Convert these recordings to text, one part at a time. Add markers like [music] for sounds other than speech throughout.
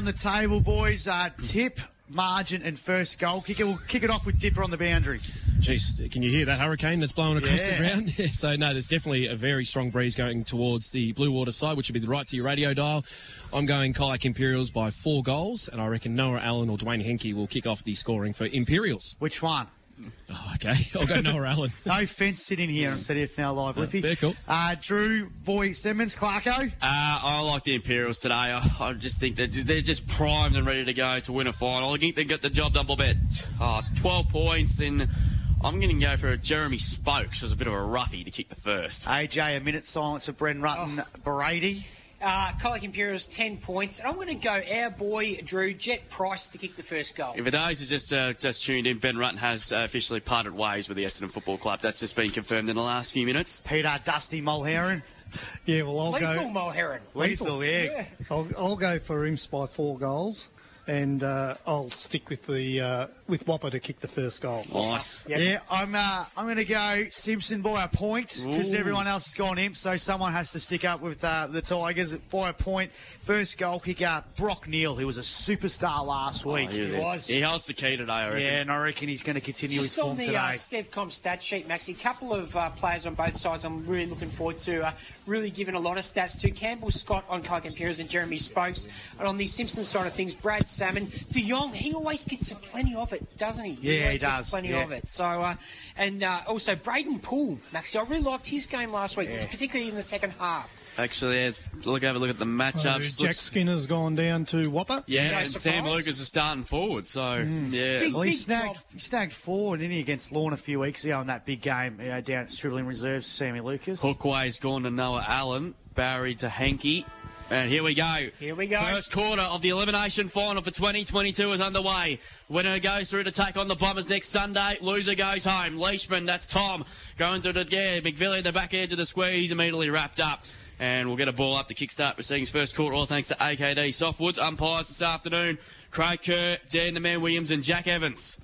around the table, boys. Uh, tip, margin, and first goal kicker. We'll kick it off with Dipper on the boundary. Jeez, can you hear that hurricane that's blowing across Yeah. the ground? [laughs] Yeah, so, no, there's definitely a very strong breeze going towards the Blue Water side, which would be the right to your radio dial. I'm going Colac Imperials by four goals, and I reckon Noah Allen or Dwayne Henke will kick off the scoring for Imperials. Which one? Oh, okay, [laughs] I'll go Noah Allen. No fence sitting here instead of now live, Lippy. Very cool. Uh, Drew, Boy, Simmons, Clarko. Uh, I like the Imperials today. I, I just think that they're just primed and ready to go to win a final. I think they get the job done by about uh, 12 points, and I'm going to go for Jeremy Spokes as a bit of a roughie to kick the first. AJ, a minute silence for Ben Rutten, Brady. Uh, Colac Imperials 10 points. And I'm going to go our boy, Drew, Jet Price to kick the first goal. If for those who's just uh, just tuned in, Ben Rutten has uh, officially parted ways with the Essendon Football Club. That's just been confirmed in the last few minutes. Peter Dusty Mulheron. Yeah, well, I'll Lethal go. Mulheron. Lethal, yeah. Yeah. I'll, I'll go for Imps by four goals, and uh, I'll stick with the uh, with Whopper to kick the first goal. Nice. Yeah, I'm uh, I'm going to go Simpson by a point because everyone else has gone imp, so someone has to stick up with uh, the Tigers by a point. First goal kicker, Brock Neal, who was a superstar last week. Oh, he, was. he holds the key today, I reckon. yeah, and I reckon he's going to continue his Just on form the today. uh, Stevcom stat sheet, Maxi, a couple of uh, players on both sides I'm really looking forward to, uh, really given a lot of stats to. Campbell Scott on Colac Imperials and Jeremy Spokes. And on the Simpson side of things, Brad Salmon. De Jong, he always gets plenty of it, doesn't he? Yeah, he does, Gets plenty yeah. of it. So, uh, and uh, also Braden Poole, Maxi. I really liked his game last week, particularly in the second half. Actually, yeah, it's- look a look at the So matchups. Oh, Jack Skinner's gone down to Whopper. yeah, No and Sam. Lucas is starting forward, so hmm. yeah. Big- well, he snagged, job. he snagged four, didn't he, against Lorne a few weeks ago in that big game you know, down at Stribling Reserves, Sammy Lucas. Hookway's gone to Noah Allen, Barry to Henke. And here we go. Here we go. First quarter of the elimination final for 2022 is underway. Winner goes through to take on the Bombers next Sunday. Loser goes home. Leishman, that's Tom, going through to yeah, McVilly at the back edge of the squeeze, immediately wrapped up. And we'll get a ball up to kickstart proceedings first quarter, all thanks to AKD Softwoods. Umpires this afternoon, Craig Kerr, Dan the Man Williams, and Jack Evans.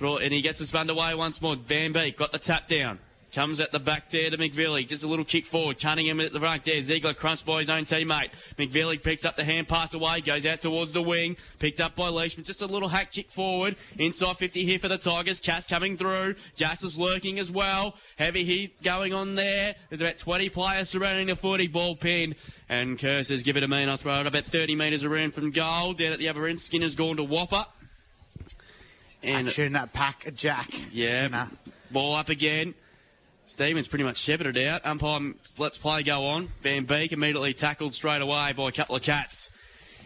And he gets us underway once more. Van Beek got the tap down. Comes at the back there to McVilly. Just a little kick forward. Cunningham at the front there. Ziegler crunched by his own teammate. McVilly picks up the hand pass away. Goes out towards the wing. Picked up by Leishman. Just a little hack kick forward. Inside 50 here for the Tigers. Cass coming through. Gas is lurking as well. Heavy heat going on there. There's about 20 players surrounding the footy. Ball pin. And Kerr says, give it a me and I'll throw it about 30 metres around from goal. Down at the other end, Skinner's gone to Whopper. And Action that pack, Jack. yeah, Skinner. ball up again. Stevens pretty much shepherded out. Umpire lets play go on. Van Beek immediately tackled straight away by a couple of cats.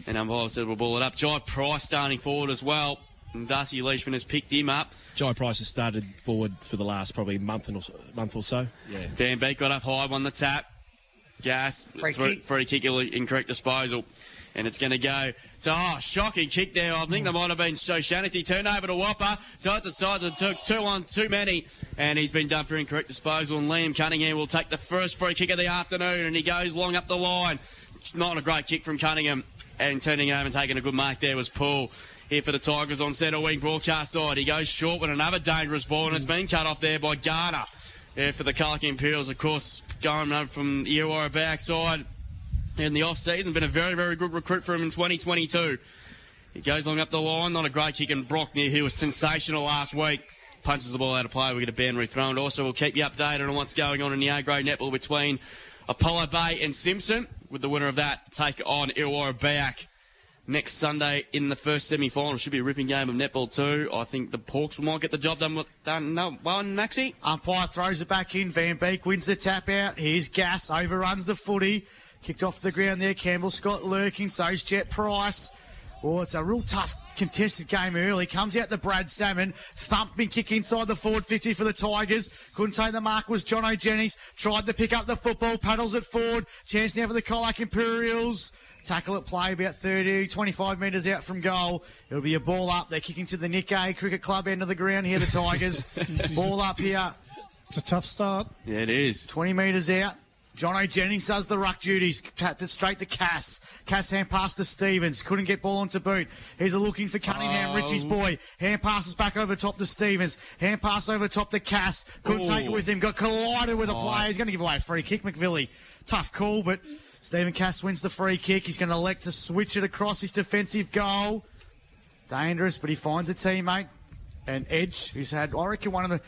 And umpire said we'll ball it up. Jai Price starting forward as well. And Darcy Leishman has picked him up. Jai Price has started forward for the last probably month and or so, month or so. Yeah. Van Beek got up high, won the tap. Gas, Free free, kick. free kick, incorrect disposal. And it's going to go. So, oh, shocking kick there. I think there might have been so Shaughnessy. Turn over to Whopper. Got decided to took two on too many. And he's been done for incorrect disposal. And Liam Cunningham will take the first free kick of the afternoon. And he goes long up the line. Not a great kick from Cunningham. And turning over and taking a good mark there was Paul. Here for the Tigers on centre wing broadcast side. He goes short with another dangerous ball. And it's been cut off there by Garner. Yeah, for the Colac Imperials, of course, going up from the Illawarra backside in the off season. Been a very, very good recruit for him in 2022. He goes long up the line, not a great kick, and Brock Neal, he was sensational last week. Punches the ball out of play, we get a ban rethrown. Also, we'll keep you updated on what's going on in the A grade netball between Apollo Bay and Simpson, with the winner of that take on Illawarra back next Sunday in the first semi final. Should be a ripping game of netball, too. I think the Porks might get the job done with done, no, one, Maxi. Umpire throws it back in. Van Beek wins the tap out. Here's Gas, overruns the footy. Kicked off the ground there. Campbell Scott lurking. So So's Jet Price. Oh, it's a real tough contested game early. Comes out the Brad Salmon. Thumping kick inside the forward 50 for the Tigers. Couldn't take the mark was John O'Jennings. Tried to pick up the football. Paddles it forward. Chance now for the Colac Imperials. Tackle at play about 30, 25 metres out from goal. It'll be a ball up. They're kicking to the Nikkei Cricket Club end of the ground here, the Tigers. [laughs] ball up here. It's a tough start. Yeah, it is. 20 metres out. John O. Jennings does the ruck duties. Straight to Cass. Cass hand pass to Stevens. Couldn't get ball onto boot. He's looking for Cunningham, Oh. Richie's boy. Hand passes back over top to Stevens. Hand pass over top to Cass. Couldn't take it Oh. with him. Got collided with a oh. player. He's going to give away a free kick, McVilly. Tough call, but Stephen Cass wins the free kick. He's going to elect to switch it across his defensive goal. Dangerous, but he finds a teammate. And Edge, who's had, I reckon, one of the,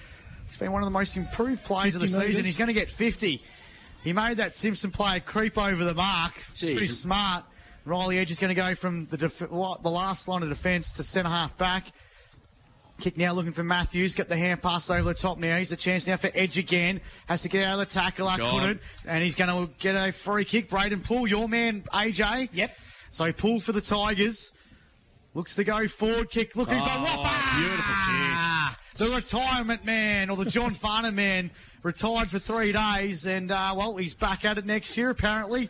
he's been one of the most improved players of the season. metres. He's going to get 50. He made that Simpson player creep over the mark. Jeez. Pretty smart. Riley Edge is going to go from the def- what, the last line of defence to centre half back. Kick now looking for Matthews. Got the hand pass over the top now. He's a chance now for Edge again. Has to get out of the tackle. I couldn't. And he's going to get a free kick. Braden Poole, your man, AJ. Yep. So Poole for the Tigers. Looks to go forward kick. Looking for Oh, Whopper. beautiful kick. The retirement man, or the John Farnham man, retired for three days. And, uh, well, he's back at it next year, apparently.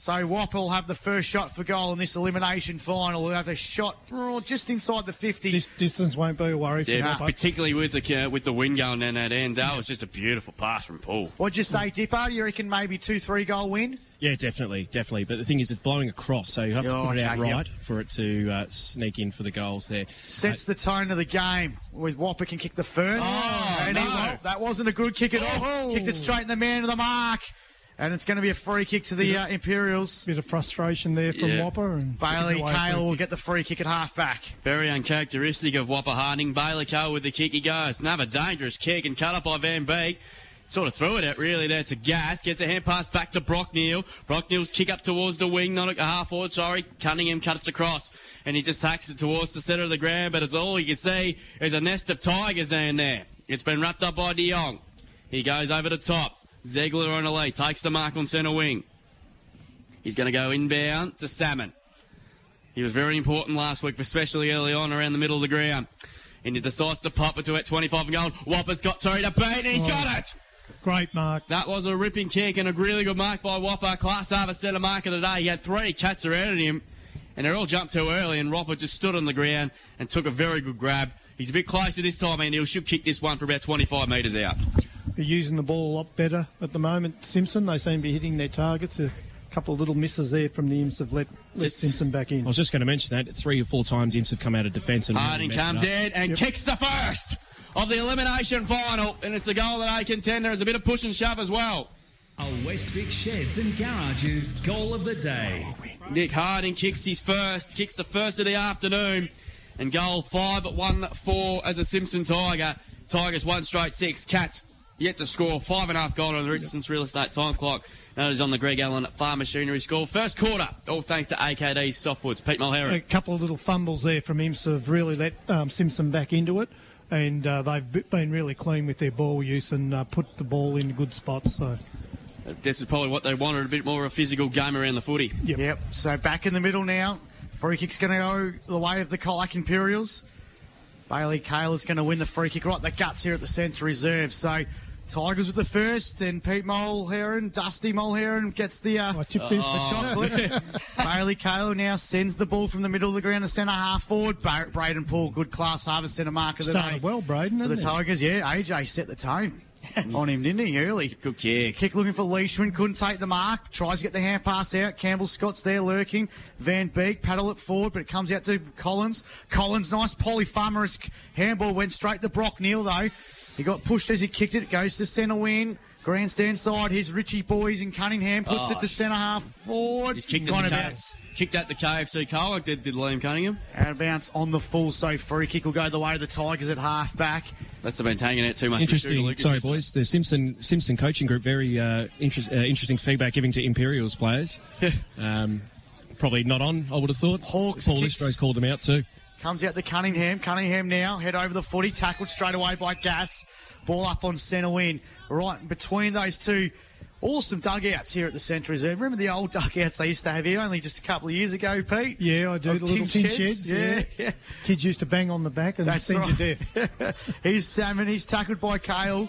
So Whopper will have the first shot for goal in this elimination final. He'll have a shot oh, just inside the 50. This distance won't be a worry for Yeah, Whopper. particularly with the uh, with the wind going down that end. That was just a beautiful pass from Paul. What'd you say, Dipper? You reckon maybe two, three goal win? Yeah, definitely, definitely. But the thing is, it's blowing across, so you have to Oh, put it out okay, yep. right for it to uh, sneak in for the goals there. Sets the tone of the game. With Whopper can kick the first. Oh, and he no. won't. that wasn't a good kick at all. Oh. Kicked it straight in the man of the mark. And it's going to be a free kick to the uh, Imperials. Bit of frustration there from Yeah. Whopper. And Bailey Kale will get the free kick at half back. Very uncharacteristic of Whopper Harding. Bailey Cole with the kick. He goes. Another dangerous kick and cut up by Van Beek. Sort of threw it out really there to Gas. Gets a hand pass back to Brock Neal. Brock Neal's kick up towards the wing, not a half forward, sorry. Cunningham cuts across and he just takes it towards the centre of the ground, but it's all you can see is a nest of tigers down there. It's been wrapped up by De Jong. He goes over the top. Zegler on the lead, takes the mark on centre wing. He's going to go inbound to Salmon. He was very important last week, especially early on around the middle of the ground. And he decides to pop it to at 25 and goal. Whopper's got Terry to beat, and he's oh. got it! Great mark. That was a ripping kick and a really good mark by Whopper. Class Harvard centre marker today. He had three cats around him, and they all jumped too early, and Whopper just stood on the ground and took a very good grab. He's a bit closer this time, and he should kick this one for about 25 metres out. They're using the ball a lot better at the moment. Simpson, they seem to be hitting their targets. A couple of little misses there from the Imps have let, let Just- Simpson back in. I was just going to mention that three or four times Imps have come out of defence and really Harding messed comes in and Yep. kicks the first of the elimination final, and it's a goal that I contend. There's a bit of push and shove as well. A Westvic Sheds and Garages goal of the day. Nick Harding kicks his first, kicks the first of the afternoon, and goal five at one four as a Simpson Tiger. Tigers one straight six. Cats yet to score five and a half goal on the Richardson's real estate time clock. That is on the Greg Allen at Farm Machinery score. First quarter, all thanks to AKD Softwoods. Pete Mulherron. A couple of little fumbles there from Imps have really let um, Simpson back into it. And uh, they've been really clean with their ball use and uh, put the ball in good spots. So, This is probably what they wanted, a bit more of a physical game around the footy. yep. Yep. So back in the middle now. Free kick's going to go the way of the Colac Imperials. Bailey Kale is going to win the free kick right the guts here at the centre reserve. So Tigers with the first, and Pete Mulheron, Dusty Mulheron gets the uh, I tipped this. the chocolates. [laughs] Bailey Kale now sends the ball from the middle of the ground to centre half forward. Ba- Braden Poole, good class harvest centre marker today. Started well, Braden, For the hasn't? Tigers, yeah. AJ set the tone [laughs] on him, didn't he, early? Good kick. Kick looking for Leishman, couldn't take the mark. Tries to get the hand pass out. Campbell Scott's there lurking. Van Beek paddle it forward, but it comes out to Collins. Collins, nice polyfarmerous handball went straight to Brock Neal though. He got pushed as he kicked it. It goes to centre wing. Grandstand side. Here's Richie Boys in Cunningham. Puts Oh, it to centre half forward. He's kicked Kind at of the, bounce. K- kicked at the KFC Colac, did, did Liam Cunningham. Out of bounce on the full. So free kick will go the way of the Tigers at half back. Must have been hanging out too much. Interesting. Lucas Sorry, boys. The Simpson Simpson coaching group very uh, interest, uh, interesting feedback giving to Imperials players. [laughs] um, probably not on. I would have thought. Hawks Paul kicks- Listro's called them out too. Comes out to Cunningham. Cunningham now head over the footy, tackled straight away by Gas. Ball up on centre wing. Right between those two. Awesome dugouts here at the centre reserve. Remember the old [laughs] dugouts they used to have here only just a couple of years ago, Pete? Yeah, I do. Of the little tin tin sheds? sheds. Yeah, yeah. Kids used to bang on the back and That's send right. you deaf. [laughs] he's Salmon. He's tackled by Kale.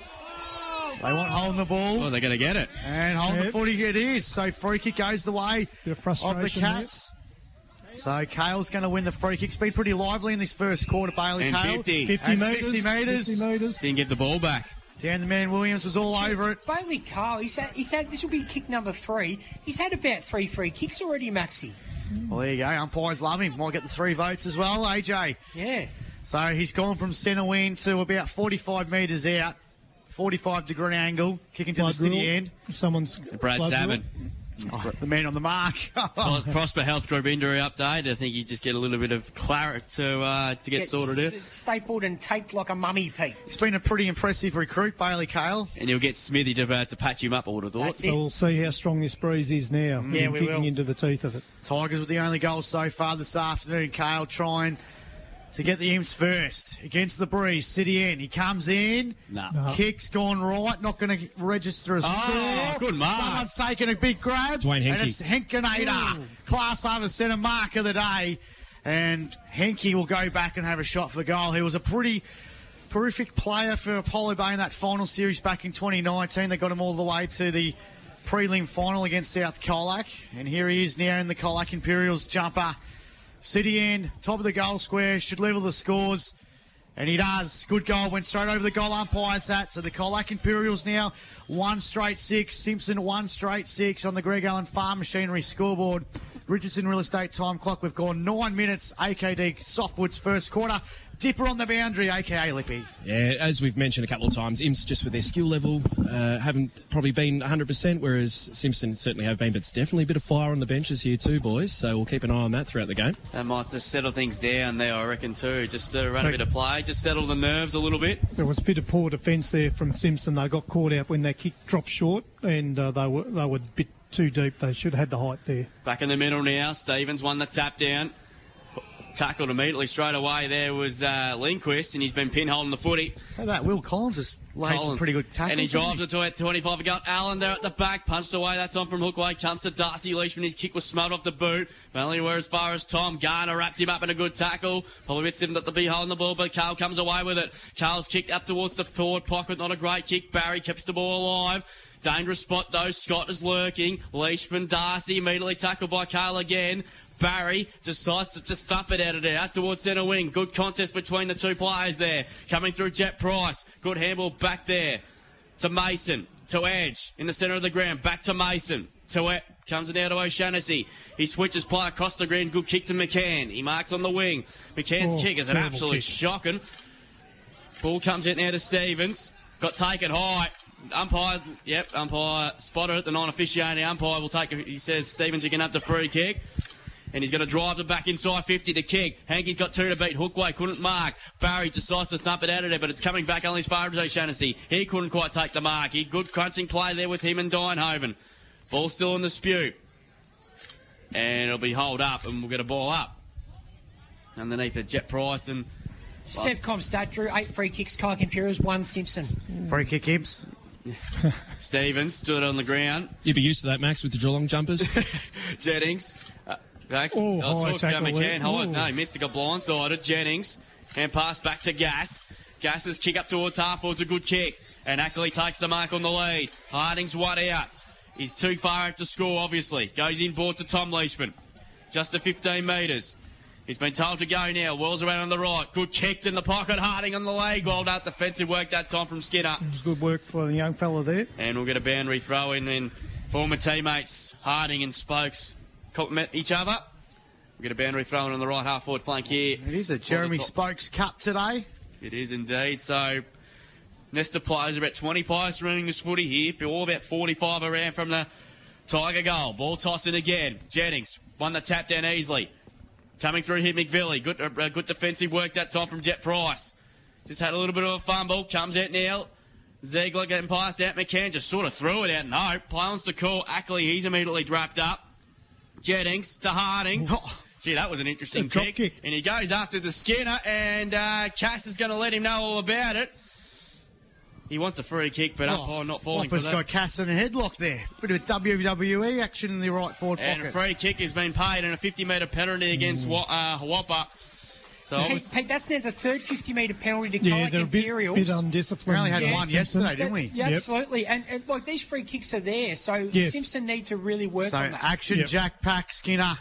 They want holding the ball. Oh, they're going to get it. And holding the Yep. footy it is. So free kick goes the way Bit of of frustration the there. Cats. So Kale's going to win the free kick. It's been pretty lively in this first quarter, Bailey And Kale. 50. 50 And metres. 50 metres. 50 metres. Didn't get the ball back. Dan the man Williams was all over it. Bailey Carl, he's had, he's had this will be kick number three. He's had about three free kicks already, Maxi. Well, there you go. Umpires love him. Might get the three votes as well, AJ. Yeah. So he's gone from centre wing to about 45 metres out, 45 degree angle, kicking to Blood the city rule. end. Someone's Brad blood Salmon. rule. Oh, the man on the mark. [laughs] Pros- Prosper Health Group injury update. I think you just get a little bit of claret to uh, to get, sorted s- out. Stapled and taped like a mummy, Pete. It's been a pretty impressive recruit, Bailey Cale. And you'll get Smithy to, uh, to patch him up, I would have thought. So we'll see how strong this breeze is now. Yeah, and we kicking will. into the teeth of it. Tigers with the only goal so far this afternoon. Kale trying to get the Imps first against the breeze. City in. He comes in. Nah. No. Kick's gone right. Not going to register a Oh, score. good mark. Someone's taken a big grab. Dwayne And Henke. it's Henkenator. Class over centre mark of the day. And Henke will go back and have a shot for goal. He was a pretty prolific player for Apollo Bay in that final series back in 2019. They got him all the way to the prelim final against South Colac. And here he is now in the Colac Imperials jumper. City end, top of the goal square, should level the scores. And he does. Good goal. Went straight over the goal umpire's hat. So the Colac Imperials now one straight six. Simpson one straight six on the Greg Allen Farm Machinery scoreboard. Richardson Real Estate time clock. We've gone nine minutes. AKD Softwoods first quarter. Dipper on the boundary, aka Lippy. Yeah, as we've mentioned a couple of times, Imps just with their skill level uh, haven't probably been 100%, whereas Simpson certainly have been. But it's definitely a bit of fire on the benches here too, boys. So we'll keep an eye on that throughout the game. They might just settle things down there, I reckon, too. Just to run a bit of play, just settle the nerves a little bit. There was a bit of poor defence there from Simpson. They got caught out when their kick dropped short, and uh, they were they were a bit too deep. They should have had the height there. Back in the middle now. Stevens won the tap down. Tackled immediately straight away. There was uh, Lindquist, and he's been pinholding the footy. So that Will Collins has laid some pretty good tackles. And he drives it to it, 25 ago. Allen there at the back, punched away. That's on from Hookway. Comes to Darcy Leishman. His kick was smothered off the boot. But only were as far as Tom Garner wraps him up in a good tackle. Probably a bit stiff at the behold on the ball, but Carl comes away with it. Carl's kicked up towards the forward pocket. Not a great kick. Barry keeps the ball alive. Dangerous spot though. Scott is lurking. Leishman, Darcy immediately tackled by Carl again. Barry decides to just thump it out of there, out towards centre wing. Good contest between the two players there. Coming through Jet Price. Good handball back there to Mason, to Edge, in the centre of the ground, back to Mason, to it, comes it now to O'Shaughnessy. He switches play across the ground, good kick to McCann. He marks on the wing. McCann's Oh, kick is an absolute kick. shocking. Ball comes in now to Stevens. Got taken high. Umpire, yep, umpire spotted it. The non-officiating umpire will take. He says Stevens, you can have the free kick. And he's going to drive it back inside 50 to kick. Henke's got two to beat. Hookway couldn't mark. Barry decides to thump it out of there, but it's coming back only as far as O'Shannessy. He couldn't quite take the mark. He good crunching play there with him and Dinehoven. Ball still in the spew. And it'll be hold up, and we'll get a ball up. Underneath it, Jet Price and Stevcom stat drew eight free kicks. Colac Imperials, one Simpson. Free kick Imps. [laughs] Stevens stood on the ground. You'd be used to that, Max, with the Geelong jumpers. [laughs] Jennings. Uh, Max, Oh, I'll talk there. McCann. Hold. No, he missed. He got blindsided. Jennings. And pass back to Gas. Gas's kick up towards half forward's a good kick. And Ackley takes the mark on the lead. Harding's one out. He's too far out to score, obviously. Goes in board to Tom Leishman. Just to 15 metres. He's been told to go now. Whirls around on the right. Good kicked in the pocket. Harding on the leg. Well done. Defensive work that time from Skinner. Good work for the young fella there. And we'll get a boundary throw in. And former teammates Harding and Spokes compliment each other. We'll get a boundary throw in on the right half forward flank here. It is a the Jeremy Spokes Cup today. It is indeed. So Nesta players, about 20 players running this footy here. All about 45 around from the Tiger goal. Ball tossed in again. Jennings won the tap down easily. Coming through here, McVilly. Good, uh, good defensive work that time from Jet Price. Just had a little bit of a fumble. Comes out now. Ziegler getting passed out. McCann just sort of threw it out. No. Plans to call. Ackley, he's immediately wrapped up. Jennings to Harding. Oh. Gee, that was an interesting kick. kick. And he goes after the Skinner, and uh, Cass is going to let him know all about it. He wants a free kick, but umpire not falling for Whopper's that. got Cass in a headlock there. Bit of a WWE action in the right forward And a free kick has been paid, and a 50 metre penalty against Wa- uh, Whopper. So Pete, obviously, Pete, that's now the third 50 metre penalty to Yeah, Colac they're a bit, Imperials. bit undisciplined. We only had Yeah, one Simpson. yesterday, didn't we? Yeah, Yep. absolutely. And, and like these free kicks are there, so Yes. Simpson need to really work So on that. action, Yep. Jack Pack, Skinner.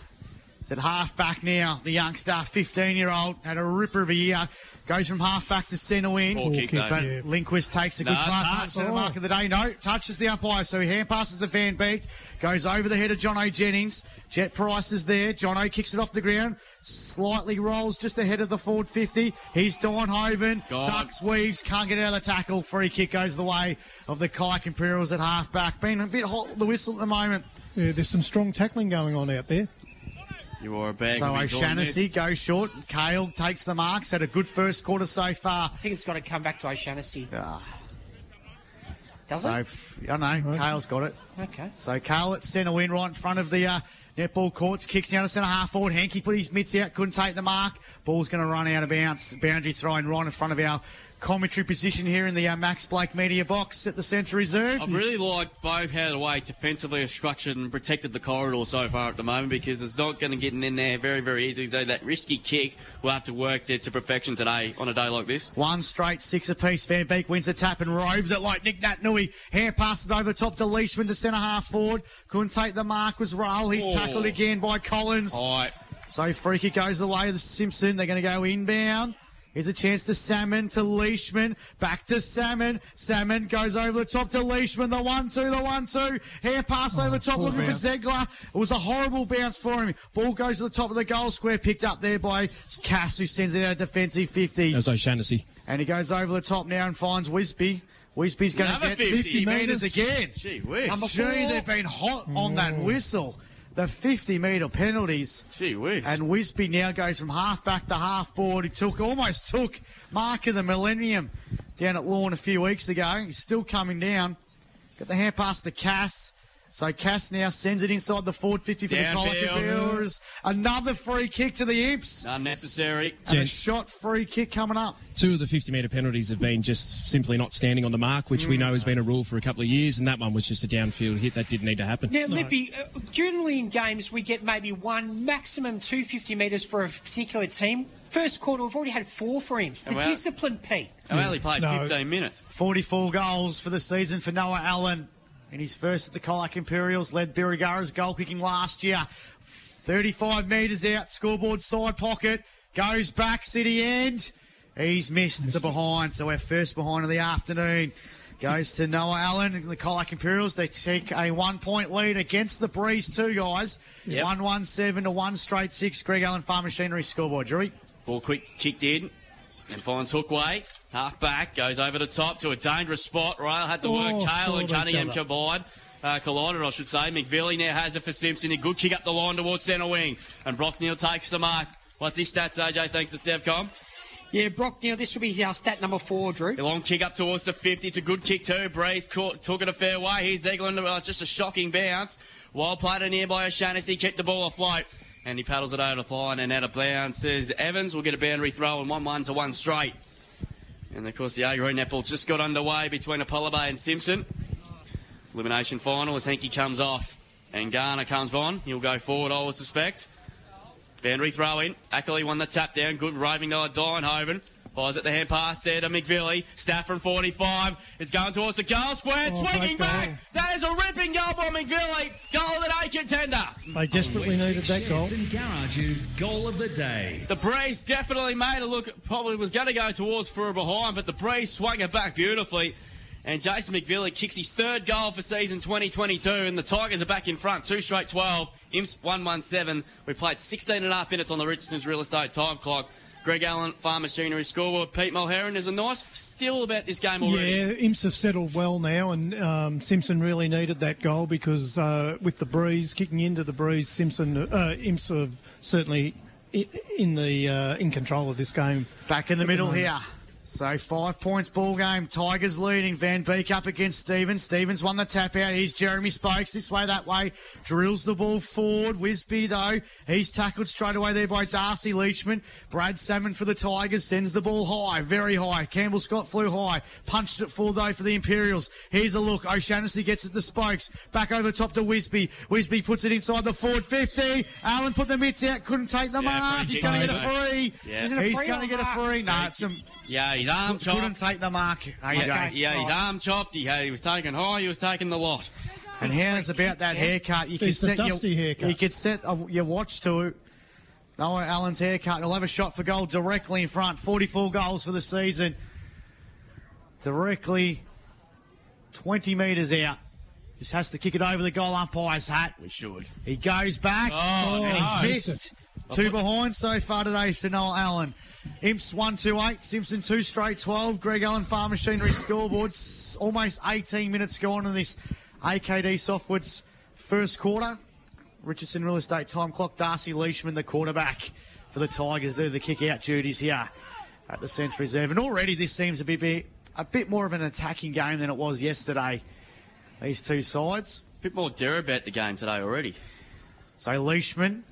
It's at half back now. The youngster, 15 year old, had a ripper of a year. Goes from half back to centre wing. Poor kick, though. But Yeah. Lindquist takes a good No, class touch. up centre Oh. mark of the day. No, touches the umpire, so he hand passes the Van Beek, goes over the head of John O. Jennings. Jet Price is there. John O kicks it off the ground, slightly rolls just ahead of the forward 50. He's Dornhoven, God. ducks, weaves, can't get out of the tackle. Free kick goes the way of the Colac Imperials at half back. Been a bit hot the whistle at the moment. Yeah, there's some strong tackling going on out there. You are a bag. So of big goes short. Kale takes the marks. Had a good first quarter so far. I think it's got to come back to O'Shanassy. Does So it? f- I know Kale's got it. Okay. So Kale at centre win right in front of the uh, netball courts. Kicks down to centre half forward. Henke put his mitts out. Couldn't take the mark. Ball's going to run out of bounds. Boundary throwing right in front of our commentary position here in the uh, Max Blake media box at the centre reserve. I've really liked both how the way defensively have structured and protected the corridor so far at the moment because it's not going to get in there very, very easily. So that risky kick will have to work there to perfection today on a day like this. One straight six apiece. Van Beek wins the tap and roves it like Nic Naitanui. Hand passes over top to Leishman to centre half forward. Couldn't take the mark. Was Rail. He's Oh. tackled again by Collins. All right. So free kick goes the way of the Simpson. They're going to go inbound. Here's a chance to Salmon, to Leishman, back to Salmon. Salmon goes over the top to Leishman. The one, two, the one, two. Hair pass oh, over the top, looking bounce. for Zegler. It was a horrible bounce for him. Ball goes to the top of the goal square, picked up there by Cass, who sends it out of defensive 50. That was O'Shanassy. And he goes over the top now and finds Wisby. Wisby's going to get 50 50, metres again. Gee whiz. Number Gee, they've been hot on that mm. whistle. The 50 metre penalties. Gee whiz. And Wisby now goes from half back to half board. He took almost took Mark of the Millennium down at Lorne a few weeks ago. He's still coming down. Got the hand pass to Cass. So Cass now sends it inside the forward 50 for the Downfield. Colac Another free kick to the Imps. Unnecessary. And a shot free kick coming up. Two of the 50 metre penalties have been just simply not standing on the mark, which we know has been a rule for a couple of years, and that one was just a downfield hit that didn't need to happen. Now, Lippy, uh, generally in games we get maybe one, maximum 250 metres for a particular team. First quarter, we've already had four for him. The Well- discipline, Pete. I only played No. 15 minutes. 44 goals for the season for Noah Allen. In his first at the Colac Imperials, led Birregurra's goal kicking last year. 35 metres out, scoreboard side pocket, goes back, city end. He's missed. It's a behind, so our first behind of the afternoon goes to Noah Allen and the Colac Imperials. They take a one point lead against the Breeze, two guys. Yep. 1 1 7 to 1 straight 6. Greg Allen Farm Machinery scoreboard, Drew. Ball quick kicked in. And finds Hookway. Half back. Goes over the top to a dangerous spot. Rail had to work Oh, Kale and Cunningham combined. Uh, collided, I should say. McVilly now has it for Simpson. A good kick up the line towards centre wing. And Brock Neal takes the mark. What's his stats, AJ? Thanks to Stevcom. Yeah, Brock, now this will be our stat number four, Drew. A long kick up towards the 50. It's a good kick too. Breeze caught, took it a fair way. Here's Eglin. Uh, just a shocking bounce. Well played a nearby by O'Shanassy. Kept the ball afloat. And he paddles it over the line and out of bounds. Says Evans will get a boundary throw and 1 1 to 1 straight. And of course, the A Green just got underway between Apollo Bay and Simpson. Elimination final as Henke comes off and Garner comes on. He'll go forward, I would suspect. Boundary throw in. Ackley won the tap down. Good roving though at. Fires at the hand pass there to McVilly. Staff from 45. It's going towards the goal square. Oh, Swinging great goal. back. That is a ripping goal by McVilly. Goal that A contender. They desperately West needed that Sheds goal. and Garages goal of the day. The Breeze definitely made it look, probably was going to go towards for a behind, but the Breeze swung it back beautifully. And Jason McVilly kicks his third goal for season 2022, and the Tigers are back in front, two straight 12, Imps 117. We played 16 and a half minutes on the Richardson's real estate time clock. Greg Allen, Farm Machinery scoreboard. Pete Mulheron, there's a nice still about this game already. Yeah, Imps have settled well now, and um, Simpson really needed that goal because uh, with the breeze kicking into the breeze, Simpson uh, Imps have certainly i- in the uh, in control of this game. Back in the middle here. So five points ball game. Tigers leading. Van Beek up against Stevens. Stevens won the tap out. Here's Jeremy Spokes. This way, that way. Drills the ball forward. Wisby though. He's tackled straight away there by Darcy Leishman. Brad Salmon for the Tigers sends the ball high, very high. Campbell Scott flew high. Punched it full though for the Imperials. Here's a look. O'Shanassy gets it to Spokes. Back over top to Wisby. Wisby puts it inside the forward 50. Allen put the mitts out. Couldn't take the Yeah, mark. He's going to get a free. Yeah. Is it a He's going to get a free. No, it's a, Yeah, his arm couldn't chopped. take the mark. AJ. Yeah, yeah, his arm chopped. He, had, he was taking high, he was taking the lot. And how's about that haircut? You could It's set your dusty haircut. you could set uh, your watch to Noah Allen's haircut. He'll have a shot for goal directly in front. 44 goals for the season. Directly 20 metres out. Just has to kick it over the goal umpire's hat. We should. He goes back Oh, and he's no. missed. Two behind so far today for Noel Allen. Imps 1 2 8, Simpson 2 straight 12. Greg Allen Farm Machinery scoreboards. Almost 18 minutes gone in this AKD Softwoods first quarter. Richardson Real Estate time clock. Darcy Leishman, the quarterback for the Tigers, do the kick out duties here at the Central Reserve. And already this seems to be- be a bit more of an attacking game than it was yesterday. These two sides. A bit more Deribet the game today already. So Leishman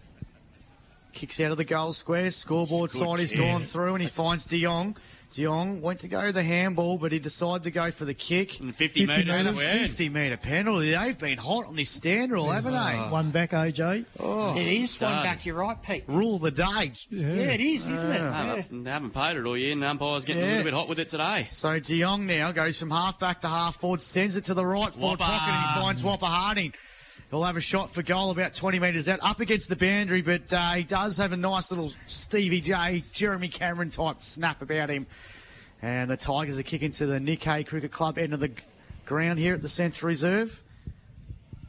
kicks out of the goal square. Scoreboard Good side, he's kick. gone through and he finds De Jong. De Jong went to go the handball, but he decided to go for the kick. And 50, metres And a 50 metre penalty. They've been hot on this stand rule, haven't they? Ah. One back, AJ. Oh. it is one back. You're right, Pete. Rule of the day. Yeah, it is, isn't it? No, Yeah. They haven't paid it all year, and the umpire's getting a little bit hot with it today. So De Jong now goes from half back to half forward, sends it to the right forward pocket, and he finds Whopper Harding. He'll have a shot for goal about 20 metres out, up against the boundary, but uh, he does have a nice little Stevie J, Jeremy Cameron type snap about him. And the Tigers are kicking to the Nick Hay Cricket Club end of the ground here at the Central Reserve.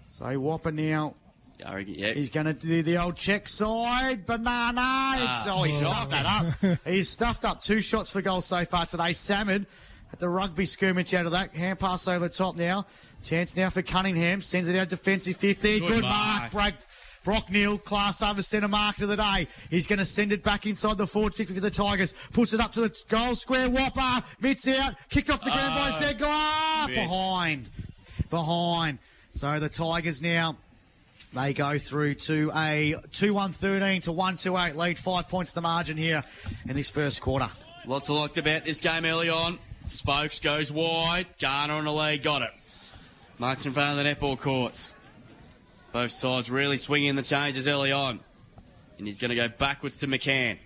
So Whopper now yeah. He's going to do the old check side banana. It's, oh, he stuffed that up. [laughs] He's stuffed up two shots for goal so far today. Salmon at the rugby skirmish out of that. Hand pass over the top now. Chance now for Cunningham. Sends it out defensive 50. Good, Good mark. mark. Break. Brock Neal, class over centre mark of the day. He's going to send it back inside the forward 50 for the Tigers. Puts it up to the goal square. Whopper. Mitts out. Kicked off the ground by ah, Zegler. missed. Behind. Behind. So the Tigers now they go through to a 2 1 13 to 1 2 8 lead. Five points the margin here in this first quarter. Lots I liked about this game early on. Spokes goes wide. Garner on the lead, got it. Marks in front of the netball courts. Both sides really swinging the changes early on. And he's going to go backwards to McCann.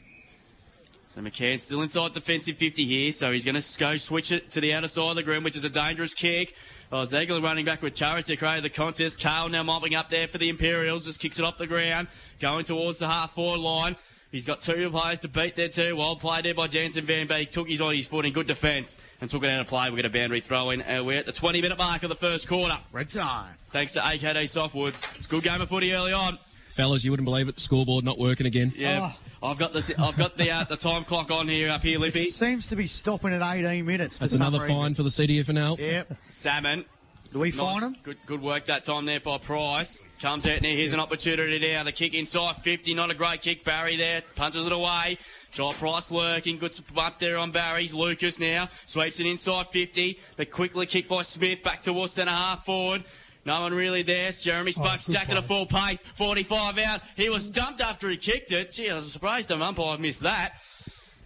So McCann's still inside defensive 50 here, so he's going to go switch it to the outer side of the ground, which is a dangerous kick. Oh, Ziegler running back with courage to create the contest. Carl now mopping up there for the Imperials, just kicks it off the ground, going towards the half forward line. He's got two players to beat there too. Well played there by Jansen Van Beek. Took his on his foot in good defence and took it out of play. We get a boundary throw in. And we're at the 20 minute mark of the first quarter. Red time. Thanks to AKD Softwoods. It's a good game of footy early on. Fellas, you wouldn't believe it. The scoreboard not working again. Yeah, I've got the t- I've got the uh, the time clock on here up here, It Lippy. seems to be stopping at 18 minutes. For That's some another reason. fine for the CDFNL. Yep. Salmon. Do we Nice. fine him? Good, good work that time there by Price. Comes out now. Here's an opportunity now. The kick inside 50. Not a great kick. Barry there. Punches it away. Joel Price lurking. Good bump there on Barry's. Lucas now. Sweeps it inside 50. The quickly kick by Smith. Back towards centre half forward. No one really there. Jeremy oh, Spokes good jack at a full pace. 45 out. He was dumped after he kicked it. Gee, I was surprised the umpire missed that.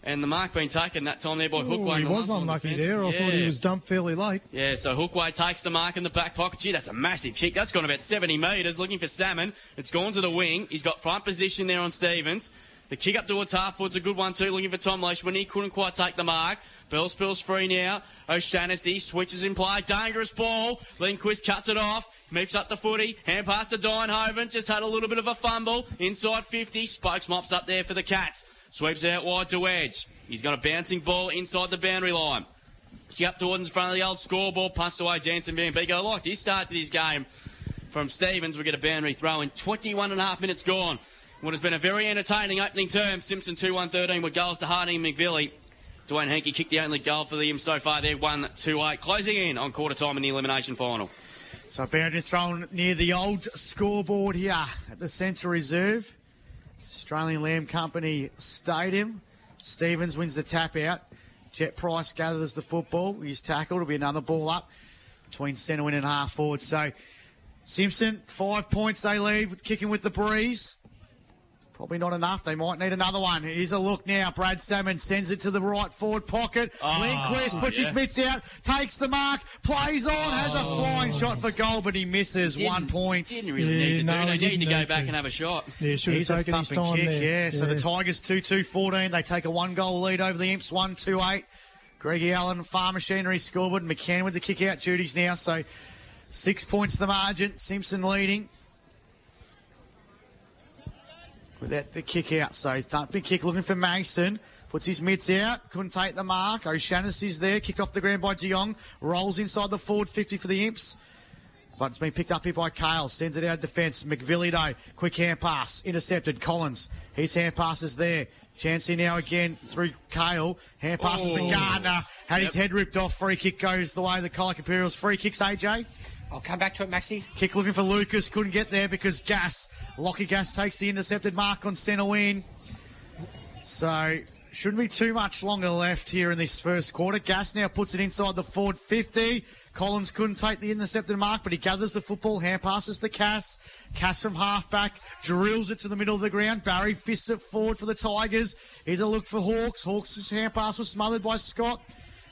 And the mark being taken that time there by Ooh, Hookway. he was unlucky defence. there. I thought he was dumped fairly late. Yeah, so Hookway takes the mark in the back pocket. Gee, that's a massive kick. That's gone about 70 metres, looking for Salmon. It's gone to the wing. He's got front position there on Stevens. The kick up towards half foot's a good one too, looking for Tom Leishman. He couldn't quite take the mark. Bell spills free now. O'Shaughnessy switches in play. Dangerous ball. Lindquist cuts it off. Meeps up the footy. Hand pass to Dienhoven. Just had a little bit of a fumble. Inside 50. Spokes mops up there for the Cats. Sweeps it out wide to Edge. He's got a bouncing ball inside the boundary line. Up towards in front of the old scoreboard, passed away Jansen Van Beek. I like this start to this game from Stevens. We get a boundary throw in 21 and a half minutes gone. What has been a very entertaining opening term. Simpson 2 1 13 with goals to Harding and McVilly. Dwayne Henke kicked the only goal for them so far. They're 1 2 8, closing in on quarter time in the elimination final. So boundary thrown near the old scoreboard here at the Central Reserve. Australian Lamb Company Stadium. Stevens wins the tap out. Jet Price gathers the football. He's tackled. It'll be another ball up between centre wing and half forward. So Simpson, five points they lead with kicking with the breeze. Probably not enough. They might need another one. Here's a look now. Brad Salmon sends it to the right forward pocket. Ah, Lindquist puts his mitts out, takes the mark, plays on, has a oh. flying shot for goal, but he misses one Didn't- point. Didn't really Yeah, need to no, do. he They need to go need back to. and have a shot. Yeah, should He's have a taken his thumping time kick, there. yeah. So the Tigers 2 2 14. They take a one goal lead over the Imps 1 2 8. Greggy Allen, Farm Machinery scoreboard. McCann with the kick out duties now. So six points the margin. Simpson leading. Without the kick out. So thumping kick looking for Mason. Puts his mitts out, couldn't take the mark. O'Shaughnessy's there, kicked off the ground by De Jong. Rolls inside the forward 50 for the Imps. But it's been picked up here by Kale. Sends it out of defence. McVilly, though. Quick hand pass. Intercepted. Collins. His hand pass is there. Chancey now again through Kale. Hand passes to Oh. Gardner. Had his head ripped off. Free kick goes the way of the Colac Imperials. Free kicks, AJ. I'll come back to it, Maxi. Kick looking for Lucas. Couldn't get there because Gas. Lockie Gas takes the intercepted mark on centre win. So, shouldn't be too much longer left here in this first quarter. Gas now puts it inside the forward 50. Collins couldn't take the intercepted mark, but he gathers the football, hand passes to Cass. Cass from halfback drills it to the middle of the ground. Barry fists it forward for the Tigers. Here's a look for Hawks. Hawks' hand pass was smothered by Scott.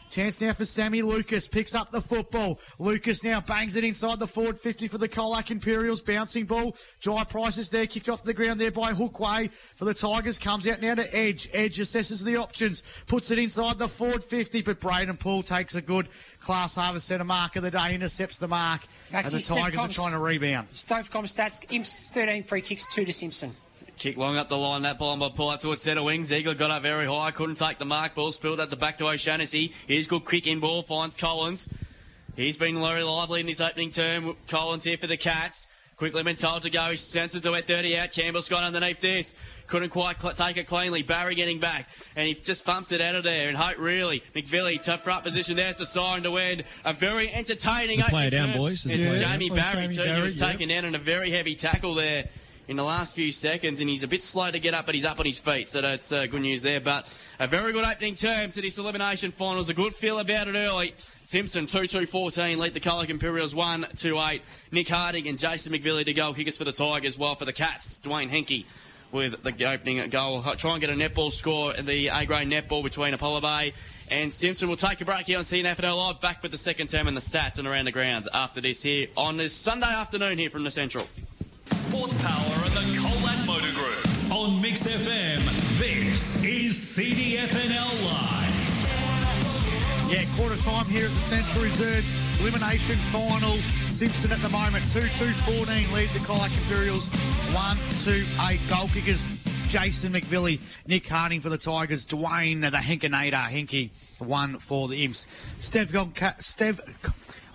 Chance now for Sammy Lucas. Picks up the football. Lucas now bangs it inside the forward 50 for the Colac Imperials. Bouncing ball. Jai Price is there. Kicked off the ground there by Hookway for the Tigers. Comes out now to Edge. Edge assesses the options. Puts it inside the forward 50. But Braden Poole takes a good class harvest centre mark of the day. Intercepts the mark. and the Actually, Steph Tigers are trying to rebound. Stevcom stats, Imps 13 free kicks, 2 to Simpson. Kick long up the line, that ball by pull out set of wings. Ziegler got up very high, couldn't take the mark. Ball spilled at the back to O'Shaughnesy. Here's good quick in ball, finds Collins. He's been very lively in this opening term. Collins here for the Cats. Quickly been told to go. He sends it to at 30 out. Campbell's got underneath this. Couldn't quite cl- take it cleanly. Barry getting back. And he just thumps it out of there. And Hope really. McVilly, tough front position. There's the siren to end. A very entertaining It's a player opening down, term. boys. It's It's Jamie down. Barry, Jamie too. he was yeah. taken down in a very heavy tackle there in the last few seconds, and he's a bit slow to get up, but he's up on his feet, so that's uh, good news there. But a very good opening term to this elimination finals. A good feel about it early. Simpson 2 2 14 lead the Colac Imperials 1 2 8. Nick Harding and Jason McVilly to goal kickers for the Tigers, while for the Cats, Dwayne Henke with the opening goal. Try and get a netball score the A grade netball between Apollo Bay and Simpson. We'll take a break here on CDFNL Live. Back with the second term and the stats and around the grounds after this here on this Sunday afternoon here from the Central. Sports Power and the Colac Motor Group. On Mix FM, this is CDFNL Live. Yeah, quarter time here at the Central Reserve. Elimination final. Simpson at the moment. 2 2 14 lead the Colac Imperials. 1 2 8 goal kickers. Jason McVilly, Nick Harding for the Tigers, Dwayne the Henkinator, Henky, one for the Imps. Stevcom, Stev,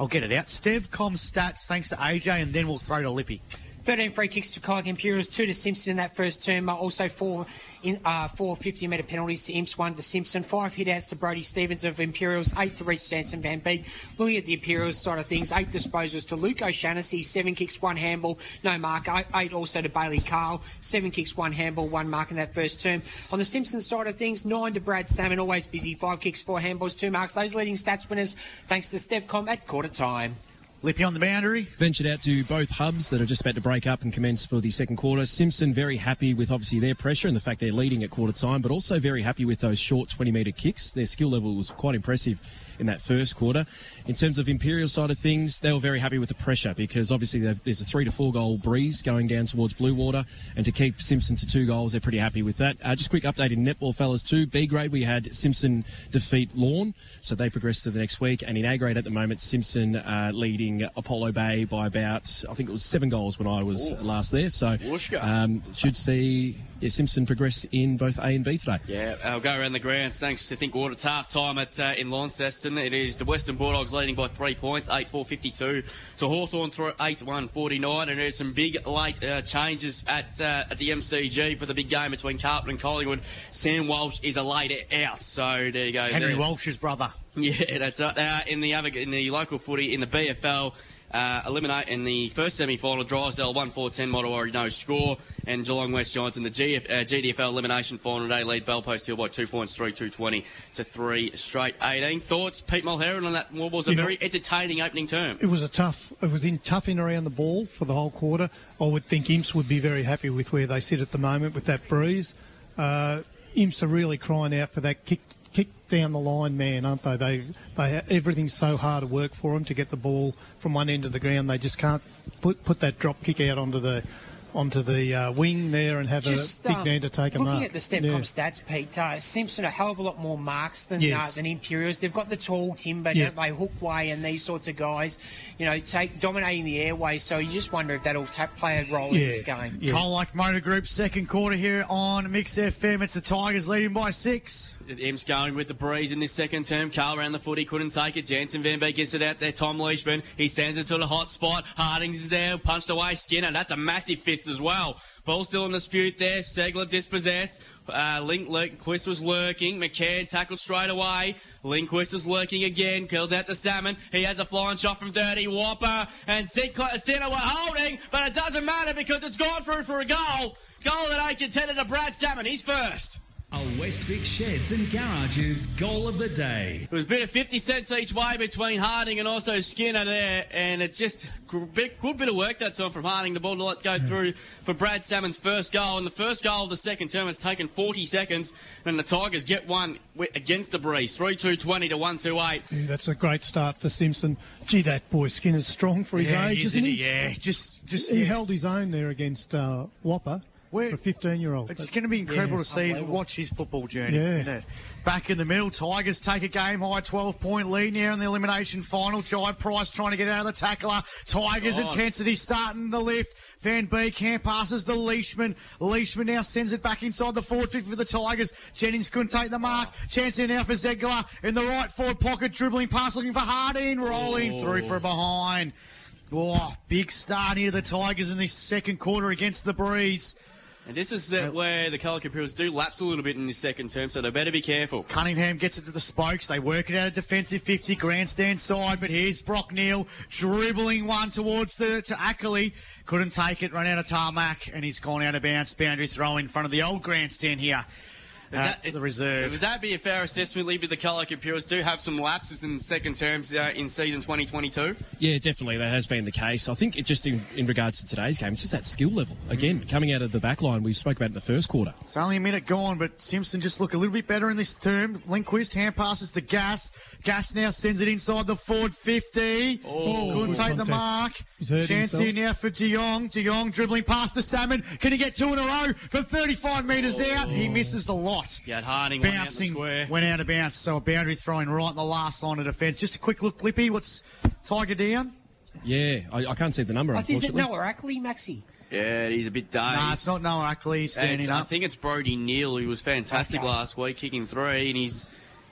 I'll get it out. Stevcom stats, thanks to AJ, and then we'll throw to Lippy. 13 free kicks to Colac Imperials, 2 to Simpson in that first term. Also, four, in, uh, four 50 metre penalties to Imps, 1 to Simpson. 5 hit outs to Brody Stevens of Imperials, 8 to Reece Jansen Van Beek. Looking at the Imperials side of things, 8 disposals to Luke O'Shaughnesy, 7 kicks, 1 handball, no mark. 8 also to Bailey Carl, 7 kicks, 1 handball, 1 mark in that first term. On the Simpson side of things, 9 to Brad Salmon, always busy, 5 kicks, 4 handballs, 2 marks. Those leading stats winners, thanks to Stevcom at quarter time. Lippy on the boundary. ventured out to both hubs that are just about to break up and commence for the second quarter. Simpson very happy with obviously their pressure and the fact they're leading at quarter time, but also very happy with those short 20 metre kicks. Their skill level was quite impressive in that first quarter. In terms of Imperial side of things, they were very happy with the pressure because obviously there's a three to four goal breeze going down towards Blue Water, and to keep Simpson to two goals, they're pretty happy with that. Uh, just quick update in netball, fellas. Too B grade, we had Simpson defeat Lorne, so they progressed to the next week, and in A grade at the moment, Simpson uh, leading Apollo Bay by about I think it was seven goals when I was last there. So um, should see yeah, Simpson progress in both A and B today. Yeah, I'll go around the grounds. Thanks to Think Water. It's half time at, uh, in Launceston. It is the Western Bulldogs leading by three points, 8 4 52 to Hawthorn through 8 1 49. And there's some big late uh, changes at uh, at the MCG for the big game between Carlton and Collingwood. Sam Walsh is a late out. So there you go. Henry There's- Walsh's brother. [laughs] yeah, that's right. Uh, in the other, in the local footy, in the BFL, uh, eliminate in the first semi-final, Drysdale 1-4-10, Modewarre no score, and Geelong West Giants in the GF, uh, GDFL elimination final today lead Bell Post Hill by two points, three two twenty to three straight 18. Thoughts, Pete Mulherron, on that? Was a know- very entertaining opening term. It was a tough. It was in tough in around the ball for the whole quarter. I would think Imps would be very happy with where they sit at the moment with that breeze. Uh, Imps are really crying out for that kick down the line, man, aren't they? They, they everything's so hard to work for them to get the ball from one end of the ground. They just can't put put that drop kick out onto the onto the uh, wing there and have Just, a big um, man to take a looking mark. at the step Yeah. com stats, Pete, uh, Simpson a hell of a lot more marks than Yes. uh, than Imperials. They've got the tall timber, Yeah. don't they? Hookway and these sorts of guys, you know, take dominating the airways. So you just wonder if that'll ta- play a role in this game. Yeah. Colac Motor Group, second quarter here on Mix FM. It's the Tigers leading by six. Imps going with the breeze in this second term. Carl around the foot, he couldn't take it. Jansen Van Beek gets it out there. Tom Leishman, he sends it to the hot spot. Hardings is there, punched away Skinner. That's a massive fist as well. Ball still in dispute there. Segler dispossessed. Uh, Link Lindquist was lurking. McCann tackled straight away. Lindquist is lurking again. Kills out to Salmon. He has a flying shot from 30. Whopper and Sinclair Center were holding, but it doesn't matter because it's gone through for a goal. Goal that I contended to Brad Salmon. He's first. A Westvic Sheds and Garages goal of the day. It was a bit of 50 cents each way between Harding and also Skinner there, and it's just a bit, good bit of work that's on from Harding. The ball to let go through for Brad Salmon's first goal, and the first goal of the second term has taken 40 seconds, and the Tigers get one against the breeze, 3-2-20 to 1-2-8. Yeah, that's a great start for Simpson. Gee, that boy Skinner's strong for his age, isn't he? Yeah, just, just He yeah. held his own there against uh, Whopper Where- for a 15 year old. It's going to be incredible Yeah. to see watch his football journey. Yeah. Back in the middle, Tigers take a game high 12 point lead now in the elimination final. Jai Price trying to get out of the tackler. Tigers God. intensity starting the lift. Van Beek hand passes to Leishman. Leishman now sends it back inside the forward 50 for the Tigers. Jennings couldn't take the mark. Chance here now for Zegler in the right forward pocket, dribbling pass looking for Harding, rolling oh. through for behind. Oh, big start here, the Tigers in this second quarter against the Breeze. And this is uh, where the Colac Imperials do lapse a little bit in this second term, so they better be careful. Cunningham gets it to the spokes. They work it out of defensive 50, grandstand side. But here's Brock Neal dribbling one towards the to Ackley. Couldn't take it, run out of tarmac, and he's gone out of bounds. Boundary throw in front of the old grandstand here. Is that- is- the reserve. Would that be a fair assessment, Lee? The Colac Imperials do have some lapses in second terms uh, in season 2022. Yeah, definitely. That has been the case. I think it just in, in regards to today's game, it's just that skill level. Again, coming out of the back line, we spoke about in the first quarter. It's only a minute gone, but Simpson just look a little bit better in this term. Lindquist hand passes to Gas. Gas now sends it inside the forward 50. Oh. Couldn't Good take the mark. He's Chance himself. here now for De Jong. De Jong dribbling past the Salmon. Can he get two in a row from 35 metres out? He misses the lot. Yeah, Harding went out the Bouncing, square. went out of bounds. So a boundary throwing right in the last line of defence. Just a quick look, Lippy. What's Tiger down? Yeah, I, I can't see the number, I think is it unfortunately. Noah Ackley, Maxi? Yeah, he's a bit dazed. Nah, it's not Noah Ackley And standing I up. think it's Brody Neal who was fantastic Okay. last week, kicking three, and he's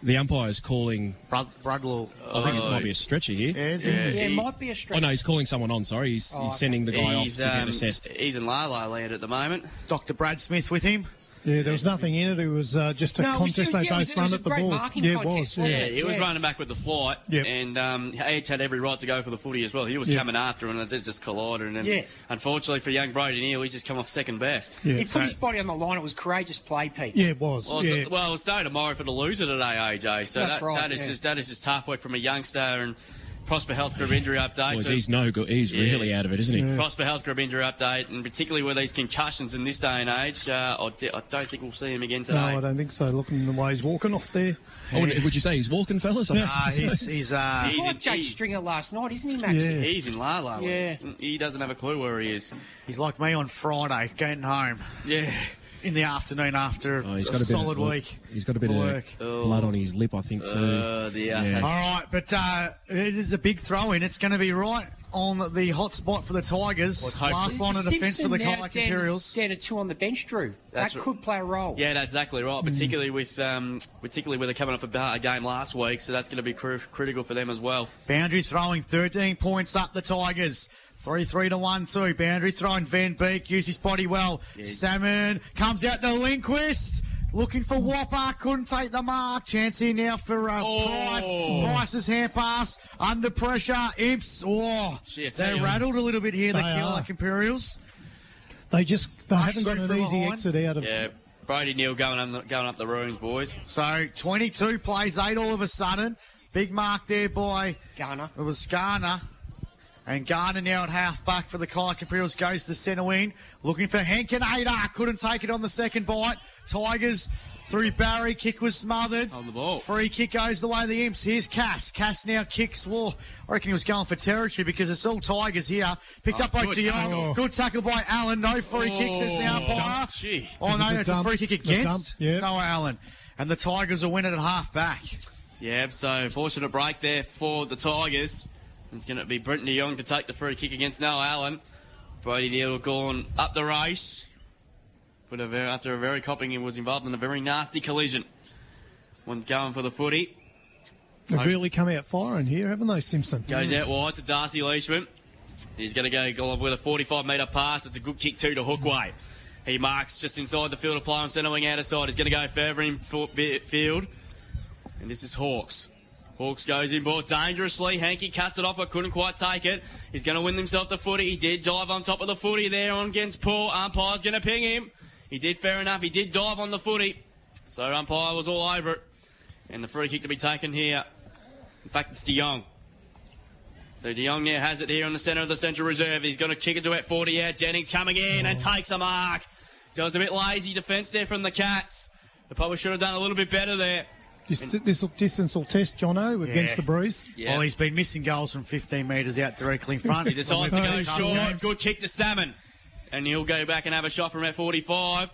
The umpire's calling, Brud- Brudlow. I think it might be a stretcher here. Yeah, is he? Yeah. Yeah, it might be a stretcher. Oh, no, he's calling someone on, sorry. He's, Oh, he's okay. sending the guy off he's, to get um, assessed. he's in La La Land at the moment. Dr. Brad Smith with him. Yeah, there was nothing in it. It was uh, just a No, contest. they it both it run at the ball. yeah, it contest, was. wasn't yeah. Yeah, he was Yeah. running back with the flight, Yep. and um, Edge had every right to go for the footy as well. He was Yeah. coming after him, and it just collided. And Yeah. unfortunately for young Brody Neal, he just come off second best. Yeah, he so- put his body on the line. It was courageous play, Pete. yeah, it was. Well, it's, yeah. well, it's no tomorrow for the loser today, AJ. So That's that, right, that is yeah. just that is just tough work from a youngster and Prosper Health Group injury update. Boys, So he's no good. He's Yeah. really out of it, isn't he? Prosper Health Group injury update, and particularly with these concussions in this day and age, uh, I, d- I don't think we'll see him again today. no, today. I don't think so. Looking the way he's walking off there. Oh, would, would you say he's walking, fellas? [laughs] Uh, he's he's uh, He's He's like in- Jake he's- Stringer last night, isn't he, Max? Yeah. He's in La La. Yeah. He doesn't have a clue where he is. he's like me on Friday, getting home Yeah. In the afternoon after Oh, he's a got a bit solid of, week. He's got a bit of of work. blood on his lip, I think, too. Uh, uh, Yeah. All right, but uh, it is a big throw in. It's going to be right on the hot spot for the Tigers. Let's Last line of defence for the Simpson now Colac Imperials. Down to two on the bench, Drew. That's that r- could play a role. Yeah, that's exactly right. Particularly with, um, particularly with it coming off a ba- game last week, so that's going to be cru- critical for them as well. Boundary throwing 13 points up the Tigers. 3 3 to 1 2. Boundary throwing Van Beek. Used his body well. Salmon comes out to Lindquist. Looking for Whopper. Couldn't take the mark. Chance here now for uh, Oh. Price. Price's hand pass. Under pressure. Imps. Oh, Shit, they rattled a little bit here, the They are. Colac Imperials. They just they Rush haven't got an easy behind. exit out of. Yeah, Brody Neal going up, the, going up the rooms, boys. So 22 plays 8 all of a sudden. Big mark there by Garner. It was Garner. And Garner now at half back for the Colac Imperials goes to centre wing. Looking for Henkenator. Couldn't take it on the second bite. Tigers through Barry. Kick was smothered. On the ball. Free kick goes the way of the Imps. Here's Cass. Cass now kicks. Well, I reckon he was going for territory because it's all Tigers here. Picked Oh, up by good Dion. tackle. Good tackle by Allen. No free kicks as the Oh, umpire. Oh, no, The it's a free kick against dump, yeah. Noah Allen. And the Tigers will win it at half back. Yeah, so fortunate break there for the Tigers. It's going to be Brenton de Jong to take the free kick against Noah Allen. Brody Neal gone up the race. But a very, after a very copping, he was involved in a very nasty collision. One going for the footy. They've really come out firing here, haven't they, Simpson? Goes out wide to Darcy Leishman. He's going to go go with a 45 metre pass. It's a good kick too to Hookway. He marks just inside the field of play on centre wing out of side. He's going to go further in field. And this is Hawks. Hawks goes in ball dangerously. Hanky cuts it off, but couldn't quite take it. He's going to win himself the footy. He did dive on top of the footy there on against Paul. Umpire's going to ping him. He did fair enough. He did dive on the footy. So umpire was all over it. And the free kick to be taken here. In fact, it's De Jong. So De Jong now has it here on the centre of the central reserve. He's going to kick it to at 40 yeah. Jennings coming in and takes a mark. Does a bit lazy defence there from the Cats. They probably should have done a little bit better there. This, this distance will test Jono against Yeah. the breeze. Yeah. Well, he's been missing goals from 15 metres out directly in front. He decides to go short. games. Good kick to Salmon. And he'll go back and have a shot from at 45.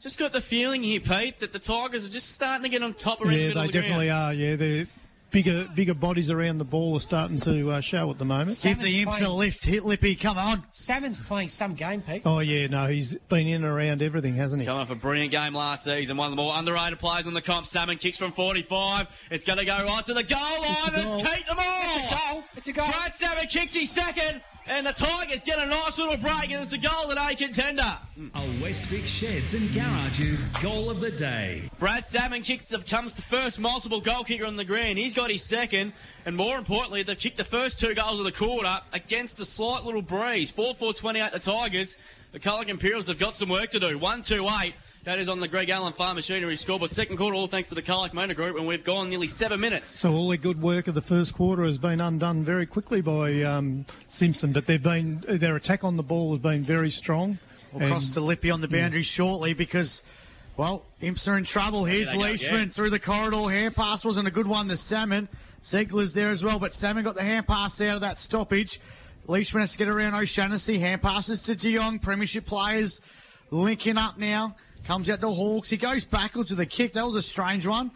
Just got the feeling here, Pete, that the Tigers are just starting to get on top around the Yeah, middle they of the definitely ground. are. Yeah, they're bigger, bigger bodies around the ball are starting to uh, show at the moment. Give the Imps a lift. Hit Lippy. Come on. Salmon's playing some game, Pete. Oh yeah, no, he's been in and around everything, hasn't he? Coming off a brilliant game last season, one of the more underrated players on the comp. Salmon kicks from 45. It's going to go right to the goal line. It's a goal. It's Kate them all. It's a goal. It's a goal. Brad Salmon kicks his second, and the Tigers get a nice little break, and it's a goal A contender. A West Vic Sheds and Garages goal of the day. Brad Salmon kicks becomes the first multiple goal kicker on the ground. He's got his second, and more importantly, they've kicked the first two goals of the quarter against a slight little breeze. 4 4 28 the Tigers. The Colac Imperials have got some work to do. 1 2 8. That is on the Greg Allen Farm Machinery scoreboard. Second quarter, all thanks to the Colac Motor Group, and we've gone nearly seven minutes. So all the good work of the first quarter has been undone very quickly by um, Simpson, but they've been their attack on the ball has been very strong. We'll cross to Lippy on the boundary shortly because, well, Imps are in trouble. Here's they Leishman yeah. through the corridor. Hand pass wasn't a good one to Salmon. Segler's there as well, but Salmon got the hand pass out of that stoppage. Leishman has to get around O'Shannessy. Hand passes to De Jong. Premiership players linking up now. Comes out to Hawks. He goes backwards with a kick. That was a strange one.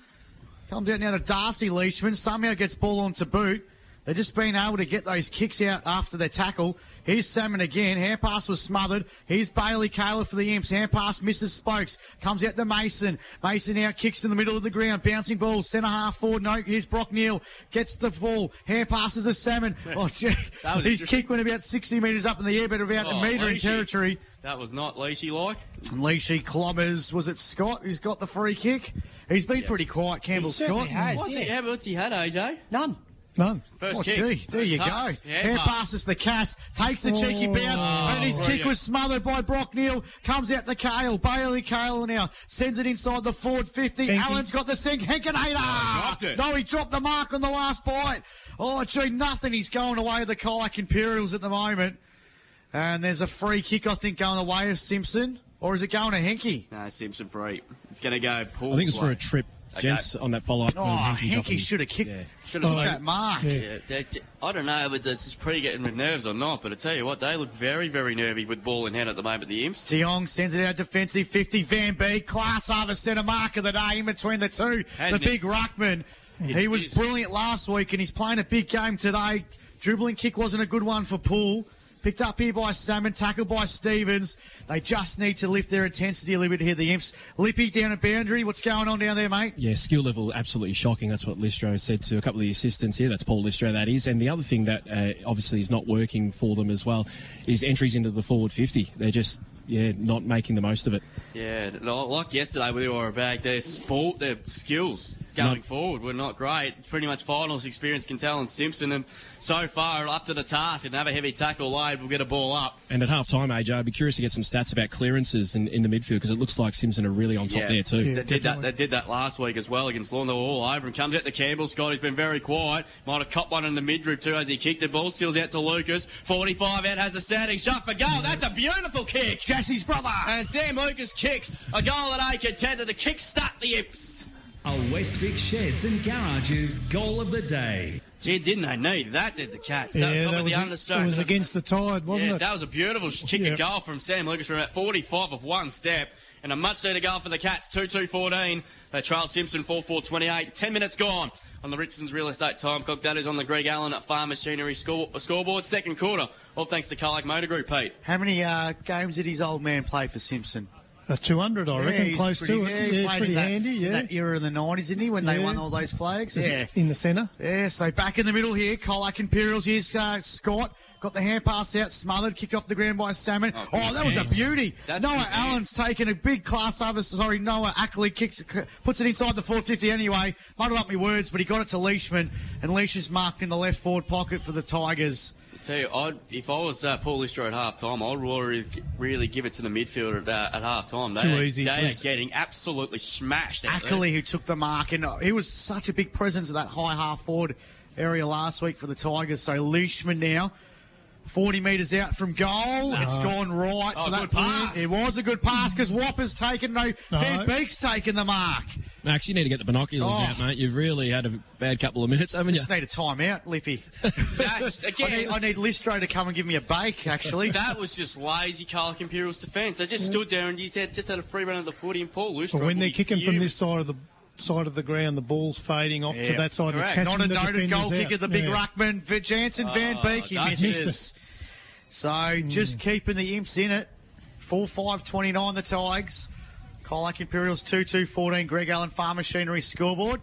Comes out now to Darcy Leishman. Somehow gets ball onto boot. They've just been able to get those kicks out after their tackle. Here's Salmon again. Hand pass was smothered. Here's Bailey Kaler for the Imps. Hand pass misses Spokes. Comes out to Mason. Mason out kicks in the middle of the ground. Bouncing ball. Centre half forward. No, here's Brock Neal. Gets the ball. Hand passes to Salmon. [laughs] Oh, gee. That His kick went about 60 metres up in the air, but about Oh, a metre in territory. That was not Leachy like. And Leachy clobbers. Was it Scott who's got the free kick? He's been pretty quiet, Campbell He Scott. has. What's, he, yeah. how- what's he had, AJ? None. None. First Oh, kick. gee, there you go. First touch. Hand Hand pass. passes the Cass, takes the cheeky Oh. bounce, and his kick was smothered by Brock Neal. Comes out to Kale. Bailey Kale now sends it inside the forward 50. Henke. Allen's got the sink. Henkenator! Oh, dropped it. No, he dropped the mark on the last bite. Oh, gee, nothing. He's going away with the Colac Imperials at the moment. And there's a free kick, I think, going away of Simpson. Or is it going to Henke? No, Simpson free. It's going to go Paul's I think it's for a trip, Okay. Gents, on that follow up. Oh, Henke should have kicked, Yeah. Should have kicked that mark. Yeah. Yeah, I don't know if it's, it's just pretty getting with nerves or not, but I tell you what, they look very, very nervy with ball in hand at the moment, the Imps. De Jong sends it out defensive 50. Van B, class over centre mark of the day in between the two. Hasn't the he? big ruckman. It he was is. brilliant last week and he's playing a big game today. Dribbling kick wasn't a good one for Poole. Picked up here by Salmon, tackled by Stevens. They just need to lift their intensity a little bit here, the Imps. Lippy down at boundary. What's going on down there, mate? Yeah, skill level absolutely shocking. That's what Listro said to a couple of the assistants here. That's Paul Listro, that is. And the other thing that uh, obviously is not working for them as well is entries into the forward 50. They're just, yeah, not making the most of it. Yeah, like yesterday we were back, their sport, their skills, going forward were not great. Pretty much finals experience can tell and Simpson, and so far up to the task. And have a heavy tackle load, we'll get a ball up. And at half time, AJ, I'd be curious to get some stats about clearances in, in the midfield because it looks like Simpson are really on top there too. Yeah. They did that. They did that last week as well against Lorne. They were all over him. Comes out to Campbell. Scott. He's been very quiet. Might have caught one in the midriff too as he kicked the ball. Steals out to Lucas. 45 out has a standing shot for goal. That's a beautiful kick. Jesse's brother. And Sam Lucas kicks a goal that A contender to kick-start the Imps. A Westvic Sheds and Garages goal of the day. Gee, didn't they need that, did the Cats? That, Yeah, probably that was, the it was against the tide, wasn't yeah, it? that was a beautiful kick Yeah. and goal from Sam Lucas from about 45 of one step. And a much needed goal for the Cats, 2 2 14. They trail Simpson 4 4 28. 10 minutes gone on the Richardson's real estate time clock. That is on the Greg Allen at Farm Machinery score- scoreboard. Second quarter. All thanks to Colac Motor Group, Pete. How many uh, games did his old man play for Simpson? A 200, I reckon, he's close pretty, to it. Yeah, Yeah, played pretty in that, handy, in yeah. that era in the 90s, didn't he, when they won all those flags? Yeah. In the centre. Yeah, so back in the middle here, Colac Imperials. Here's uh, Scott. Got the hand pass out, smothered, kicked off the ground by Salmon. Oh, that was a beauty. That's Noah good Allen's taken a big class over. Sorry, Noah Ackley kicks, puts it inside the 450 anyway. Muddled up my words, but he got it to Leishman, and Leish is marked in the left forward pocket for the Tigers. Tell you, I'd, if I was uh, Paul Listro at half time, I'd really, really give it to the midfielder at, uh, at half time. They, Too easy. They are getting absolutely smashed. Ackley who took the mark, and uh, he was such a big presence of that high half forward area last week for the Tigers. So Leishman now. 40 metres out from goal. It's gone right. Oh, so that good pass. It was a good pass because Whopper's taken no. Van Beek's taken the mark. Max, you need to get the binoculars Oh. out, mate. You've really had a bad couple of minutes, haven't you? Just need a timeout, Lippy. [laughs] Dash, I again, need, I need Listro to come and give me a bake, actually. That was just lazy Colac Imperial's defence. They just stood there and just had, just had a free run of the footy and Paul Luce. But when they're kicking from this side of the side of the ground, the ball's fading off to that side. correct. It's Not a noted defenders goal kicker, the big Yeah. ruckman, V- Jansen Van oh, Beek. He that's- misses. Missed So just mm. keeping the imps in it. 4 5 29, the Tigers. Colac Imperials 2 2 14. Greg Allen Farm Machinery scoreboard.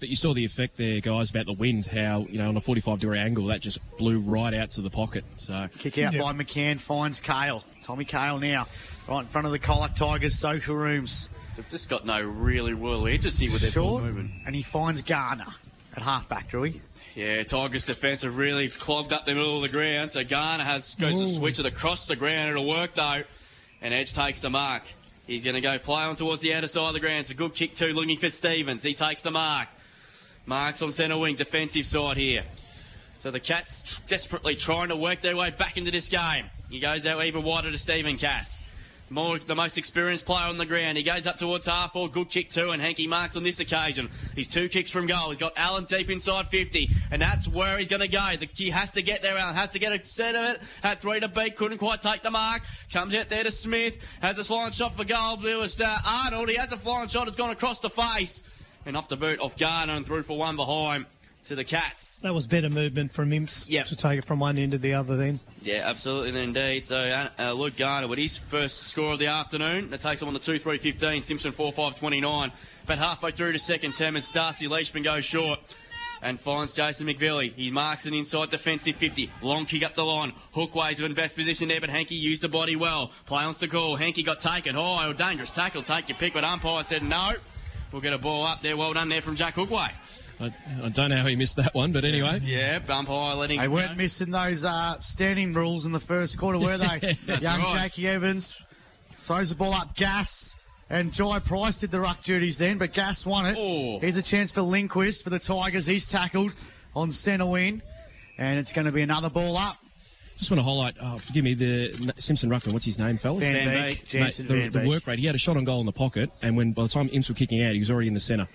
But you saw the effect there, guys, about the wind, how, you know, on a 45 degree angle, that just blew right out to the pocket. So, Kick out Yeah. by McCann finds Kale. Tommy Kale now, right in front of the Colac Tigers social rooms. They've just got no really real agency with their ball Short, movement. and he finds Garner at halfback, Drewy. Yeah, Tigers' defence have really clogged up the middle of the ground, so Garner has goes to switch it across the ground. It'll work though, and Edge takes the mark. He's going to go play on towards the outer side of the ground. It's a good kick too, looking for Stevens. He takes the mark. Marks on centre wing, defensive side here. So the Cats desperately trying to work their way back into this game. He goes out even wider to Stephen Cass. More, the most experienced player on the ground. He goes up towards half forward. Good kick too, and Hanky marks on this occasion. He's two kicks from goal. He's got Allen deep inside 50, and that's where he's going to go. The, he has to get there, Allen. Has to get a set of it. Had three to beat, couldn't quite take the mark. Comes out there to Smith. Has a flying shot for goal. Lewis uh, Arnold. He has a flying shot. It's gone across the face. And off the boot off Garner and through for one behind to the Cats. That was better movement from Imps Yep. to take it from one end to the other then. Yeah, absolutely indeed. So uh, uh, Luke Garner with his first score of the afternoon. That takes him on the 2 3 15. Simpson 4 5 29. But halfway through to second term, as Darcy Leishman goes short. And finds Jason McVilly. He marks an inside defensive 50. Long kick up the line. Hookways in best position there, but Hankey used the body well. Play on to call. Hankey got taken. Oh, dangerous tackle. Take your pick, but umpire said no. We'll get a ball up there. Well done there from Jack Hookway. I, I don't know how he missed that one, but anyway. Yeah, umpire letting They weren't go. missing those uh, standing rules in the first quarter, were they? [laughs] Young right. Jackie Evans throws the ball up. Gas and Jai Price did the ruck duties then, but Gas won it. Oh. Here's a chance for Lindquist for the Tigers. He's tackled on centre wing, and it's going to be another ball up. Just want to highlight, oh, forgive me, the Simpson Ruckman, what's his name, fellas? Van, Van Beek, Beek. Jansen Mate, the, Van the work rate, he had a shot on goal in the pocket, and when by the time Imps were kicking out, he was already in the centre.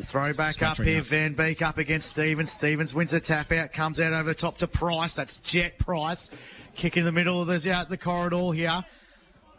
Throwback up here, up. Van Beek up against Stevens. Stevens wins a tap out, comes out over the top to Price. That's Jet Price. Kick in the middle of the, out the corridor here.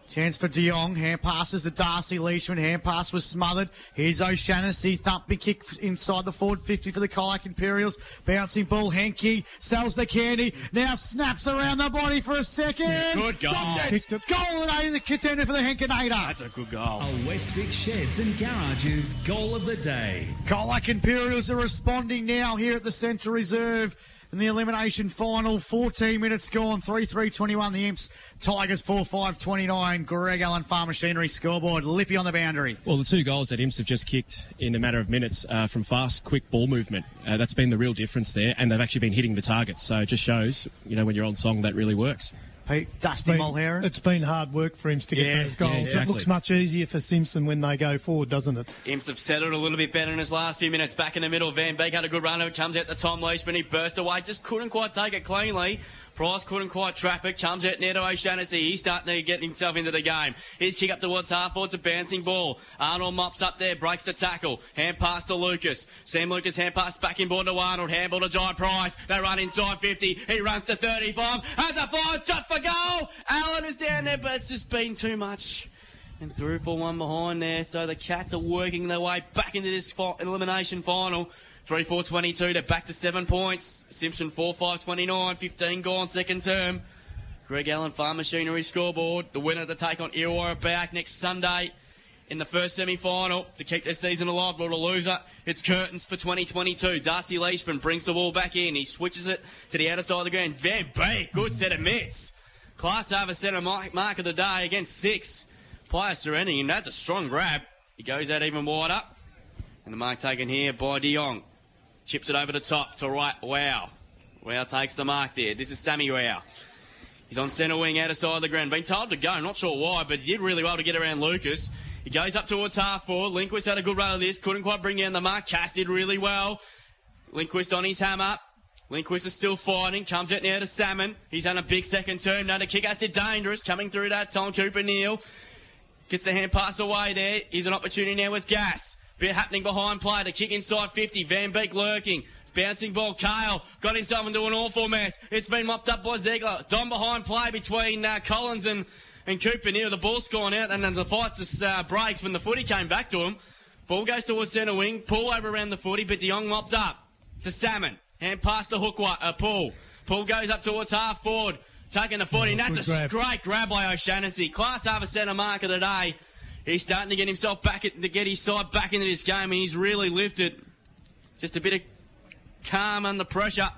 Chance for De Jong. Hand passes to Darcy Leishman. Hand pass was smothered. Here's O'Shannessy. Thumping kick inside the forward 50 for the Colac Imperials. Bouncing ball. Henke sells the candy. Now snaps around the body for a second. Good goal. Dropped it. Goal and the contender for the Henkenator. That's a good goal. Oh, a Westvic Sheds and Garages goal of the day. Colac Imperials are responding now here at the Centre Reserve. In the elimination final. 14 minutes gone, 3 3 21. The Imps, Tigers 4 5 29. Greg Allen Farm Machinery scoreboard. Lippy on the boundary. Well, the two goals that Imps have just kicked in a matter of minutes uh, from fast, quick ball movement. Uh, that's been the real difference there, and they've actually been hitting the targets. So it just shows, you know, when you're on song, that really works. Pete, Dusty Been- Mulhera. It's been hard work for him to get Yeah, those goals. yeah, exactly. It looks much easier for Simpson when they go forward, doesn't it? Imps have settled a little bit better in his last few minutes. Back in the middle, Van Beek had a good run. It comes out to Tom Leishman. He burst away, just couldn't quite take it cleanly. Price couldn't quite trap it. Comes out near to O'Shannessy. He's starting to get himself into the game. His kick up towards half forward. It's a bouncing ball. Arnold mops up there, breaks the tackle. Hand pass to Lucas. Sam Lucas hand pass back in board to Arnold. Handball to John Price. They run inside 50. He runs to 35. Has a five shot for goal. Allen is down there, but it's just been too much and through for one behind there. So the Cats are working their way back into this elimination final. 3 4 22, they're back to seven points. Simpson 4 5 29, 15 gone, second term. Greg Allen Farm Machinery scoreboard. The winner to take on Illawarra back next Sunday in the first semi final to keep their season alive. But a loser, it's curtains for 2022. Darcy Leishman brings the ball back in. He switches it to the outer side of the ground. Van Beek, good set of mitts. Class over centre mark, of the day against six. Player surrendering him. That's a strong grab. He goes out even wider. And the mark taken here by De Jong. Chips it over the top to right. Wow. Wow takes the mark there. This is Sammy Wow. He's on centre wing, out of side of the ground. Been told to go, not sure why, but he did really well to get around Lucas. He goes up towards half forward. Lindquist had a good run of this, couldn't quite bring down the mark. Cass did really well. Lindquist on his hammer. Lindquist is still fighting, comes out now to Salmon. He's on a big second turn. Now the kick has to dangerous, coming through that Tom Cooper Neal gets the hand pass away there. Here's an opportunity now with Gas. Bit happening behind play. The kick inside 50. Van Beek lurking. Bouncing ball. Kale got himself into an awful mess. It's been mopped up by Ziegler. Don behind play between uh, Collins and, and Cooper near The ball's gone out and then the fight just uh, breaks when the footy came back to him. Ball goes towards centre wing. Pull over around the footy, but De Jong mopped up. It's a Salmon. Hand past the hook, uh, Paul. Paul goes up towards half forward. Taking the footy. and that's a grab. great grab by O'Shannessy. Class half a centre marker of the day. He's starting to get himself back, at, to get his side back into this game, and he's really lifted. Just a bit of calm under pressure.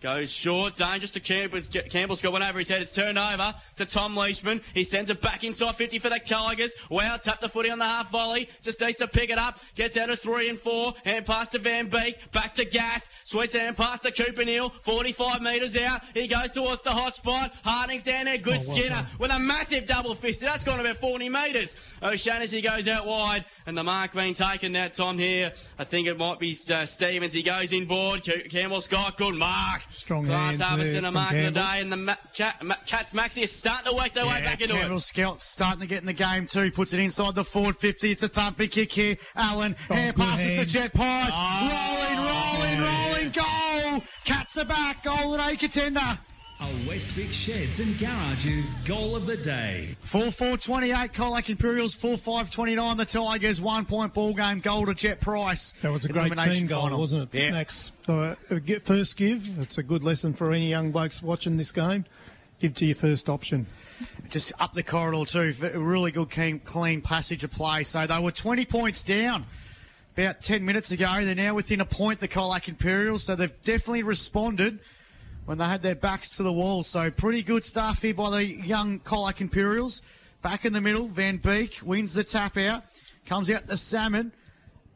Goes short, dangerous to Campbell. Campbell's got one over his head. It's turned over to Tom Leishman. He sends it back inside 50 for the Tigers. Wow, tapped the footy on the half volley. Just needs to pick it up. Gets out of three and four. Hand pass to Van Beek. Back to Gas. Sweets hand pass to Cooper Neal. 45 metres out. He goes towards the hot spot. Harding's down there. Good well Skinner with a massive double fist. That's gone about 40 metres. O'Shannessy goes out wide, and the mark being taken that time here. I think it might be uh, Stevens. He goes in board. Ca- Campbell Scott, good mark. Strong Class hands harvest there in a from mark of the day, and the Ma- Cat, Ma- Cats Maxi is starting to work their way Yeah, back into Campbell it. Scott starting to get in the game too. Puts it inside the forward 50. It's a thumpy kick here. Allen, oh, hand good passes to hand. Jet Price. Oh. rolling, rolling, rolling. Goal. Cats are back. Goal at A contender. A West Vic Sheds and Garages goal of the day. 4 4 28. Colac Imperials 4 5 29. The Tigers. One point ball game. Goal to Jet Price. That was a great elimination team goal, final. wasn't it, Yeah. Max? So, uh, get first give. It's a good lesson for any young blokes watching this game. Give to your first option. just up the corridor too. Really good, clean, clean passage of play. So they were 20 points down about 10 minutes ago. They're now within a point, the Colac Imperials. So they've definitely responded when they had their backs to the wall. So pretty good stuff here by the young Colac Imperials. Back in the middle, Van Beek wins the tap out. Comes out the Salmon.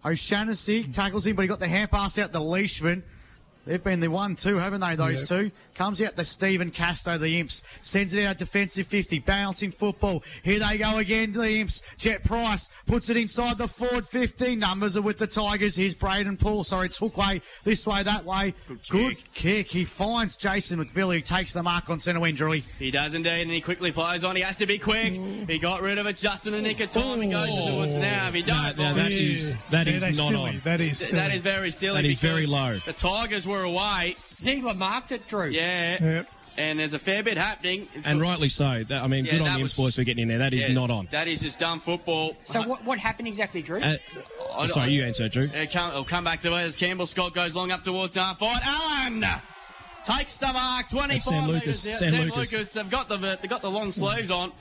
O'Shannessy tackles him, but he got the hand pass out the Leishman. They've been the one, two, haven't they, those Yep. two? Comes out the Stephen Casto, the Imps. Sends it out defensive 50. Bouncing football. Here they go again, the Imps. Jet Price puts it inside the Ford 50. Numbers are with the Tigers. Here's Braden Poole. Sorry, it's hook way, this way, that way. Good kick. He finds Jason McVilly, who takes the mark on centre wing, Drewy. He does indeed, and he quickly plays on. He has to be quick. He got rid of it just in the nick of time. He goes into woods now. If he No, don't, no, well, that is that Yeah, is that's not silly. on. That is silly. that is very silly. That is very low. The Tigers were away. Ziegler marked it, Drew. Yeah. Yep. And there's a fair bit happening. And rightly so. That, I mean, Yeah, good on the was- Imps boys for getting in there. That is Yeah, not on. That is just dumb football. So what, what happened exactly, Drew? Uh, I- sorry, you answer, Drew. It'll come, it'll come back to it as Campbell Scott goes long up towards half forward. Allen takes the mark. 25 That's Sam Lucas. metres out. Sam Sam Lucas. Lucas. They've got the they've got the long sleeves on.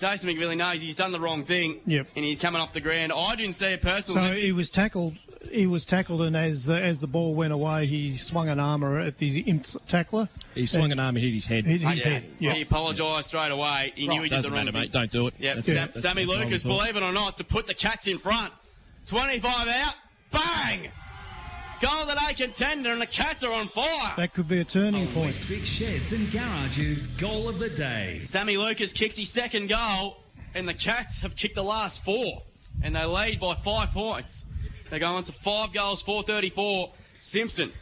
Jason McVilly knows he's done the wrong thing. Yep. And he's coming off the ground. I didn't see it So personally. he was tackled he was tackled, and as uh, as the ball went away, he swung an armour at the imps tackler. He swung an arm and hit his head. Hit his Yeah. head. Yeah. He apologised straight away. He knew he did the Doesn't wrong matter, thing. mate. Don't do it. Yep, That's- Sam, that's- Sammy that's Lucas, believe it or not, to put the Cats in front. 25 out, bang! Goal that I contender, and the Cats are on fire. That could be a turning point. Westvic Sheds and Garages goal of the day. Sammy Lucas kicks his second goal, and the Cats have kicked the last four, and they lead by five points. They go on to five goals, 434. Simpson,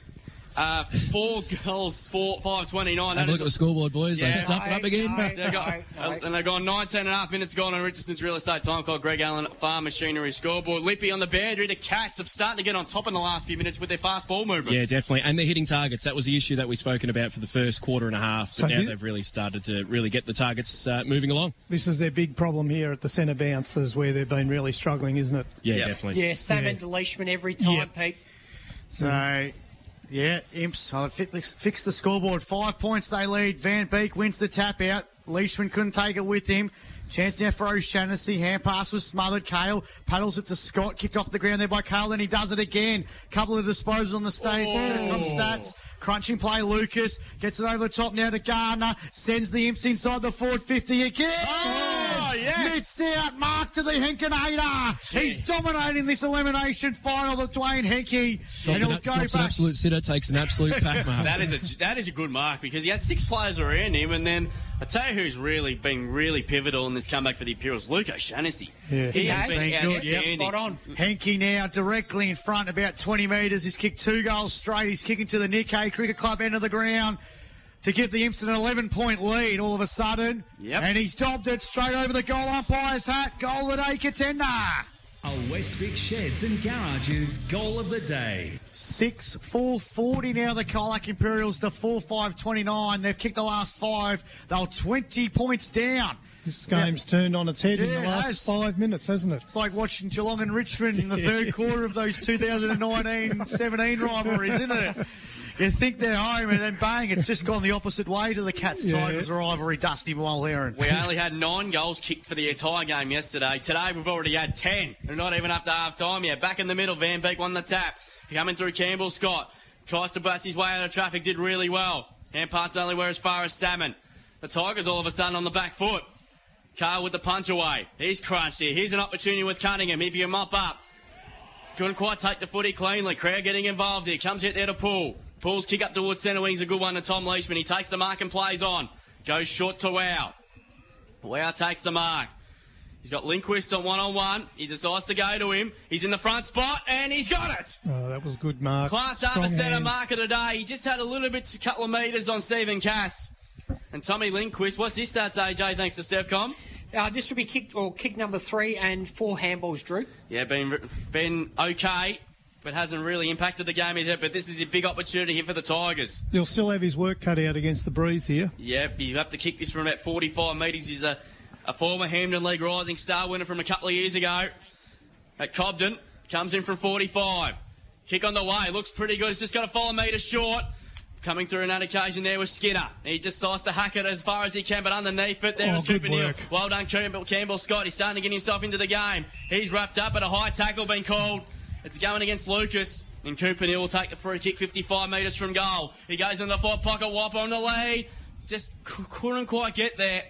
uh, four [laughs] goals, four, 529. Have a look at the scoreboard, boys. Yeah. They've stuffed it up again. They've got, and they've gone 19 and a half minutes gone on Richardson's real estate time called Greg Allen Farm Machinery scoreboard. Lippy on the boundary. The Cats have started to get on top in the last few minutes with their fast ball movement. Yeah, definitely. And they're hitting targets. That was the issue that we've spoken about for the first quarter and a half. But So now thi- they've really started to really get the targets uh, moving along. This is their big problem here at the centre bounces, where they've been really struggling, isn't it? Yeah, Yeah. definitely. Yeah, Sam Yeah. and Leishman every time, Yeah. Pete. So, yeah, Imps fix, fix the scoreboard. Five points they lead. Van Beek wins the tap out. Leishman couldn't take it with him. Chance now for O'Shannessy. Hand pass was smothered. Kale paddles it to Scott. Kicked off the ground there by Kale. Then he does it again. Couple of disposals on the stage. Oh. From stats. Crunching play. Lucas gets it over the top now to Gardner. Sends the Imps inside the forward 50 again. Oh, yes. Missed out. Mark to the Henkenator. He's dominating this elimination final. The Dwayne Henke. Drops, And an, he'll go drops an back. absolute sitter, takes an absolute pack [laughs] mark. That is a that is a good mark because he had six players around him, and then I tell you who's really been really pivotal in this comeback for the Imperials, Luke O'Shannessy. Yeah. he He has has. been Been good, yep. Spot on. Henke now directly in front, about 20 metres. He's kicked two goals straight. He's kicking to the Nikkei Cricket Club end of the ground to give the Imps an 11 point lead all of a sudden. Yep. And he's dobbed it straight over the goal umpire's hat. Goal of the day contender. A Westvic Sheds and Garages goal of the day. 6 4 40 now, the Colac Imperials to 4 5 29. They've kicked the last five. They're 20 points down. This game's turned on its head in the last has. five minutes, hasn't it? It's like watching Geelong and Richmond in the [laughs] third quarter of those 2019-17 rivalries, isn't it? You think they're home and then bang, it's just gone the opposite way to the Cats Tigers rivalry, Dusty Mulheron. We only had nine goals kicked for the entire game yesterday. Today we've already had ten. We're not even up to half time yet. Back in the middle, Van Beek won the tap. Coming through Campbell Scott. Tries to bust his way out of traffic, did really well. Hand pass only were as far as Salmon. The Tigers all of a sudden on the back foot. Carl with the punch away. He's crunched here. Here's an opportunity with Cunningham. If you mop up. Couldn't quite take the footy cleanly. Crowd getting involved here. Comes out there to pull. Pulls kick up towards centre wing's a good one to Tom Leishman. He takes the mark and plays on. Goes short to Wow. Wow takes the mark. He's got Lindquist on one on one. He decides to go to him. He's in the front spot and he's got it. Oh, that was good, Mark. Class up A centre marker today. He just had a little bit, a couple of metres on Stephen Cass. And Tommy Lindquist, what's his stats, AJ, thanks to Stevcom? Uh, this will be kick or kick number three and four handballs, Drew. Yeah, been been okay, but hasn't really impacted the game yet. But this is a big opportunity here for the Tigers. He'll still have his work cut out against the breeze here. Yep, you have to kick this from about 45 metres. He's a, a former Hampden League Rising Star winner from a couple of years ago at Cobden. Comes in from 45. Kick on the way, looks pretty good. He's just got to follow metres short. Coming through another occasion there was Skinner. He just decides to hack it as far as he can, but underneath it there Oh, good Cooper Neal. Well done, Campbell, Campbell Scott. He's starting to get himself into the game. He's wrapped up, but a high tackle being called. It's going against Lucas. And Cooper Neal will take the free kick 55 metres from goal. He goes in the forward pocket, Whop on the lead. Just c- couldn't quite get there.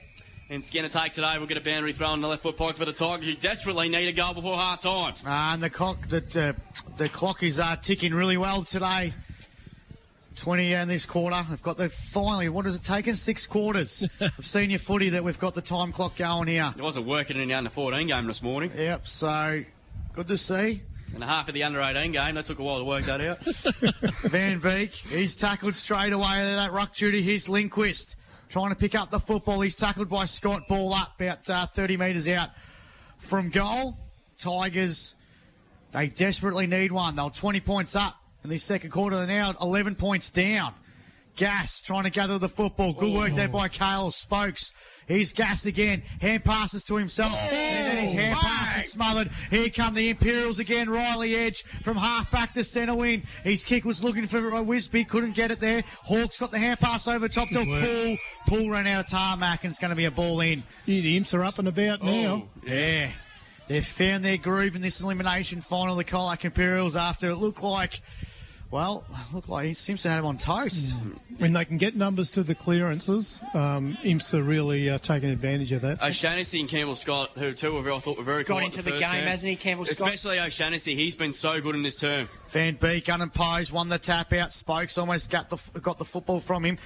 And Skinner takes it over. We'll get a boundary throw on the left foot pocket for the Tigers, who desperately need a goal before half time. Uh, and the clock that uh, the clock is uh, ticking really well today. 20 in this quarter. We've got the finally, what has it taken? Six quarters [laughs] of senior footy that we've got the time clock going here. It wasn't working in the under 14 game this morning. Yep, so good to see. And a half of the under 18 game, that took a while to work that out. [laughs] [laughs] Van Beek, he's tackled straight away. That ruck duty, here's Lindquist trying to pick up the football. He's tackled by Scott, ball up about uh, 30 metres out from goal. Tigers, they desperately need one. They're 20 points up in the second quarter. They're now 11 points down. Gas trying to gather the football. Good work there by Kale Spokes. He's Gas again. Hand passes to himself. and then his hand oh, pass is smothered. Here come the Imperials again. Riley Edge from half back to centre wing. His kick was looking for a Wisby. Couldn't get it there. Hawks got the hand pass over top to Poole. Poole ran out of tarmac and it's going to be a ball in. Yeah, the imps are up and about oh, now. Oh, Yeah. They've found their groove in this elimination final, the Colac Imperials, after it looked like, well, look like he seems to have him on toast. When they can get numbers to the clearances, um, Imps are really uh, taking advantage of that. O'Shannessy and Campbell Scott, who two of I thought were very Got into the, the game, term. hasn't he, Campbell Scott? Especially O'Shannessy, he's been so good in this term. Van Beek unopposed, won the tap out. Spokes almost got the got the football from him.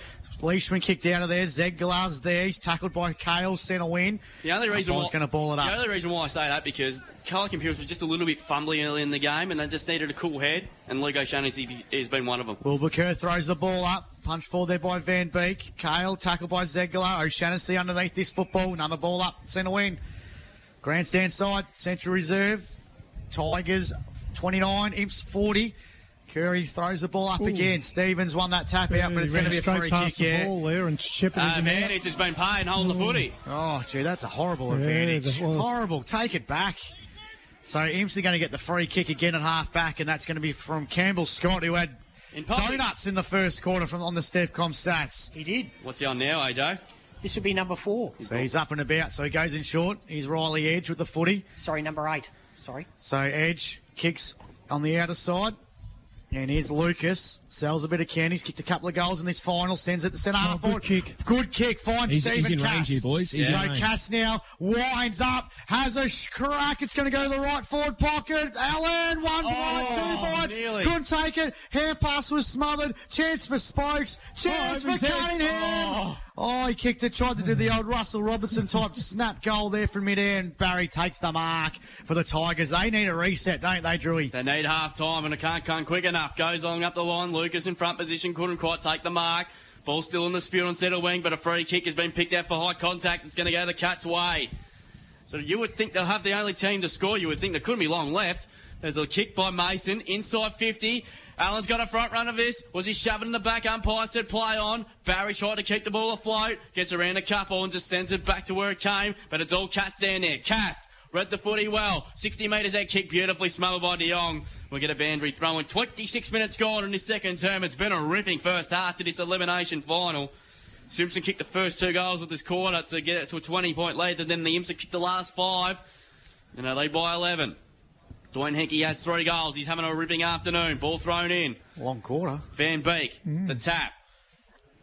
Leishman kicked out of there. Zeglar's there. He's tackled by Kale, centre win. The only reason why why going to ball it up. The only reason why I say that because Carl Imperials was just a little bit fumbly early in the game, and they just needed a cool head. And Luke O'Shannessy has been one of them. Wilbur Kerr throws the ball up. Punch forward there by Van Beek. Kale tackled by Zegler. O'Shannessy underneath this football. Another ball up. Centre win. Grandstand side. Central Reserve. Tigers 29. Imps 40. Curry throws the ball up again. Stevens won that tap out, but it's going to be a free past kick. the Yeah. ball there and shepherded Uh, him out. advantage has been paid holding the footy. Oh, gee, that's a horrible Yeah, advantage. Horrible. Take it back. So Imps are going to get the free kick again at half back, and that's going to be from Campbell Scott, who had In public. donuts in the first quarter from on the Stevcom stats. He did. What's he on now, AJ? This would be number four. So he's up and about. So he goes in short. He's Riley Edge with the footy. Sorry, number eight. Sorry. So Edge kicks on the outer side. And here's Lucas. Sells a bit of can. He's kicked a couple of goals in this final. Sends it to centre oh, half good forward. kick. Good kick. Finds He's- Stephen he's in Cass. range here, boys. He's so in range. Cass now winds up. Has a sh- crack. It's going to go to the right forward pocket. Allen, one bite, two Oh, bites. nearly. Couldn't take it. Hand pass was smothered. Chance for Spokes. Chance Oh, for Evans head. Cunningham. Oh. he kicked it. Tried to do the old Russell Robertson type [laughs] snap goal there from midair. And Barry takes the mark for the Tigers. They need a reset, don't they, Drewy? They need half time and it can't come quick enough. Goes along up the line. Lucas in front position couldn't quite take the mark. Ball still in the spear on centre wing, but a free kick has been picked out for high contact. It's going to go the Cats' way. So you would think they'll have the only team to score. You would think there couldn't be long left. There's a kick by Mason inside 50. Allen's got a front run of this. Was he shoving in the back? Umpire said play on. Barry tried to keep the ball afloat. Gets around a couple and just sends it back to where it came. But it's all Cats down there. Cass read the footy well. 60 metres out kick beautifully smothered by De Jong. We'll get a boundary throw in. 26 minutes gone in this second term. It's been a ripping first half to this elimination final. Simpson kicked the first two goals of this quarter to get it to a 20 point lead, and then the Imps have kicked the last five, and they lead by 11. Dwayne Henke has three goals. He's having a ripping afternoon. Ball thrown in. Long quarter. Van Beek, the tap.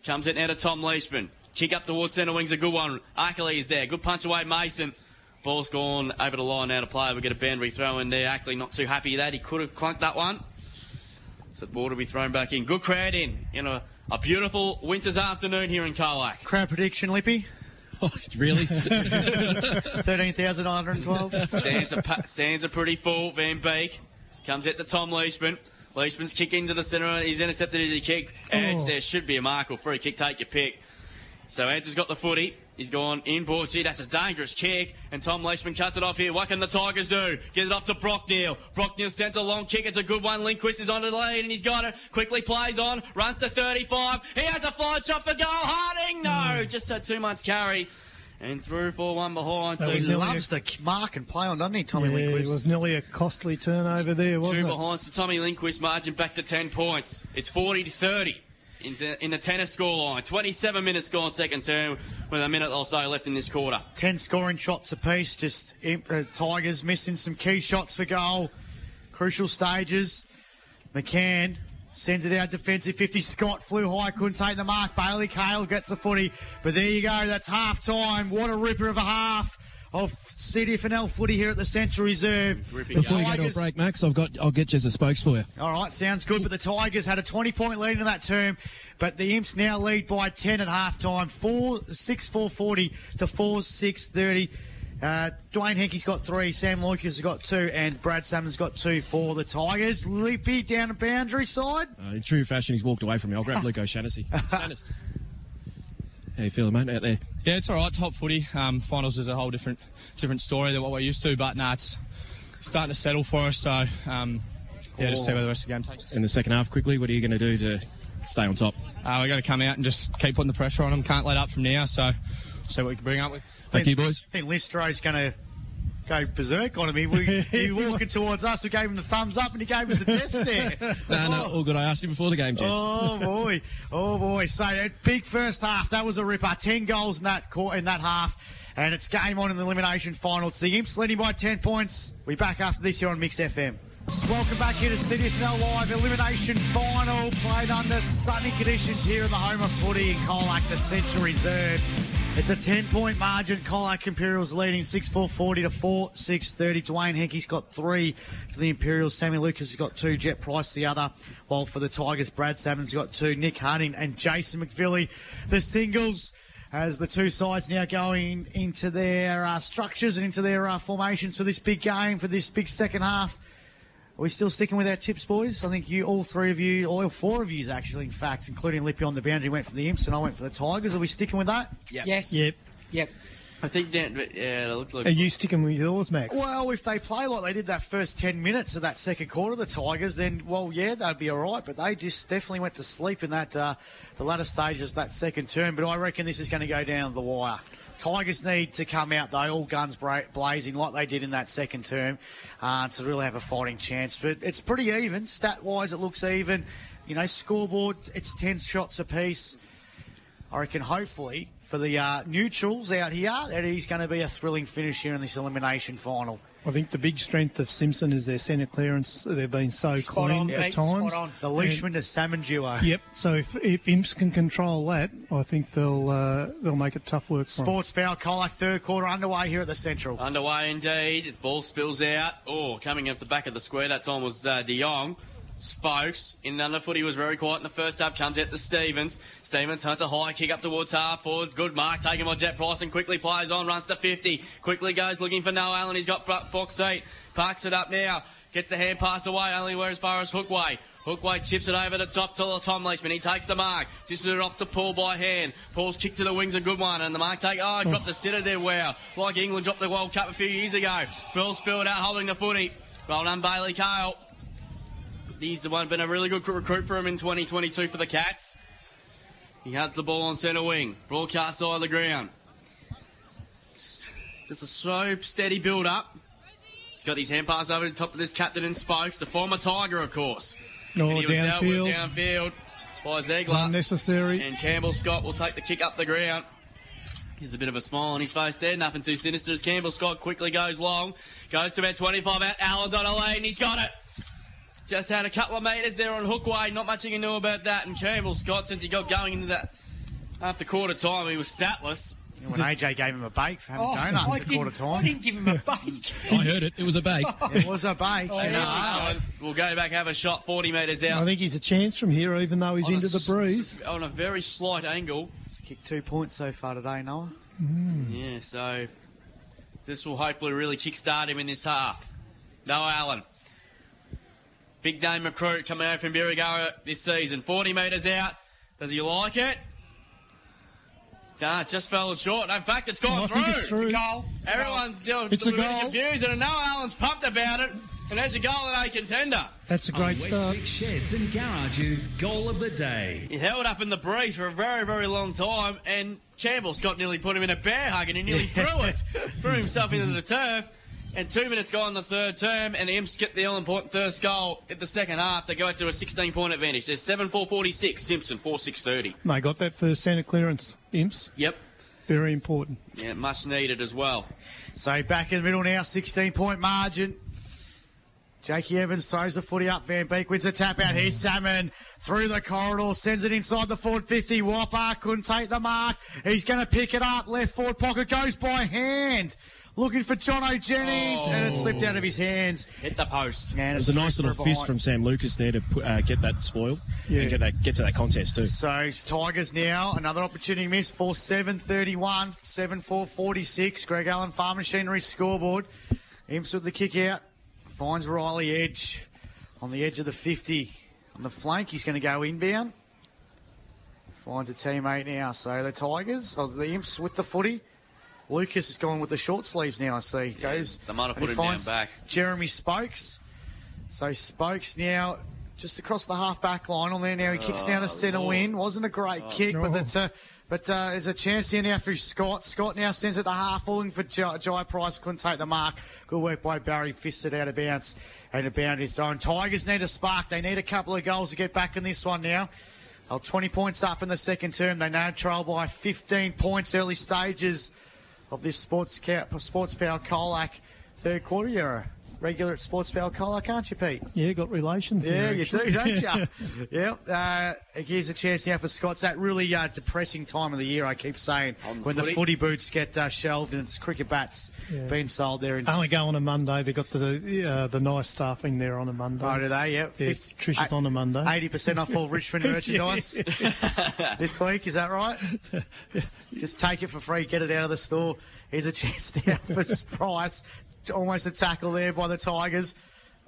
Comes it out of Tom Leishman. Kick up towards centre wing's a good one. Ackley is there. Good punch away, Mason. Ball's gone over the line now to play. We get a boundary throw in there. Ackley not too happy that. He could have clunked that one. So the ball to be thrown back in. Good crowd in. In a, a beautiful winter's afternoon here in Colac. Crowd prediction, Lippy. [laughs] Oh, really? [laughs] [laughs] 13,912. Stands are, pa- stands are pretty full. Van Beek comes out to Tom Leishman. Leishman's kick into the centre. He's intercepted as he kicked. Edge, Oh. there should be a mark or free kick. Take your pick. So Edge has got the footy. He's gone inboard. Gee, that's a dangerous kick. And Tom Leishman cuts it off here. What can the Tigers do? Get it off to Brock Neal. Brockneal sends a long kick. It's a good one. Lindquist is on the lead and he's got it. Quickly plays on. Runs to 35. He has a flying shot for goal. Harding, no. Hmm. Just a two months carry. And through for one behind. So He loves the mark and play on, doesn't he, Tommy Yeah, it was nearly a costly turnover there, Two wasn't it? behind, so Tommy Lindquist margin back to 10 points. It's 40 to 30 in the, in the tennis scoreline. 27 minutes gone second term with a minute or so left in this quarter. 10 scoring shots apiece. Just uh, Tigers missing some key shots for goal. Crucial stages. McCann sends it out defensive 50. Scott flew high, couldn't take the mark. Bailey Kale gets the footy. But there you go. That's half time. What a ripper of a half of CDFNL footy here at the Central Reserve. Ripping The Before you go to a break, Max, I've got I'll get you as a spokes for you. All right, sounds good. But the Tigers had a 20 point lead in that term, but the Imps now lead by 10 at half time. 4 6 4 40 to 4 6 30. Uh, Dwayne Henke's got three, Sam Lucas has got two, and Brad Salmon's got two for the Tigers. Lippy down the boundary side. Uh, in true fashion, he's walked away from me. I'll grab [laughs] Luke O'Shannessy. Shannessy. How you feeling, mate, out there? Yeah, it's all right. Top footy. Um, finals is a whole different different story than what we're used to, but nah, it's starting to settle for us. So um, yeah, just see where the rest of the game takes us. In the second half, quickly, what are you going to do to stay on top? Uh, we got to come out and just keep putting the pressure on them. Can't let up from now. So see what we can bring up with. Thank you, boys. I think Listro's going to go berserk on him. He, we, he walking towards us. We gave him the thumbs up and he gave us a test [laughs] there. No, no, all good. I asked him before the game, gents. Oh boy, oh boy! So a big first half. That was a ripper. Ten goals in that court in that half, And it's game on in the elimination final. It's the Imps leading by 10 points. We back after this here on Mix FM. Welcome back here to CDFNL Live. Elimination final played under sunny conditions here in the home of footy in Colac, the Central Reserve. It's a 10 point margin. Colac Imperials leading 6 4 40 to 4 6 30. Dwayne Henke's got three for the Imperials. Sammy Lucas has got two. Jet Price the other. While for the Tigers, Brad Salmon's got two. Nick Harding and Jason McVilly. The singles as the two sides now going into their uh, structures and into their uh, formations for this big game, for this big second half. Are we still sticking with our tips, boys? I think you, all three of you, all four of you, actually, in fact, including Lippy on the boundary, went for the Imps and I went for the Tigers. Are we sticking with that? Yes. Yep. Yep. I think Dan, yeah, it looked like Are you sticking with yours, Max? Well, if they play like they did that first 10 minutes of that second quarter, the Tigers, then, well, yeah, they'd be all right. But they just definitely went to sleep in that uh, the latter stages of that second term. But I reckon this is going to go down the wire. Tigers need to come out, though, all guns blazing like they did in that second term uh, to really have a fighting chance. But it's pretty even. Stat wise, it looks even. You know, scoreboard, it's 10 shots apiece. I reckon hopefully for the uh, neutrals out here that is going to be a thrilling finish here in this elimination final. I think the big strength of Simpson is their centre clearance. They've been so Spot clean on, at mate, times. spot on. The Leishman to Salmon duo. Yep. So if, if Imps can control that, I think they'll uh, they'll make it tough work for 'em. Sports Bow Colac third quarter underway here at the Central. Underway indeed. Ball spills out. Oh, coming up the back of the square. That time was uh, De Jong. Spokes in underfoot. He was very quiet in the first half. Comes out to Stevens. Stevens hunts a high kick up towards half forward. Good mark taken by Jet Price and quickly plays on. Runs to 50. Quickly goes looking for Noah Allen. He's got bo- box seat. Parks it up now. Gets the hand pass away. Only where as far as Hookway. Hookway chips it over the top to Tom Leishman. He takes the mark. Just it off to Paul by hand. Paul's kick to the wings, a good one. And the mark take. Oh, dropped the sitter there. Wow. Like England dropped the World Cup a few years ago. Phil spilled out holding the footy. Well done, Bailey Kale. He's the one been a really good recruit for him in 2022 for the Cats. He has the ball on centre wing, broadcast side of the ground. Just just a slow, steady build up. He's got his hand pass over the top of this captain in Spokes, the former Tiger, of course. No, and he was dealt with downfield. downfield by Zegler. Unnecessary. And Campbell Scott will take the kick up the ground. Here's a bit of a smile on his face there. Nothing too sinister as Campbell Scott quickly goes long. Goes to about 25 out. Allen's on a lane. He's got it. Just had a couple of metres there on Hookway. Not much you can do about that. And Campbell Scott, since he got going into that after quarter time, he was statless. When AJ gave him a bake for having Oh, donuts I at didn't- quarter I didn't give him a bake. [laughs] I heard it. It was a bake. [laughs] It was a bake. Oh, you know. Allen will go back have a shot 40 metres out. I think he's a chance from here, even though he's on a into the breeze. On a very slight angle. He's kicked two points so far today, Noah. Mm. Yeah, so this will hopefully really kickstart him in this half. Noah Allen. Big name recruit coming out from Birregurra this season. 40 metres out. Does he like it? Nah, it just fell short. In fact, it's gone Oh, I through. it's through. Goal. Everyone's doing, It's a really goal. confused, and Noah Allen's pumped about it. And there's a goal at a contender. That's a great start. Westvic Sheds and Garages Goal of the Day. He held up in the breeze for a very, very long time, and Campbell Scott nearly put him in a bear hug, and he nearly threw it, threw himself into the turf. And two minutes gone in the third term, and the Imps get the all important first goal at the second half. They go to a 16 point advantage. There's 7 4 46, Simpson 4 6 30. They got that first centre clearance, Imps. Yep. Very important. Yeah, much needed as well. So back in the middle now, 16 point margin. Jakey Evans throws the footy up. Van Beek wins the tap out. Here's Salmon through the corridor, sends it inside the forward 50. Whopper couldn't take the mark. He's going to pick it up. Left forward pocket goes by hand. Looking for Jono Jennings, and it slipped out of his hands. Hit the post. And It was a nice little for fist from Sam Lucas there to put, uh, get that spoil Yeah. and get that get to that contest too. So it's Tigers now. Another opportunity missed for 7 31, 7 4 46. Greg Allen Farm Machinery scoreboard. Imps with the kick out. Finds Riley Edge on the edge of the 50. On the flank, he's going to go inbound. Finds a teammate now. So the Tigers, oh, the Imps with the footy. Lucas is going with the short sleeves now, I see. Goes. they might have put him down back. Jeremy Spokes. So Spokes now just across the half back line on there now. He kicks down to centre win. Wasn't a great kick, but No. that, uh, but uh, there's a chance here now for Scott. Scott now sends it to half, falling for Jai, Jai Price. Couldn't take the mark. Good work by Barry. Fisted out of bounds, and a bound is thrown. Tigers need a spark. They need a couple of goals to get back in this one now. They're 20 points up in the second term. They now trail by 15 points early stages of this Sports, Sports Power Colac third quarter. You're a regular at Sports Power Colac, aren't you, Pete? Yeah, got relations Yeah, there. you actually. do, don't you? [laughs] yeah. Uh, here's a chance now for Scott's that really uh, depressing time of the year. I keep saying the when footy. the footy boots get uh, shelved and it's cricket bats Yeah. being sold there. In Only go on a Monday. They got the uh, the nice staffing there on a Monday. Oh, do they? Yeah. Yeah, Tricia's on a Monday. Eighty percent off all Richmond [laughs] merchandise [laughs] this week. Is that right? Just take it for free. Get it out of the store. Here's a chance now for Price. Almost a tackle there by the Tigers.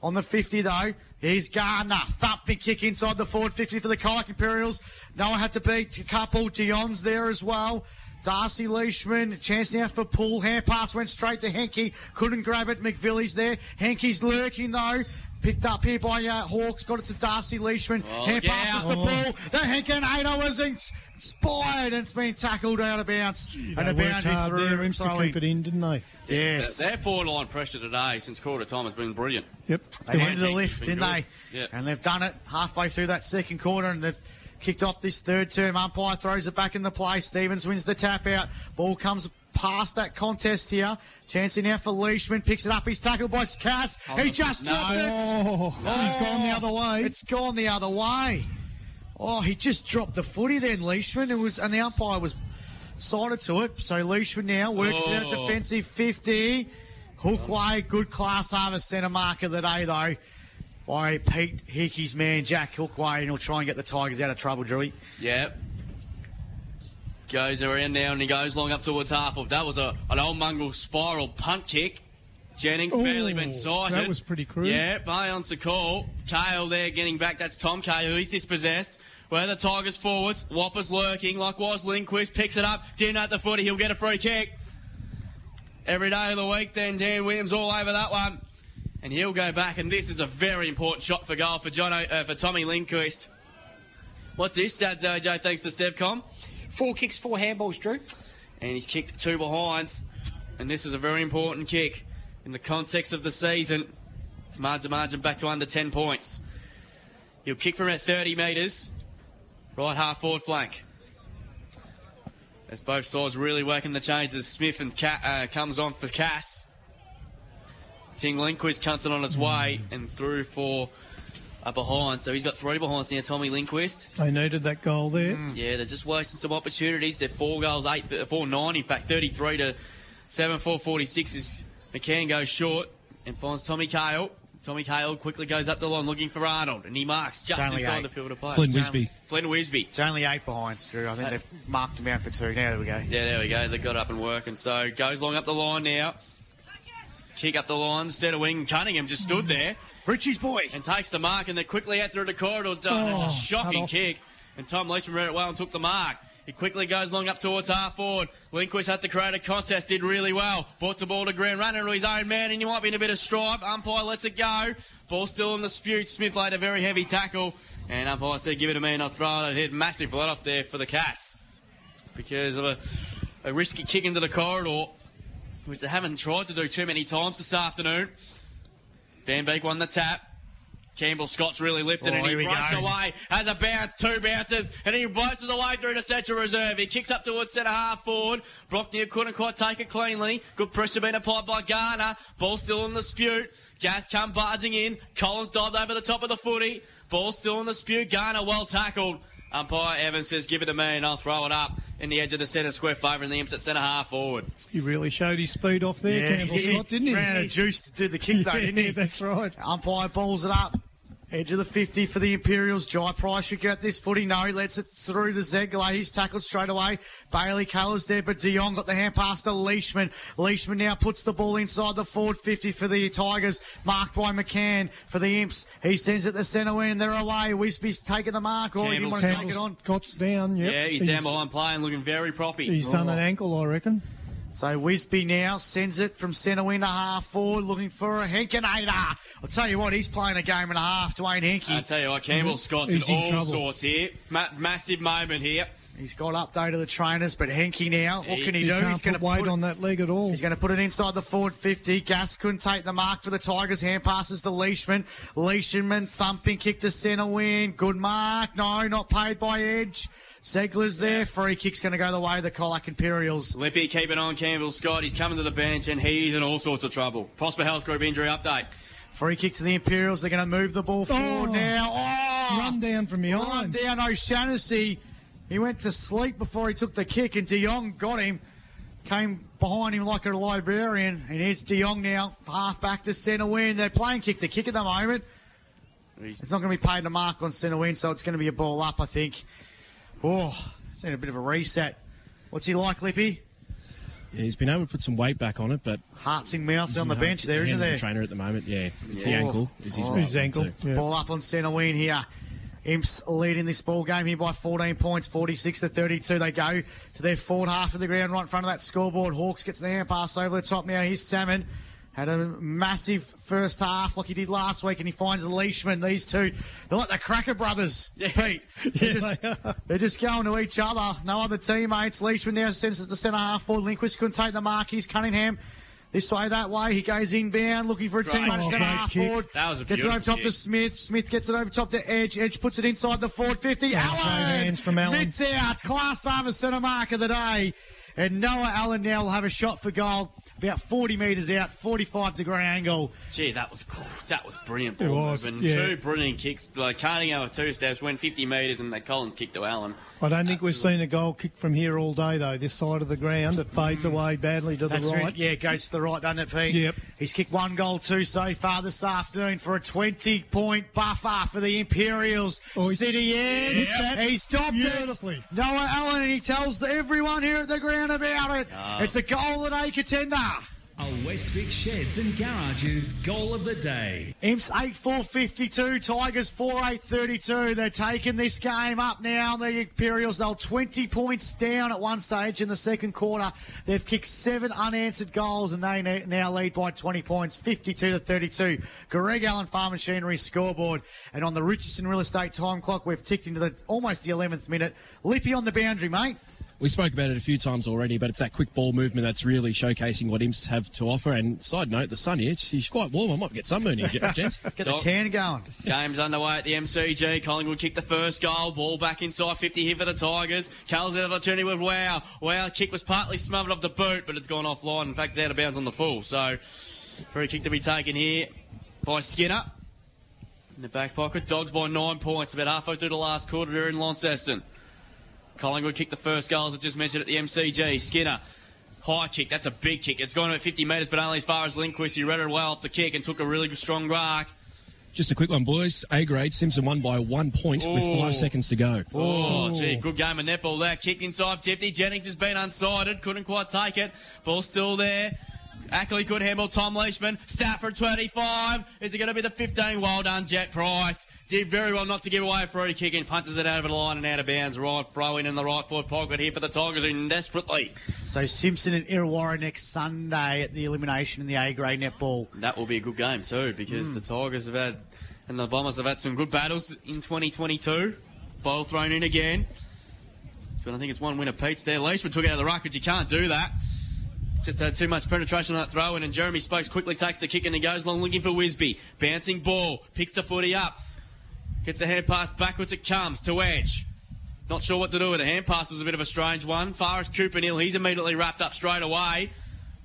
On the 50 though, here's Gardner. Big kick inside the forward 50 for the Colac Imperials. Noah had to beat a couple. Dion's there as well. Darcy Leishman, chance now for Poole. Hand pass went straight to Henke. Couldn't grab it. McVilly's there. Henke's lurking though. Picked up here by uh, Hawks. Got it to Darcy Leishman. Oh, Hand yeah. passes the Oh. ball. The Henkenator was ins- inspired and it's been tackled out of bounds. They and the worked boundaries hard through. there, Imps, to keep it in, didn't they? Yes. Their forward line pressure today since quarter time has been brilliant. Yep. They Yeah, needed a Henke's lift, didn't good. they? Yeah. And they've done it halfway through that second quarter and they've kicked off this third term. Umpire throws it back in the play. Stevens wins the tap out. Ball comes past that contest here. Chancing now for Leishman. Picks it up. He's tackled by Cass. Oh, he just no. dropped it. Oh, he's gone the other way. It's gone the other way. Oh, he just dropped the footy then, Leishman. It was, and the umpire was sided to it. So Leishman now works it out Oh. defensive 50. Hookway, good class harvest centre mark of the day, though, by Pete Hickey's man, Jack Hookway, and he'll try and get the Tigers out of trouble, Drewy. Yeah. Goes around now and he goes long up towards half of. That was a, an old mongrel spiral punt kick. Jennings Ooh, barely been sighted. that was pretty crude. Yeah, Bayon's the call. Kale there getting back. That's Tom Cahill. He's dispossessed. Where the Tigers forwards. Whopper's lurking. Likewise, Lindquist picks it up. Didn't at the footy. He'll get a free kick. Every day of the week, then Dan Williams all over that one. And he'll go back. And this is a very important shot for goal for John, uh, for Tommy Lindquist. What's his stats, OJ, thanks to Stevcom? Four kicks, four handballs, Drew. and he's kicked two behinds. And this is a very important kick in the context of the season. It's margin margin back to under 10 points. He'll kick from about 30 metres, right half forward flank. As both sides really working the changes, Smith and uh, comes on for Cass. Ting Lindquist cunts it on its way and through for a behind. So he's got three behinds now, Tommy Lindquist. They needed that goal there. Yeah, they're just wasting some opportunities. They're four goals, eight, uh, four nine, in fact, 33 to 7, 4, 46 is McCann goes short and finds Tommy Cale. Tommy Cale quickly goes up the line looking for Arnold and he marks just only inside eight. the field of play. Flynn Wisby. Flynn Wisby. It's only eight behinds, Drew. I think they've marked him out for two. Now, there we go. Yeah, there we go. They got up and working. So goes long up the line now. Kick up the line instead of wing. Cunningham just stood there. Richie's boy. and takes the mark, and they're quickly out through the corridor. Done. it's Oh, a shocking kick, and Tom Leishman read it well and took the mark. He quickly goes long up towards half forward. Lindquist had to create a contest, did really well. Brought the ball to ground, running to his own man, and he might be in a bit of strife. Umpire lets it go. Ball still in dispute. Smith laid a very heavy tackle, and umpire said, "Give it to me, and I'll throw it." Hit massive blood off there for the Cats because of a, a risky kick into the corridor, which they haven't tried to do too many times this afternoon. Van Beek won the tap. Campbell Scott's really lifted Oh, and he here he breaks goes. away. Has a bounce, two bounces, and he bounces away through to Central Reserve. He kicks up towards centre half forward. Brock Neal couldn't quite take it cleanly. Good pressure being applied by Garner. Ball still in the dispute. Gas come barging in. Collins dived over the top of the footy. Ball still in the dispute. Garner well tackled. Umpire Evans says, give it to me and I'll throw it up in the edge of the centre square favour and the imps at centre half forward. He really showed his speed off there, Campbell Scott, didn't he? Ran out of juice to do the kick, though, [laughs] yeah, didn't he? that's right. Umpire balls it up. Edge of the 50 for the Imperials. Jai Price should get this footy. No, he lets it through to Zegler. He's tackled straight away. Bailey Colours there, but De Jong got the hand pass to Leishman. Leishman now puts the ball inside the forward 50 for the Tigers. Marked by McCann for the Imps. He sends it to centre wing and they're away. Wisby's taking the mark or he didn't want to take it on. Scott's down. Yep. Yeah, he's, down behind playing, looking very proppy. He's done an oh. ankle, I reckon. So Wisby now sends it from centre wing to half forward, looking for a Henkenator. I'll tell you what, he's playing a game and a half, Dwayne Henke. I'll tell you what, Campbell mm-hmm. Scott's He's in in all trouble. sorts here. Ma- massive moment here. He's got updated the trainers, but Henke now, what can he, He do? can't He's going to put, on that leg at all. He's going to put it inside the forward 50. Gas couldn't take the mark for the Tigers. Hand passes to Leishman. Leishman thumping kick to centre win. Good mark. No, not paid by Edge. Segler's there. Free kick's going to go the way of the Colac Imperials. Lippy keeping on, Campbell Scott. He's coming to the bench and he's in all sorts of trouble. Prosper Health Group injury update. Free kick to the Imperials. They're going to move the ball forward Oh. now. Oh! Run down from behind. Run down O'Shannessy. He went to sleep before he took the kick, and De Jong got him. Came behind him like a librarian, and here's De Jong now, half back to centre win. They're playing kick to kick at the moment. It's not going to be paid to mark on centre win, so it's going to be a ball up, I think. Oh, seen a bit of a reset. What's he like, Lippy? Yeah, he's been able to put some weight back on it, but Hearts and mouth on the bench there, hands isn't of the there? trainer at the moment, yeah. It's the ankle. Is his, Oh. right His ankle. Yeah. Ball up on centre wing here. Imps leading this ball game here by 14 points, 46 to 32. They go to their forward half of the ground, right in front of that scoreboard. Hawks gets the hand pass over the top now. Here's Salmon. Had a massive first half like he did last week, and he finds Leishman. These two, they're like the Cracker brothers, Pete. [laughs] They're, just, they're just going to each other. No other teammates. Leishman now sends it to centre half forward. Lindquist couldn't take the mark. He's Cunningham. This way, that way. He goes inbound, looking for a at Oh, centre half kick. forward. That was a Gets it over top to. Smith. Smith gets it over top to Edge. Edge puts it inside the forward 50. Allen! hands from Allen. Mitts out. Class over centre mark of the day. And Noah Allen now will have a shot for goal about 40 metres out, 45 degree angle. Gee, that was cool. That was brilliant. It was, yeah. Two brilliant kicks. Like Cunningham with two steps, went 50 metres, and that Collins kicked to Allen. I don't think we've seen a goal kick from here all day, though. This side of the ground, it fades mm. away badly to That's the right. right. Yeah, goes to the right, doesn't it, Pete? Yep. He's kicked one goal, two so far this afternoon for a 20 point buffer for the Imperials. Oh, he's- City End. Hit that He stopped beautifully. it. Noah Allen, and he tells everyone here at the ground about it. It's a goal of the day contender. A Westvic Sheds and Garages goal of the day. Imps 8 4 52, Tigers 4 8 32. They're taking this game up now. The Imperials, they're 20 points down at one stage in the second quarter. They've kicked seven unanswered goals and they now lead by 20 points, 52 to 32. Greg Allen Farm Machinery scoreboard. And on the Richardson Real Estate time clock, we've ticked into the almost the 11th minute. Lippy on the boundary, mate. We spoke about it a few times already, but it's that quick ball movement that's really showcasing what Imps have to offer. And side note, the sun here, it's, it's quite warm. I might get sunburn here, [laughs] gents. Get the Dog. tan going. Game's underway at the MCG. Collingwood kicked the first goal. Ball back inside 50 here for the Tigers. Cal's out of opportunity with Wow. Wow kick was partly smothered off the boot, but it's gone offline. In fact, it's out of bounds on the full. So, free kick to be taken here by Skinner. In the back pocket. Dogs by nine points. About halfway through the last quarter here in Launceston. Collingwood kicked the first goal, as I just mentioned, at the MCG. Skinner. High kick, that's a big kick. It's gone about 50 metres, but only as far as Lindquist. He read it well off the kick and took a really strong mark. Just a quick one, boys. A grade, Simpson won by one point with five seconds to go. Oh, gee, good game of netball there. Kicked inside 50. Jennings has been unsighted. Couldn't quite take it. Ball still there. Ackley could handle Tom Leishman. Stafford 25. Is it going to be the 15? Well done, Jet Price. Did very well not to give away a free kick and punches it over the line and out of bounds. Right throw in in the right foot pocket here for the Tigers in desperately. So Simpson and Irrewarra next Sunday at the elimination in the A grade netball. That will be a good game too because hmm. the Tigers have had and the Bombers have had some good battles in 2022. Ball thrown in again. But I think it's one winner Pete's there. Leishman took it out of the ruck, but you can't do that. Just had too much penetration on that throw in, and Jeremy Spokes quickly takes the kick and he goes long looking for Wisby. Bouncing ball, picks the footy up. Gets a hand pass backwards, it comes to Edge. Not sure what to do with the hand pass was a bit of a strange one. Far Cooper Hill, he's immediately wrapped up straight away.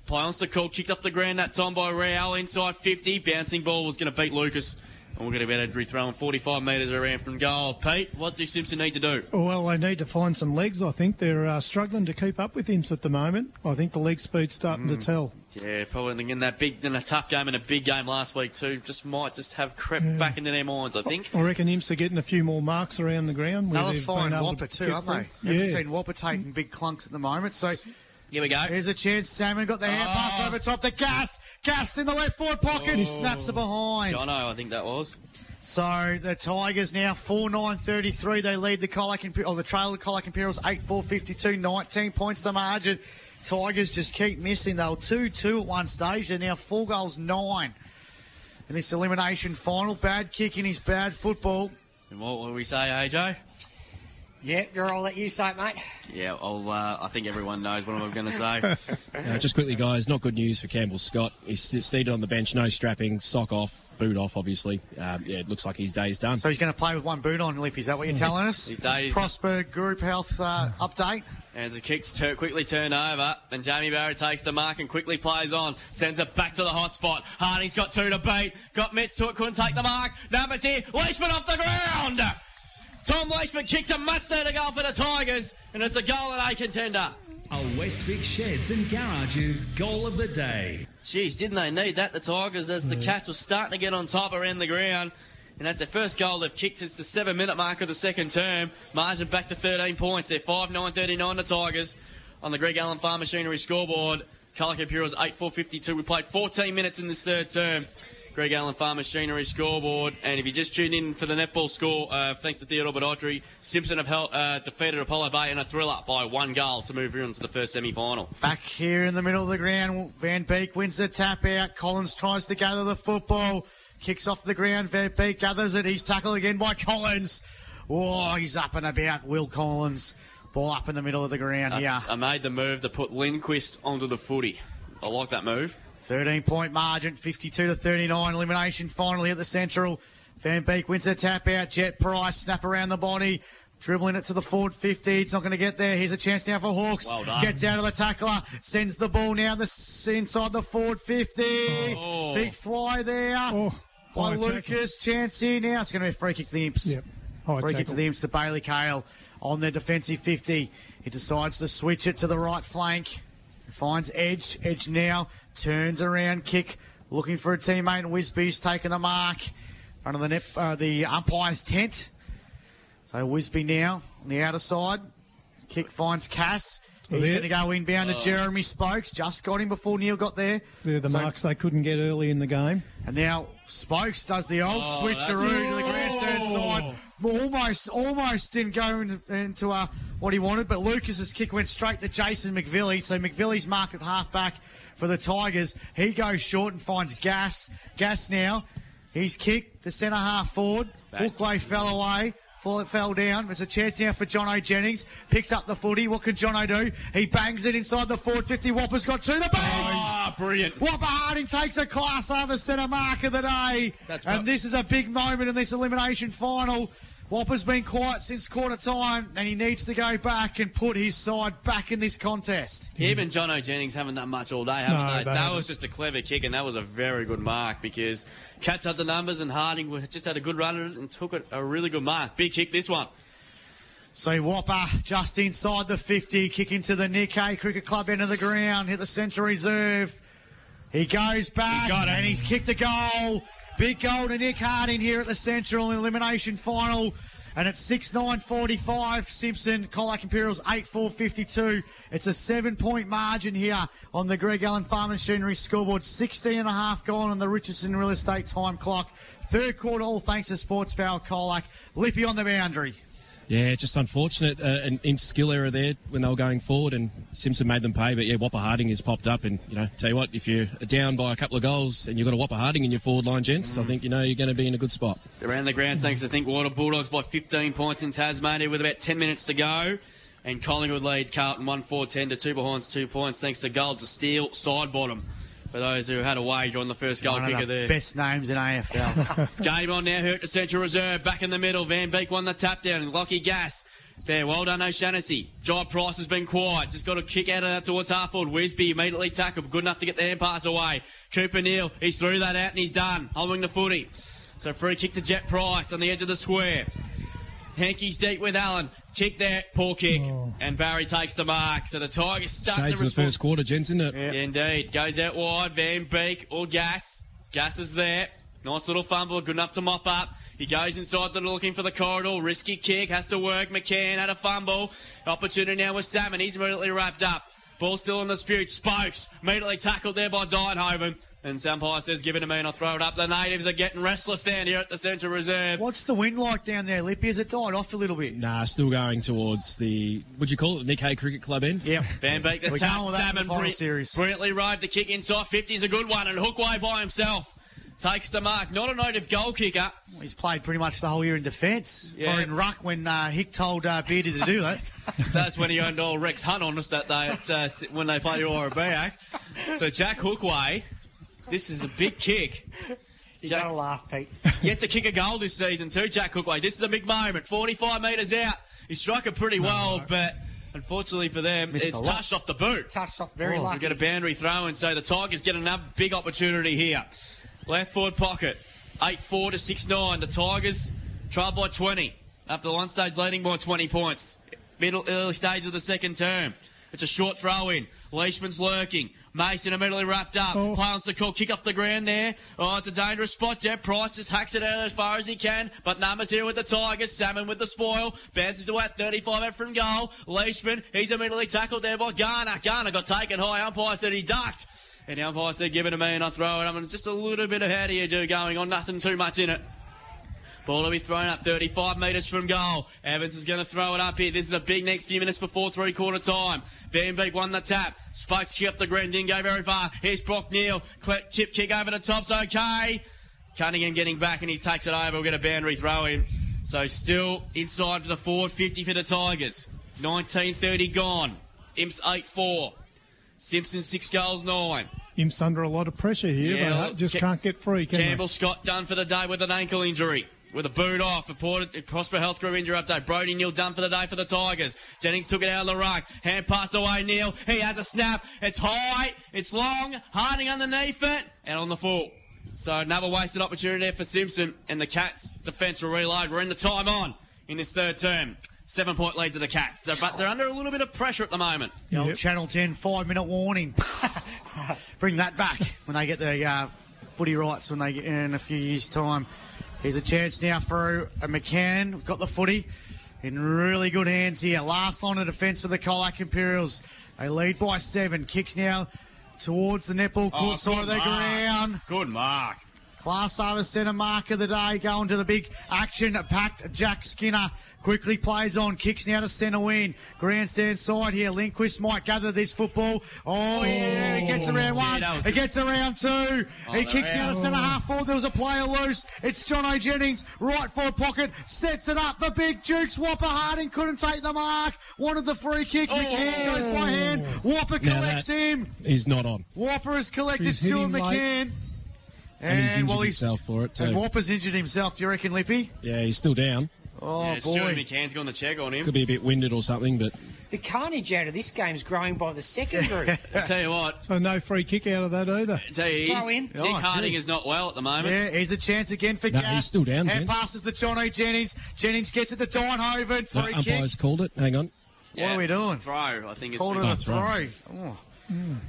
Play the call, kicked off the ground that time by Real inside 50. Bouncing ball was going to beat Lucas. And we're going to be able to throw 45 metres around from goal. Pete, what does Simpson need to do? Well, they need to find some legs. I think they're uh, struggling to keep up with him at the moment. I think the leg speed's starting Hmm. to tell. Yeah, probably in that big, in a tough game and a big game last week too. Just might just have crept back into their minds. I think. I reckon Imps are getting a few more marks around the ground. where Another they've fine been Whopper to too, aren't they? through. Haven't Yeah. seen Whopper taking big clunks at the moment. So Here we go. here's a chance. Salmon got the hand oh. pass Oh. over top. The gas, gas in the left forward pocket. Oh. Snaps it behind. Jono, I think that was. So the Tigers now 4 9 33. They lead the Colac Imper- or the trail of the Colac Imperials 8 4 52, 19 points the margin. Tigers just keep missing. They were 2 2 at one stage. They're now 4 goals 9 in this elimination final. Bad kicking is bad football. And what will we say, AJ? Yeah, you're all let you say it, mate. Yeah, I'll, uh, I think everyone knows what I'm going to say. [laughs] Uh, just quickly, guys, not good news for Campbell Scott. He's seated on the bench, no strapping, sock off, boot off, obviously. Um, yeah, it looks like his day's done. So he's going to play with one boot on, Lippy, Is that what you're telling us? His days- Prosper Group Health uh, update. And the kick's tur- quickly turned over, and Jamie Barry takes the mark and quickly plays on. Sends it back to the hot spot. Harding's got two to beat. Got Metz to it, couldn't take the mark. Numbers here. Leishman off the ground. Tom Leishman kicks a much needed goal for the Tigers, and it's a goal and A contender. A Westvic Sheds and Garages goal of the day. Jeez, didn't they need that, the Tigers, as the mm. Cats were starting to get on top around the ground. And that's their first goal they've kicked since the seven minute mark of the second term. Margin back to 13 points. They're 5 9 39, the Tigers, on the Greg Allen Farm Machinery scoreboard. Colour Heroes 8 4 52. We played 14 minutes in this third term. Greg Allen Farm Machinery scoreboard. And if you just tuned in for the netball score, uh, thanks to Theodore Badautry, Simpson have held, uh, defeated Apollo Bay in a thriller by one goal to move on to the first semi final. Back here in the middle of the ground, Van Beek wins the tap out. Collins tries to gather the football. Kicks off the ground. Van Beek gathers it. He's tackled again by Collins. Oh, he's up and about. Will Collins. Ball up in the middle of the ground I- here. I made the move to put Lindquist onto the footy. I like that move. 13 point margin, 52 to 39. Elimination finally at the central. Van Beek wins the tap out. Jet Price snap around the body. Dribbling it to the forward 50. It's not going to get there. Here's a chance now for Hawks. Well done. Gets out of the tackler. Sends the ball now the, inside the forward 50. Oh. Big fly there. Oh, by high tackle. Lucas. Chance here now. It's going to be a free kick to the Imps. Yep. High Free kick to the Imps to Bailey Kale on their defensive 50. He decides to switch it to the right flank. Finds Edge. Edge now turns around, kick, looking for a teammate. Wisby's taking the mark. Of the net, uh, the umpire's tent. So Wisby now on the outer side. Kick finds Cass. He's going to go inbound to Jeremy Spokes. Just got him before Neil got there. They're the So- marks they couldn't get early in the game. and now Spokes does the old Oh, switcheroo to the grandstand side. Almost, almost didn't go into, into uh, what he wanted, but Lucas's kick went straight to Jason McVilly. So McVilly's marked at half back for the Tigers. He goes short and finds Gas. Gas now. He's kicked the centre half forward. Hookway fell away. Fall, fell down. There's a chance now for Jono Jennings. Picks up the footy. What can Jono do? He bangs it inside the forward 50. Whopper's got two to bench. Ah, brilliant. Whopper Harding takes a class over centre mark of the day. That's and this is a big moment in this elimination final. Whopper's been quiet since quarter time, and he needs to go back and put his side back in this contest. Him and John Jennings haven't done much all day, haven't No, they? they that haven't. was just a clever kick, and that was a very good mark because Cats had the numbers, and Harding just had a good run at it and took it a really good mark. Big kick, this one. So Whopper just inside the 50, kick into the Nick Hay Cricket Club end of the ground, hit the central reserve. He goes back He's got it. and he's kicked a goal. Big goal to Nick Harding here at the Central Elimination Final. And it's 6 9 45. Simpson, Colac Imperials 8 4 52. It's a seven point margin here on the Greg Allen Farm Machinery scoreboard. 16 and a half gone on the Richardson Real Estate time clock. Third quarter, all thanks to Sports Power Colac. Lippy on the boundary. Yeah, just unfortunate. Uh, an imp skill error there when they were going forward, and Simpson made them pay. But yeah, Whopper Harding has popped up, and you know, tell you what, if you're down by a couple of goals and you've got a Whopper Harding in your forward line, gents, I think you know you're going to be in a good spot. Around the grounds, thanks to Think Water Bulldogs by 15 points in Tasmania with about 10 minutes to go. And Collingwood lead Carlton 1 4 10 to two behinds, two points thanks to Gold to Steele Sidebottom. For those who had a wager on the first goal One of kicker the there. best names in AFL. [laughs] [laughs] Game on now, hurt to Central Reserve, back in the middle. Van Beek won the tap down, and Lockie Gas. There, well done, O'Shaughnessy. Jet Price has been quiet. Just got a kick out of that towards half forward. Wisby immediately tackled, good enough to get the hand pass away. Cooper Neal, he's through that out and he's done, holding the footy. So free kick to Jet Price on the edge of the square. Henke's deep with Allen. Kick there, poor kick. Oh. And Barry takes the mark. So the Tigers starting Shades to of the first quarter, gents, isn't it? Indeed. Goes out wide. Van Beek or Gas. Gas is there. Nice little fumble. Good enough to mop up. He goes inside the looking for the corridor. Risky kick. Has to work. McCann had a fumble. Opportunity now with Salmon. He's immediately wrapped up. Ball still in the spirit. Spokes. Immediately tackled there by Dienhoven. And Sampire says, give it to me and I'll throw it up. The natives are getting restless down here at the Central Reserve. What's the wind like down there, Lippy? Has it died off a little bit? Nah, still going towards the would you call it the Nick Hay Cricket Club end? Yep. Van Beek, the We're with that in the Salmon, final bri- series. brilliantly rode the kick inside. 50 is a good one, and Hookway by himself takes the mark. Not a native goal kicker. He's played pretty much the whole year in defence Yeah. or in ruck when uh, Hick told uh, Beardy to do that. [laughs] That's when he owned all Rex Hunt on us that day at, uh, when they played Aura back. So Jack Hookway, this is a big kick. [laughs] You Jack- gotta laugh, Pete. [laughs] Yet to kick a goal this season too, Jack Hookway. This is a big moment. 45 metres out. He struck it pretty well, but Unfortunately for them, Missed it's touched off the boot. Touched off very Oh. We lucky. get a boundary throw, and so the Tigers get another big opportunity here. Left forward pocket, 8 4 to 6 9. The Tigers trail by 20 after the one stage leading by 20 points. Middle early stage of the second term. It's a short throw in. Leishman's lurking. Mason immediately wrapped up. Oh. Play on the call. Kick off the ground there. Oh, it's a dangerous spot. Jet Price just hacks it out as far as he can. But numbers here with the Tigers. Salmon with the spoil. Bounces to at 35 out from goal. Leishman, he's immediately tackled there by Garner. Garner got taken high. Umpire said he ducked. And the umpire said, give it to me and I'll throw it. I mean, just a little bit of how do you do going on. Nothing too much in it. Ball will be thrown up 35 metres from goal. Evans is going to throw it up here. This is a big next few minutes before three quarter time. Van Beek won the tap. Spikes kick up the ground, didn't go very far. Here's Brock Neal. Chip kick over the top's okay. Cunningham getting back and he takes it over. We'll get a boundary throw in. So still inside for the forward 50 for the Tigers. 1930 gone. Imps 8 4. Simpson 6 goals 9. Imps under a lot of pressure here. Yeah, they just Ca- can't get free, can Campbell Scott done for the day with an ankle injury. With a boot off, reported Prosper Health Group injury update. Brody Neal done for the day for the Tigers. Jennings took it out of the ruck. Hand passed away, Neal. He has a snap. It's high, it's long, Harding underneath it, and on the full. So another wasted opportunity there for Simpson and the Cats defence will reload. We're in the time on in this third term. Seven point lead to the Cats, So- but they're under a little bit of pressure at the moment. The old Yep. Channel 10 five minute warning. [laughs] Bring that back when they get the uh, footy rights when they get in a few years' time. Here's a chance now for a McCann. Got the footy in really good hands here. Last line of defence for the Colac Imperials. They lead by seven. Kicks now towards the netball oh, court Oh, side of the mark. ground. Good mark. Class over centre mark of the day going to the big action packed Jack Skinner. Quickly plays on kicks now to centre wing grandstand side here. Lindquist might gather this football. Oh yeah he gets around Gee, one. that he good. gets around two. He kicks now out. to centre half forward there was a player loose. It's John O'Jennings, Jennings right forward pocket. Sets it up. For Big Dukes Whopper Harding couldn't take the mark. Wanted the free kick. McCann goes by hand. Whopper collects that- him. He's not on. Whopper has collected He's Stuart him late. McCann. And he's injured well, he's, himself for it, And too. Whopper's injured himself, do you reckon, Lippy? Yeah, he's still down. Oh, Yeah, Stuart boy. McCann's gone the check on him. Could be a bit winded or something, but The carnage out of this game is growing by the second [laughs] group. I tell you what, So no free kick out of that either. I tell you, Throw he's- in. Nick Oh, Harding gee. is not well at the moment. Yeah, here's a chance again for No, Gaff. he's still down, Hand gents. passes to Jono Jennings. Jennings gets it to Dynhoven. the Free kick. umpire's called it. Hang on. What are we doing? Throw, I think it's Called it been- a Oh, throw. throw. Oh.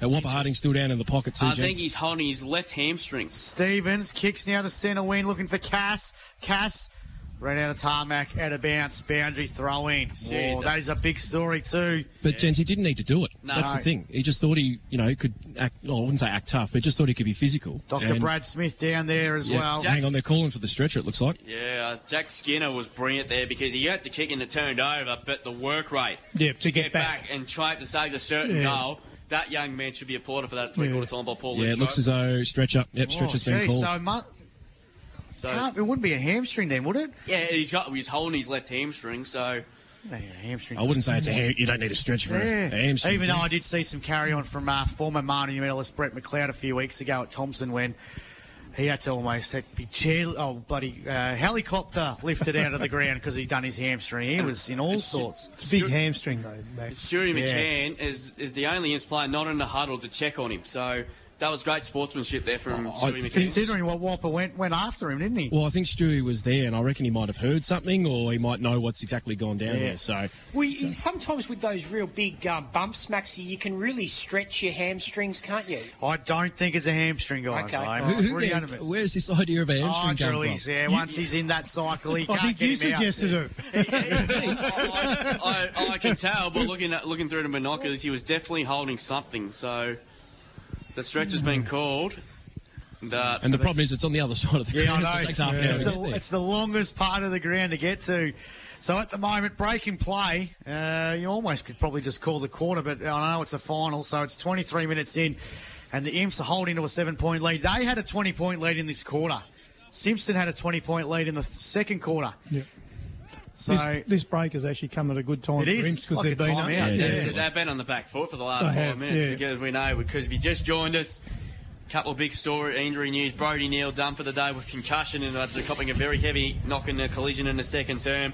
Uh, Whopper Harding's still down in the pocket too, I gents. think he's holding his left hamstring. Stevens kicks now to centre wing looking for Cass. Cass ran out of tarmac, out of bounce, boundary throw in. Gee, Oh, that's- a big story too. But gents, he didn't need to do it. No. That's the thing. He just thought he, you know, could act. Well, I wouldn't say act tough, but just thought he could be physical. Dr. And- Brad Smith down there as Yeah, well. Jack- hang on, they're calling for the stretcher. It looks like. Yeah, uh, Jack Skinner was brilliant there because he had to kick and it turned over, but the work rate Yeah, to get, get back. back. and try to save a certain Yeah. goal. That young man should be applauded for that three quarter time by Paul Yeah, it looks as though stretcher. Yep, Oh, stretcher's been called. so mu- so, can't, it wouldn't be a hamstring then, would it? yeah, he's got he's holding his left hamstring, so No, a hamstring. I wouldn't say it's a ham. You don't need a stretch for Yeah. a hamstring. Even though? I did see some carry on from uh, former Marnie medalist Brett McLeod a few weeks ago at Thompson when he had to almost had be chair, oh bloody uh, helicopter lifted out of the ground because he'd done his hamstring. He was in all It's- sorts. It's a big hamstring though, Max. Stewie Yeah. McCann is is the only Imps player not in the huddle to check on him. So that was great sportsmanship there from I Stewie think- McCann. Considering what Whopper went went after him, didn't he? Well, I think Stewie was there, and I reckon he might have heard something, or he might know what's exactly gone down Yeah. there. So Well, sometimes with those real big um, bumps, Maxie, you can really stretch your hamstrings, can't you? I don't think it's a hamstring, guys. Okay. I'm who, who pretty the- adamant. where's this idea of a Oh, hamstring come Julies, from? yeah. Once he's in that cycle, he [laughs] I can't think get you him out. suggested it. [laughs] I, I, I can tell, but looking at looking through the binoculars, he was definitely holding something. So the stretch has been called. And, uh, And the problem is, it's on the other side of the Yeah, I ground. know. so it takes half It's the, it's the longest part of the ground to get to. So at the moment, break and play. Uh, you almost could probably just call the quarter, but I know it's a final, so it's 23 minutes in, and the Imps are holding to a seven-point lead. They had a 20-point lead in this quarter. Simpson had a 20-point lead in the th- second quarter. Yeah. So This, this break has actually come at a good time It for is. Imps It's because like they've a been timeout. up. Yeah, they've, they've been on the back foot for the last They five have, minutes yeah. because we know because if you just joined us. A couple of big story injury news. Brody Neal done for the day with concussion and after copping a very heavy knock in the collision in the second term.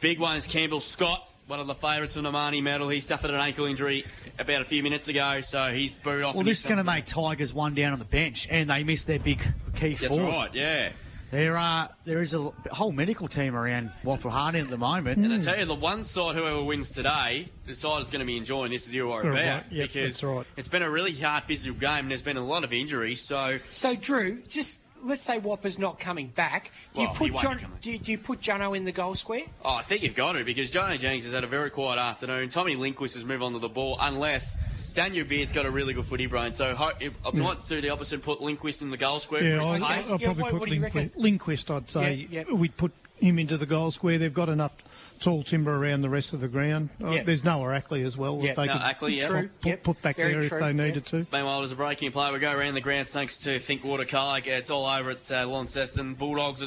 Big one is Campbell Scott one of the favourites for the Marnie medal. He suffered an ankle injury about a few minutes ago, so he's booed off. Well, this is going to make Tigers one down on the bench, and they miss their big key That's forward. right, yeah. There are there is a whole medical team around Whopper Harding at the moment. And I tell you, the one side whoever wins today, the side that's going to be enjoying this is you or Right, about yep, because that's right. it's been a really hard physical game and there's been a lot of injuries. So So, Drew, just let's say Whopper's not coming back. Do Well, you put John? Do you, do you put Jono in the goal square? Oh, I think you've got to because Jono Jennings has had a very quiet afternoon. Tommy Lindquist has moved on to the ball unless Daniel Beard's got a really good footy brain. So ho- I might do the opposite, put Lindquist in the goal square. Yeah, I, his Okay. pace. I'll Yeah, probably what- put what do you reckon? Lindquist, Lindquist, I'd say. Yeah, yeah. We'd put him into the goal square. They've got enough tall timber around the rest of the ground. Oh, Yeah. There's Noah Ackley as well. Yeah, they no, could Ackley, yeah. True. put, Yep. put back Very there true, if they yeah. needed to. Meanwhile, there's a breaking play. We go around the grounds thanks to Thinkwater Carlick. It's all over at uh, Launceston. Bulldogs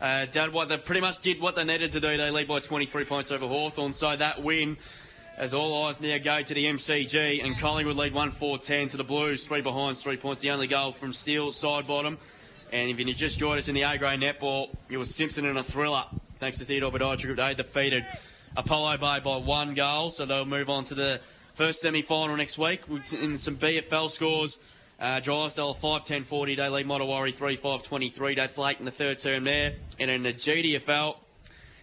uh, did what they pretty much did what they needed to do. They lead by 23 points over Hawthorn. So that win, as all eyes now go to the MCG, and Collingwood lead 1 4 10 to the Blues. Three behind, three points. The only goal from Steele, Sidebottom. And if you just joined us in the A grade netball, it was Simpson in a thriller. Thanks to Theodore Badiah, Group defeated Apollo Bay by one goal. So they'll move on to the first semi final next week. In some BFL scores, uh, Drysdale 5 10 40, they lead Modewarre 3 5 23. That's late in the third term there. And in the GDFL,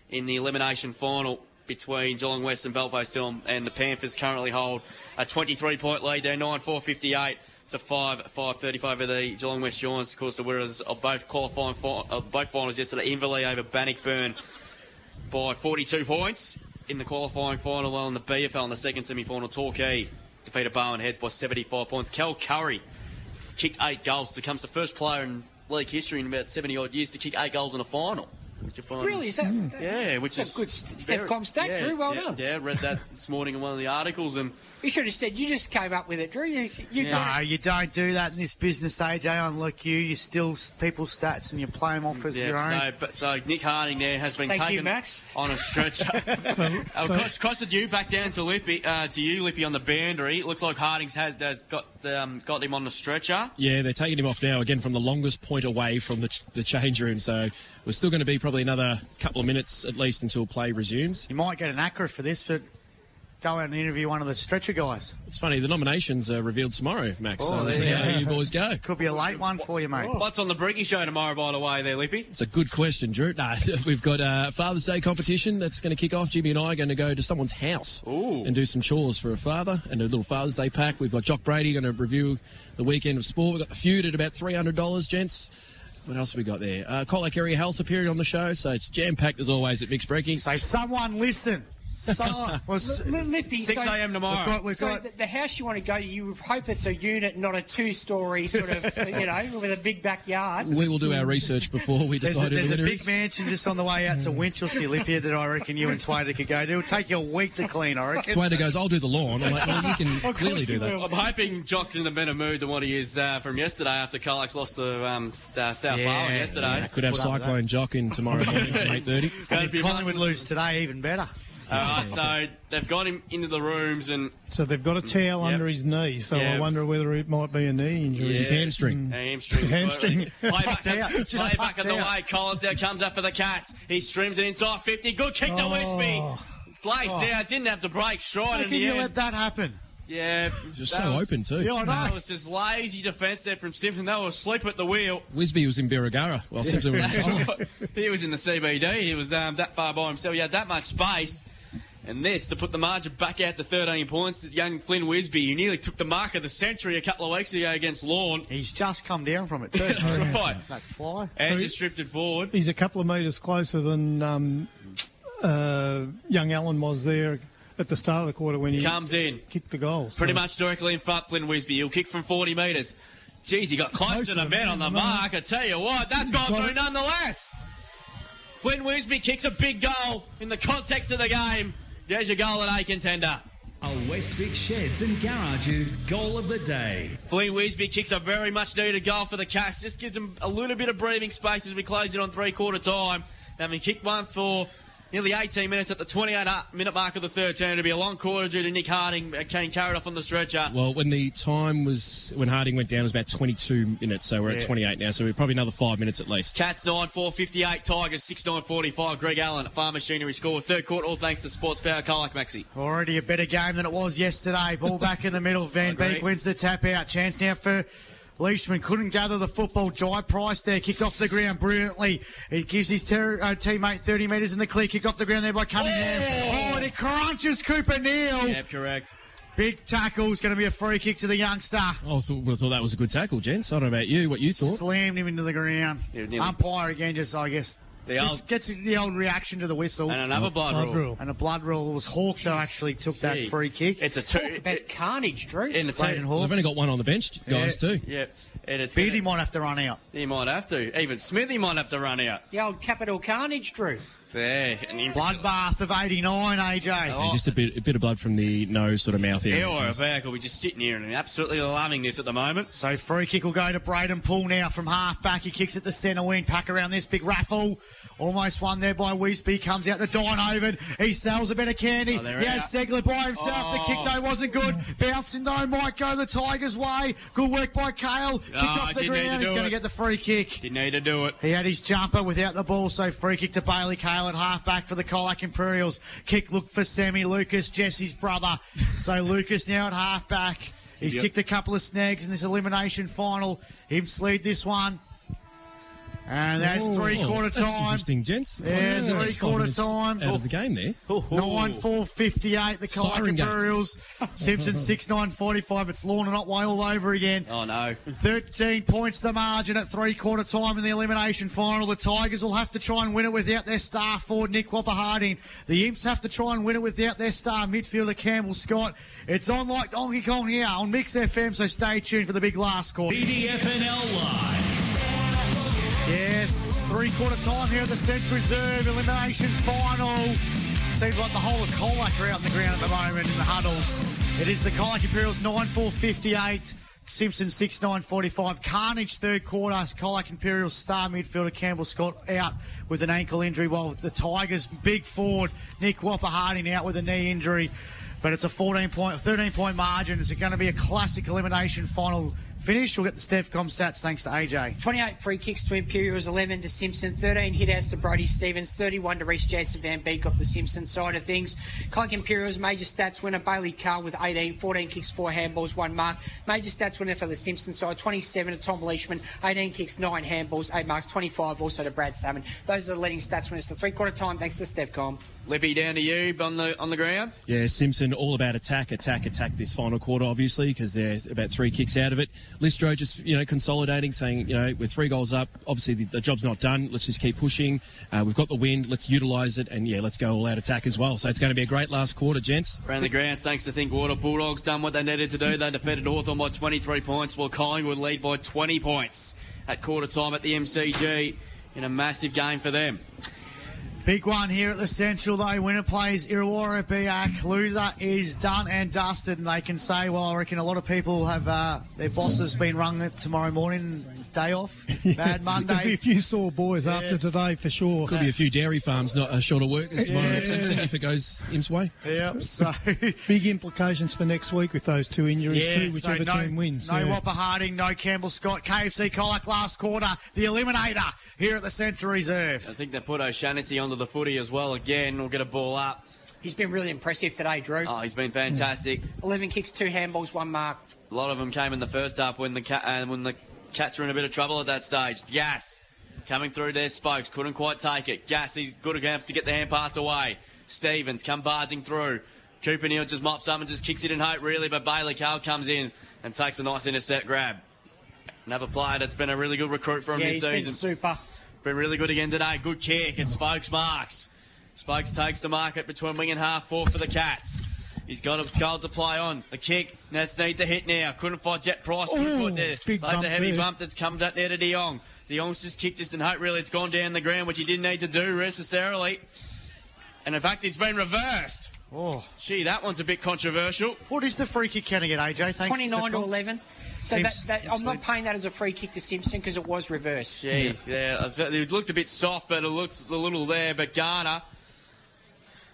in the elimination final between Geelong West and Bell Post Hill, and the Panthers currently hold a 23 point lead there, 9 4 58 to 5 5 35 of the Geelong West Giants. Of course, the winners of both qualifying fi- uh, both finals yesterday, Inverleigh over Bannockburn by 42 points. In the qualifying final, well, in the BFL in the second semi final, Torquay defeated Barwon Heads by 75 points. Kel Curry kicked eight goals, becomes the first player in league history in about 70 odd years to kick eight goals in a final. Which I find- Really? Is that? Hmm. that- yeah, which is a good st- Steph very- Com stat, yeah, Drew. Well yeah, done. Yeah, read that this morning in one of the articles, and You should have said you just came up with it, Drew. You, you Yeah. No, it. you don't do that in this business, AJ. Unlike you, you steal s- people's stats and you play them off as your own. yeah. So, but so Nick Harding there has been Thank you, taken Max. on a stretcher. [laughs] uh, cost, costed you back down to Lippy, uh, to you, Lippy, on the boundary. It looks like Harding's has, has got um, got him on the stretcher. Yeah, they're taking him off now again from the longest point away from the, ch- the change room. So we're still going to be probably another couple of minutes at least until play resumes. You might get an acra for this, but go out and interview one of the stretcher guys. It's funny, the nominations are revealed tomorrow, Max. Oh, so we'll see how you boys go. Could be a late one for you, mate. What's on the Briggy show tomorrow, by the way, there, Lippy? It's a good question, Drew. Nah, [laughs] we've got a Father's Day competition that's going to kick off. Jimmy and I are going to go to someone's house Ooh. and do some chores for a father and a little Father's Day pack. We've got Jock Brady going to review the weekend of sport. We've got the feud at about $300, gents. What else have we got there? Uh, Colac Area Health appearing on the show, so it's jam packed as always at Mixed Breaking. So someone listen. Someone. Well, s- Lippy, 6 so- a.m. tomorrow. We've got, we've So got the, the house you want to go to, you hope it's a unit, not a two-story sort of, [laughs] you know, with a big backyard. We will do our research before we There's decide a, there's a big mansion just on the way out to Winchelsea, Lippia, that I reckon you and Twader could go to. It'll take you a week to clean, I reckon. Swader goes, I'll do the lawn. I'm like, well, you can [laughs] clearly do that. I'm hoping Jock's in a better mood than what he is uh, from yesterday after Colac's lost to um, uh, South Yeah, Barwon yesterday. Yeah, could have Put up with Cyclone Jock in tomorrow morning at 8.30. And That'd if be Collingwood must- lose today, even better. All right, [laughs] so they've got him into the rooms and So they've got a towel Yep. under his knee. So Yeah, I wonder whether it might be a knee injury. It's his hamstring. hamstring. [laughs] Hamstring. [laughs] Play back, Popped out. Just play back popped of the out. way. Collins now comes up for the Cats. He streams it inside 50. Good kick to Wisby. Place there. Didn't have to break stride How in can the you end. let that happen? Yeah. Just so was- open, too. Yeah, I That know. was just lazy defence there from Simpson. They were asleep at the wheel. Wisby was in Birregurra while Simpson was in right. He was in the CBD. He was um, that far by himself. He had that much space. And this to put the margin back out to 13 points. Young Flynn Wisby, who nearly took the mark of the century a couple of weeks ago against Lorne. He's just come down from it, too. [laughs] That's right. That fly. And just drifted forward. He's a couple of metres closer than um, uh, young Allen was there at the start of the quarter when he Comes in. kicked the goal. So- Pretty much directly in front, Flynn Wisby. He'll kick from 40 metres. Jeez, he got close to the man on the mark. I tell you what, that's gone through nonetheless. Flynn Wisby kicks a big goal in the context of the game. There's your goal at A contender. A Westvic Sheds and Garages goal of the day. Flynn Wisby kicks a very much needed goal for the Cats. Just gives them a little bit of breathing space as we close it on three quarter time. Having kicked one for Nearly 18 minutes at the 28 minute mark of the third turn. It'll be a long quarter due to Nick Harding uh, being carried off on the stretcher. Well, when the time was when Harding went down, it was about 22 minutes. So we're at 28 now. So we're probably another five minutes at least. Cats 9 4 58, Tigers 6 9 45. Greg Allen, Farm Machinery score. Third quarter, all thanks to Sports Power. Colac Maxi. Already a better game than it was yesterday. Ball back in the middle. Van [laughs] Beek wins the tap out. Chance now for Leishman. Couldn't gather the football. Jai Price there. Kicked off the ground brilliantly. He gives his ter- uh, teammate 30 metres in the clear. Kicked off the ground there by Cunningham. Oh, and it crunches Cooper Neal. Yeah, correct. Big tackle. It's going to be a free kick to the youngster. I thought, would have thought that was a good tackle, gents. I don't know about you, what you thought. Slammed him into the ground. Yeah. Umpire again, just I guess. The gets, old- gets the old reaction to the whistle. And another blood, Blood rule. rule. And a blood rule was Hawks who actually took that free kick. It's a two. Talk about carnage, Drew. in the Braden two. Hawks. They've only got one on the bench, guys, Yeah. too. Yeah, and it's Beardy gonna- might have to run out. he might have to. Even Smithy might have to run out. the old capital carnage, Drew. There. And he- Bloodbath of 89, AJ. Yeah, just a bit, a bit of blood from the nose, sort of mouth area. Ew, or back, will be just sitting here and absolutely loving this at the moment. So free kick will go to Braden Poole now from half back. He kicks at the centre wing. Pack around this big raffle. Almost won there by Wisby. Comes out to Donovan. He sells a bit of candy. Oh, they're he has. Segler by himself. The kick Oh. though wasn't good. Bouncing though might go the Tigers' way. Good work by Kale. Kicked Oh, off the didn't need to ground. He's going to get the free kick. Didn't need to do it. He had his jumper without the ball, so free kick to Bailey Kale at halfback for the Colac Imperials. Kick look for Sammy Lucas, Jesse's brother. So [laughs] Lucas now at halfback. He's Yep. kicked a couple of snags in this elimination final. Him lead this one. And that's Oh, three quarter that's time. interesting, gents. Yeah, oh, that's three five quarter time. Out of the game there. Oh, oh. Nine four fifty eight. The Colac Siren game. Imperials. [laughs] Simpson six nine forty five. It's Lorne and Otway all over again. Oh, no. 13 points the margin at three quarter time in the elimination final. The Tigers will have to try and win it without their star forward Nick Whopper Harding. The Imps have to try and win it without their star midfielder Campbell Scott. It's on like Donkey Kong here on Mix FM, so stay tuned for the big last quarter. CDFNL Live. Yes, three quarter time here at the Central Reserve elimination final. Seems like the whole of Colac are out on the ground at the moment in the huddles. It is the Colac Imperials 9 4 58. Simpson 6 9 45. Carnage third quarter. Colac Imperials star midfielder Campbell Scott out with an ankle injury, while the Tigers big forward Nick Whopper Harding out with a knee injury. But it's a 14 point, 13 point margin. Is it going to be a classic elimination final finish? We'll get the Stevcom stats thanks to AJ. 28 free kicks to Imperials, 11 to Simpson, 13 hitouts to Brody Stevens, 31 to Reece Jansen Van Beek off the Simpson side of things. Colac Imperials major stats winner Bailey Carr with 18, 14 kicks, 4 handballs, 1 mark. Major stats winner for the Simpson side, 27 to Tom Leishman, 18 kicks, 9 handballs, 8 marks, 25 also to Brad Salmon. Those are the leading stats winners. So three quarter time thanks to Stevcom. Lippy down to you on the on the ground. Yeah, Simpson all about attack, attack, attack this final quarter, obviously, because they're about three kicks out of it. Listro just, you know, consolidating, saying, you know, we're three goals up. Obviously, the, the job's not done. Let's just keep pushing. Uh, we've got the wind. Let's utilise it. And, yeah, let's go all out attack as well. So it's going to be a great last quarter, gents. Around the grounds, thanks to Think Water Bulldogs, done what they needed to do. They defeated Hawthorn by 23 points, while Collingwood lead by 20 points at quarter time at the MCG in a massive game for them. Big one here at the Central, though. Winner plays Irrewarra Beeac. Loser is done and dusted, and they can say, well, I reckon a lot of people have uh, their bosses been rung tomorrow morning, day off, [laughs] bad There'll be Monday. a few sore boys after today for sure. Could be a few dairy farms not uh, short of workers tomorrow at Simpson if it goes Imps way. Yep, [laughs] so. Big implications for next week with those two injuries Yeah, too, so whichever no, team wins. no yeah. Whopper Harding, no Campbell Scott, KFC Colac last quarter, the Eliminator here at the Central Reserve. I think they put O'Shaughnessy onto the footy as well again. We'll get a ball up. He's been really impressive today, Drew. Oh, he's been fantastic. 11 kicks, 2 handballs, 1 mark. A lot of them came in the first half when the cat and when the cats are in a bit of trouble at that stage. Gas coming through their spokes, couldn't quite take it. Gas, he's good enough to get the hand pass away. Stevens come barging through. Cooper Neal just mops up and just kicks it in hope, really, but Bailey Kale comes in and takes a nice intercept grab. Another player that's been a really good recruit for him Yeah, this he's been season. super. Been really good again today. Good kick and Spokes marks. Spokes takes the market between wing and half four for the Cats. He's got a goal to play on. A kick. Ness needs a hit now. Couldn't fight Jet Price. Couldn't Ooh, put there. big Left a heavy there. bump that comes out there to De Jong. De Jong's just kicked just in hope really it's gone down the ground, which he didn't need to do necessarily. And in fact, it's been reversed. Oh. Gee, that one's a bit controversial. What is the free kick counting at, AJ? Thanks 29 to 11. So that, that, I'm not paying that as a free kick to Simpson because it was reversed. Gee, yeah, I felt- it looked a bit soft, but it looks a little there. But Garner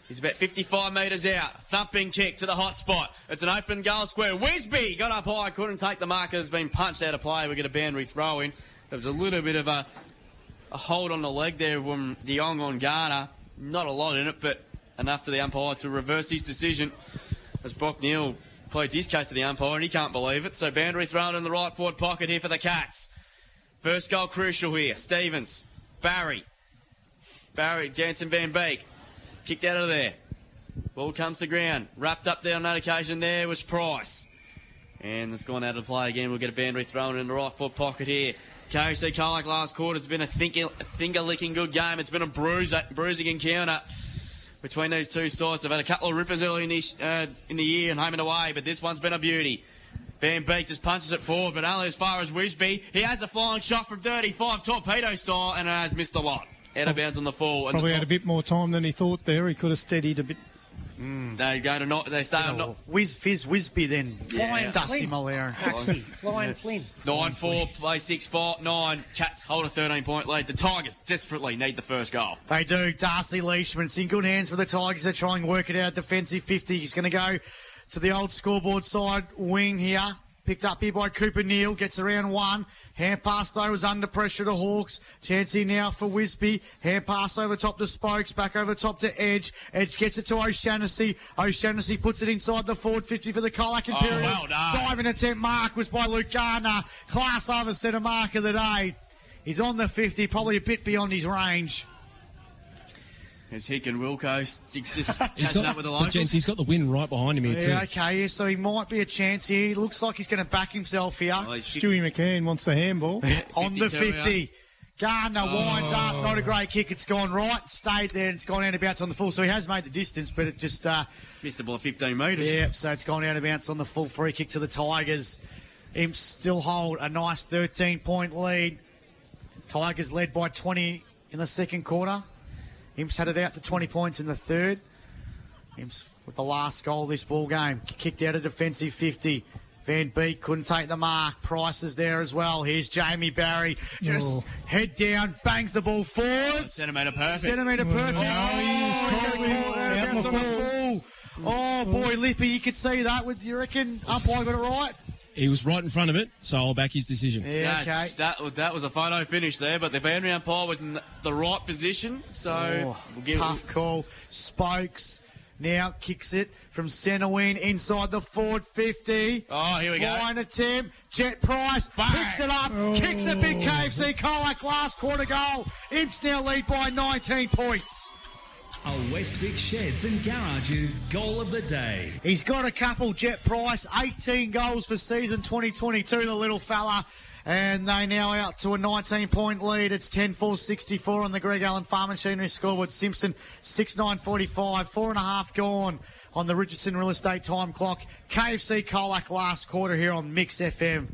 He's about 55 metres out. Thumping kick to the hot spot. It's an open goal square. Wisby got up high, couldn't take the marker. Has been punched out of play. We get a boundary throw in. There was a little bit of a, a hold on the leg there from De Jong on Garner. Not a lot in it, but enough to the umpire to reverse his decision. As Brock Neal pleads his case to the umpire, and he can't believe it. So boundary thrown in the right forward pocket here for the Cats. First goal crucial here. Stevens, Barry, Barry, Jansen Van Beek. Kicked out of there. Ball comes to ground. Wrapped up there on that occasion there was Price. And it's gone out of play again. We'll get a boundary thrown in the right foot pocket here. KFC Colac last quarter. It's been a finger licking good game. It's been a bruise, bruising encounter between these two sides. I've had a couple of rippers early in, this, uh, in the year and home and away, but this one's been a beauty. Van Beek just punches it forward, but only as far as Wisby. He has a flying shot from 35, torpedo style, and has missed a lot. Out of bounds on the fall. And Probably the had a bit more time than he thought there. He could have steadied a bit. Mm. they go to not. They stay on not. Whiz Fizz Wisby then. Flying Dusty Flynn. Malera. Flying Flynn. Nine four, play six four nine. Cats hold a thirteen point lead. The Tigers desperately need the first goal. They do. Darcy Leishman. It's in good hands for the Tigers. They're trying to work it out. Defensive 50. He's going to go to the old scoreboard side wing here. Picked up here by Cooper Neal. Gets around one. Hand pass though was under pressure to Hawks. Chance here now for Wisby. Hand pass over top to Spokes. Back over top to Edge. Edge gets it to O'Shaughnessy. O'Shaughnessy puts it inside the forward 50 for the Colac oh, Imperials. well done. Diving attempt mark was by Luke Garner. Class over centre mark of the day. He's on the 50, probably a bit beyond his range. As Hick and Wilco six just He's catching got, up with the but locals. gents, he's got the win right behind him here Yeah, too. okay, yeah, so he might be a chance here. Looks like he's going to back himself here. Oh, Stewie McCann wants the handball. [laughs] on the 52, 50. Garner winds up, not a great kick. It's gone right, stayed there, and it's gone out of bounds on the full. So he has made the distance, but it just, uh, missed the ball 15 metres. yeah, so it's gone out of bounds on the full free kick to the Tigers. Imps still hold a nice 13 point lead. Tigers led by 20 in the second quarter. Imps had it out to 20 points in the third. Imps with the last goal of this ball game. Kicked out a defensive 50. Van Beek couldn't take the mark. Price is there as well. Here's Jamie Barry. Just Oh. head down, bangs the ball forward. Centimetre perfect. Centimetre oh, perfect. Oh, Oh, he's going to call it out of bounds the on the full. full. Oh, boy, Lippy, you could see that. Would you reckon umpire got it right? He was right in front of it, so I'll back his decision. Yeah, okay. That, that was a photo finish there, but the boundary umpire was in the, the right position, so Oh, we'll give tough call. Spokes now kicks it from centre wing inside the forward 50. Oh, here we go. Flying attempt. Jet Price picks it up, kicks a big KFC Colac last quarter goal. Imps now lead by 19 points. A Westvic Sheds and Garages goal of the day. He's got a couple, Jet Price, 18 goals for season 2022, the little fella. And they now out to a 19 point lead. It's 10 4 64 on the Greg Allen Farm Machinery scoreboard. Simpson 6 9 45, four and a half gone on the Richardson Real Estate time clock. KFC Colac last quarter here on Mix FM.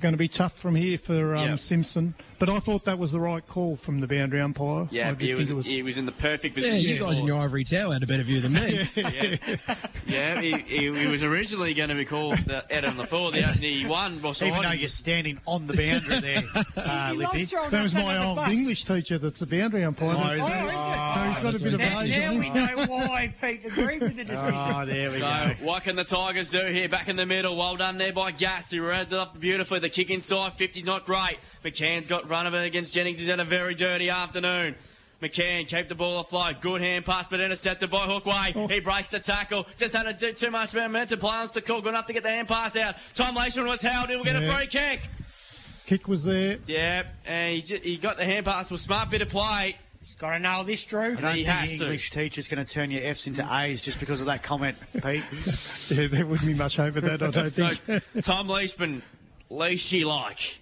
Going to be tough from here for um, Yeah. Simpson, but I thought that was the right call from the boundary umpire. Yeah, he was, was he was in the perfect position. Yeah, you guys in your ivory tower had a better view than me. Yeah, [laughs] he, he, he was originally going to be called the, out on the floor. The, the one beside Even though you're standing on the boundary there, [laughs] uh, He Lippy. loves throwing That was my old bus. English teacher that's a boundary umpire. Oh, is it? Oh, is it? so he's got a bit of Now, age now we know why Pete agreed with the [laughs] decision. [laughs] Oh, there we So, go. what can the Tigers do here? Back in the middle. Well done there by Gas. He read it up beautifully. The kick inside, 50's not great. McCann's got run of it against Jennings. He's had a very dirty afternoon. McCann kept the ball afloat. Good hand pass, but intercepted by Hookway. Oh. He breaks the tackle. Just had to do too much momentum. Plans to call. Good enough to get the hand pass out. Tom Leishman was held. He'll get a free kick. Kick was there. Yeah, and he, ju- he got the hand pass. Was smart bit of play. Got to nail this, Drew. I don't He think has the to. English teacher's going to turn your F's into A's just because of that comment, Pete. [laughs] Yeah, there wouldn't be much hope of that, I don't [laughs] So think. [laughs] Tom Leishman, leashy like,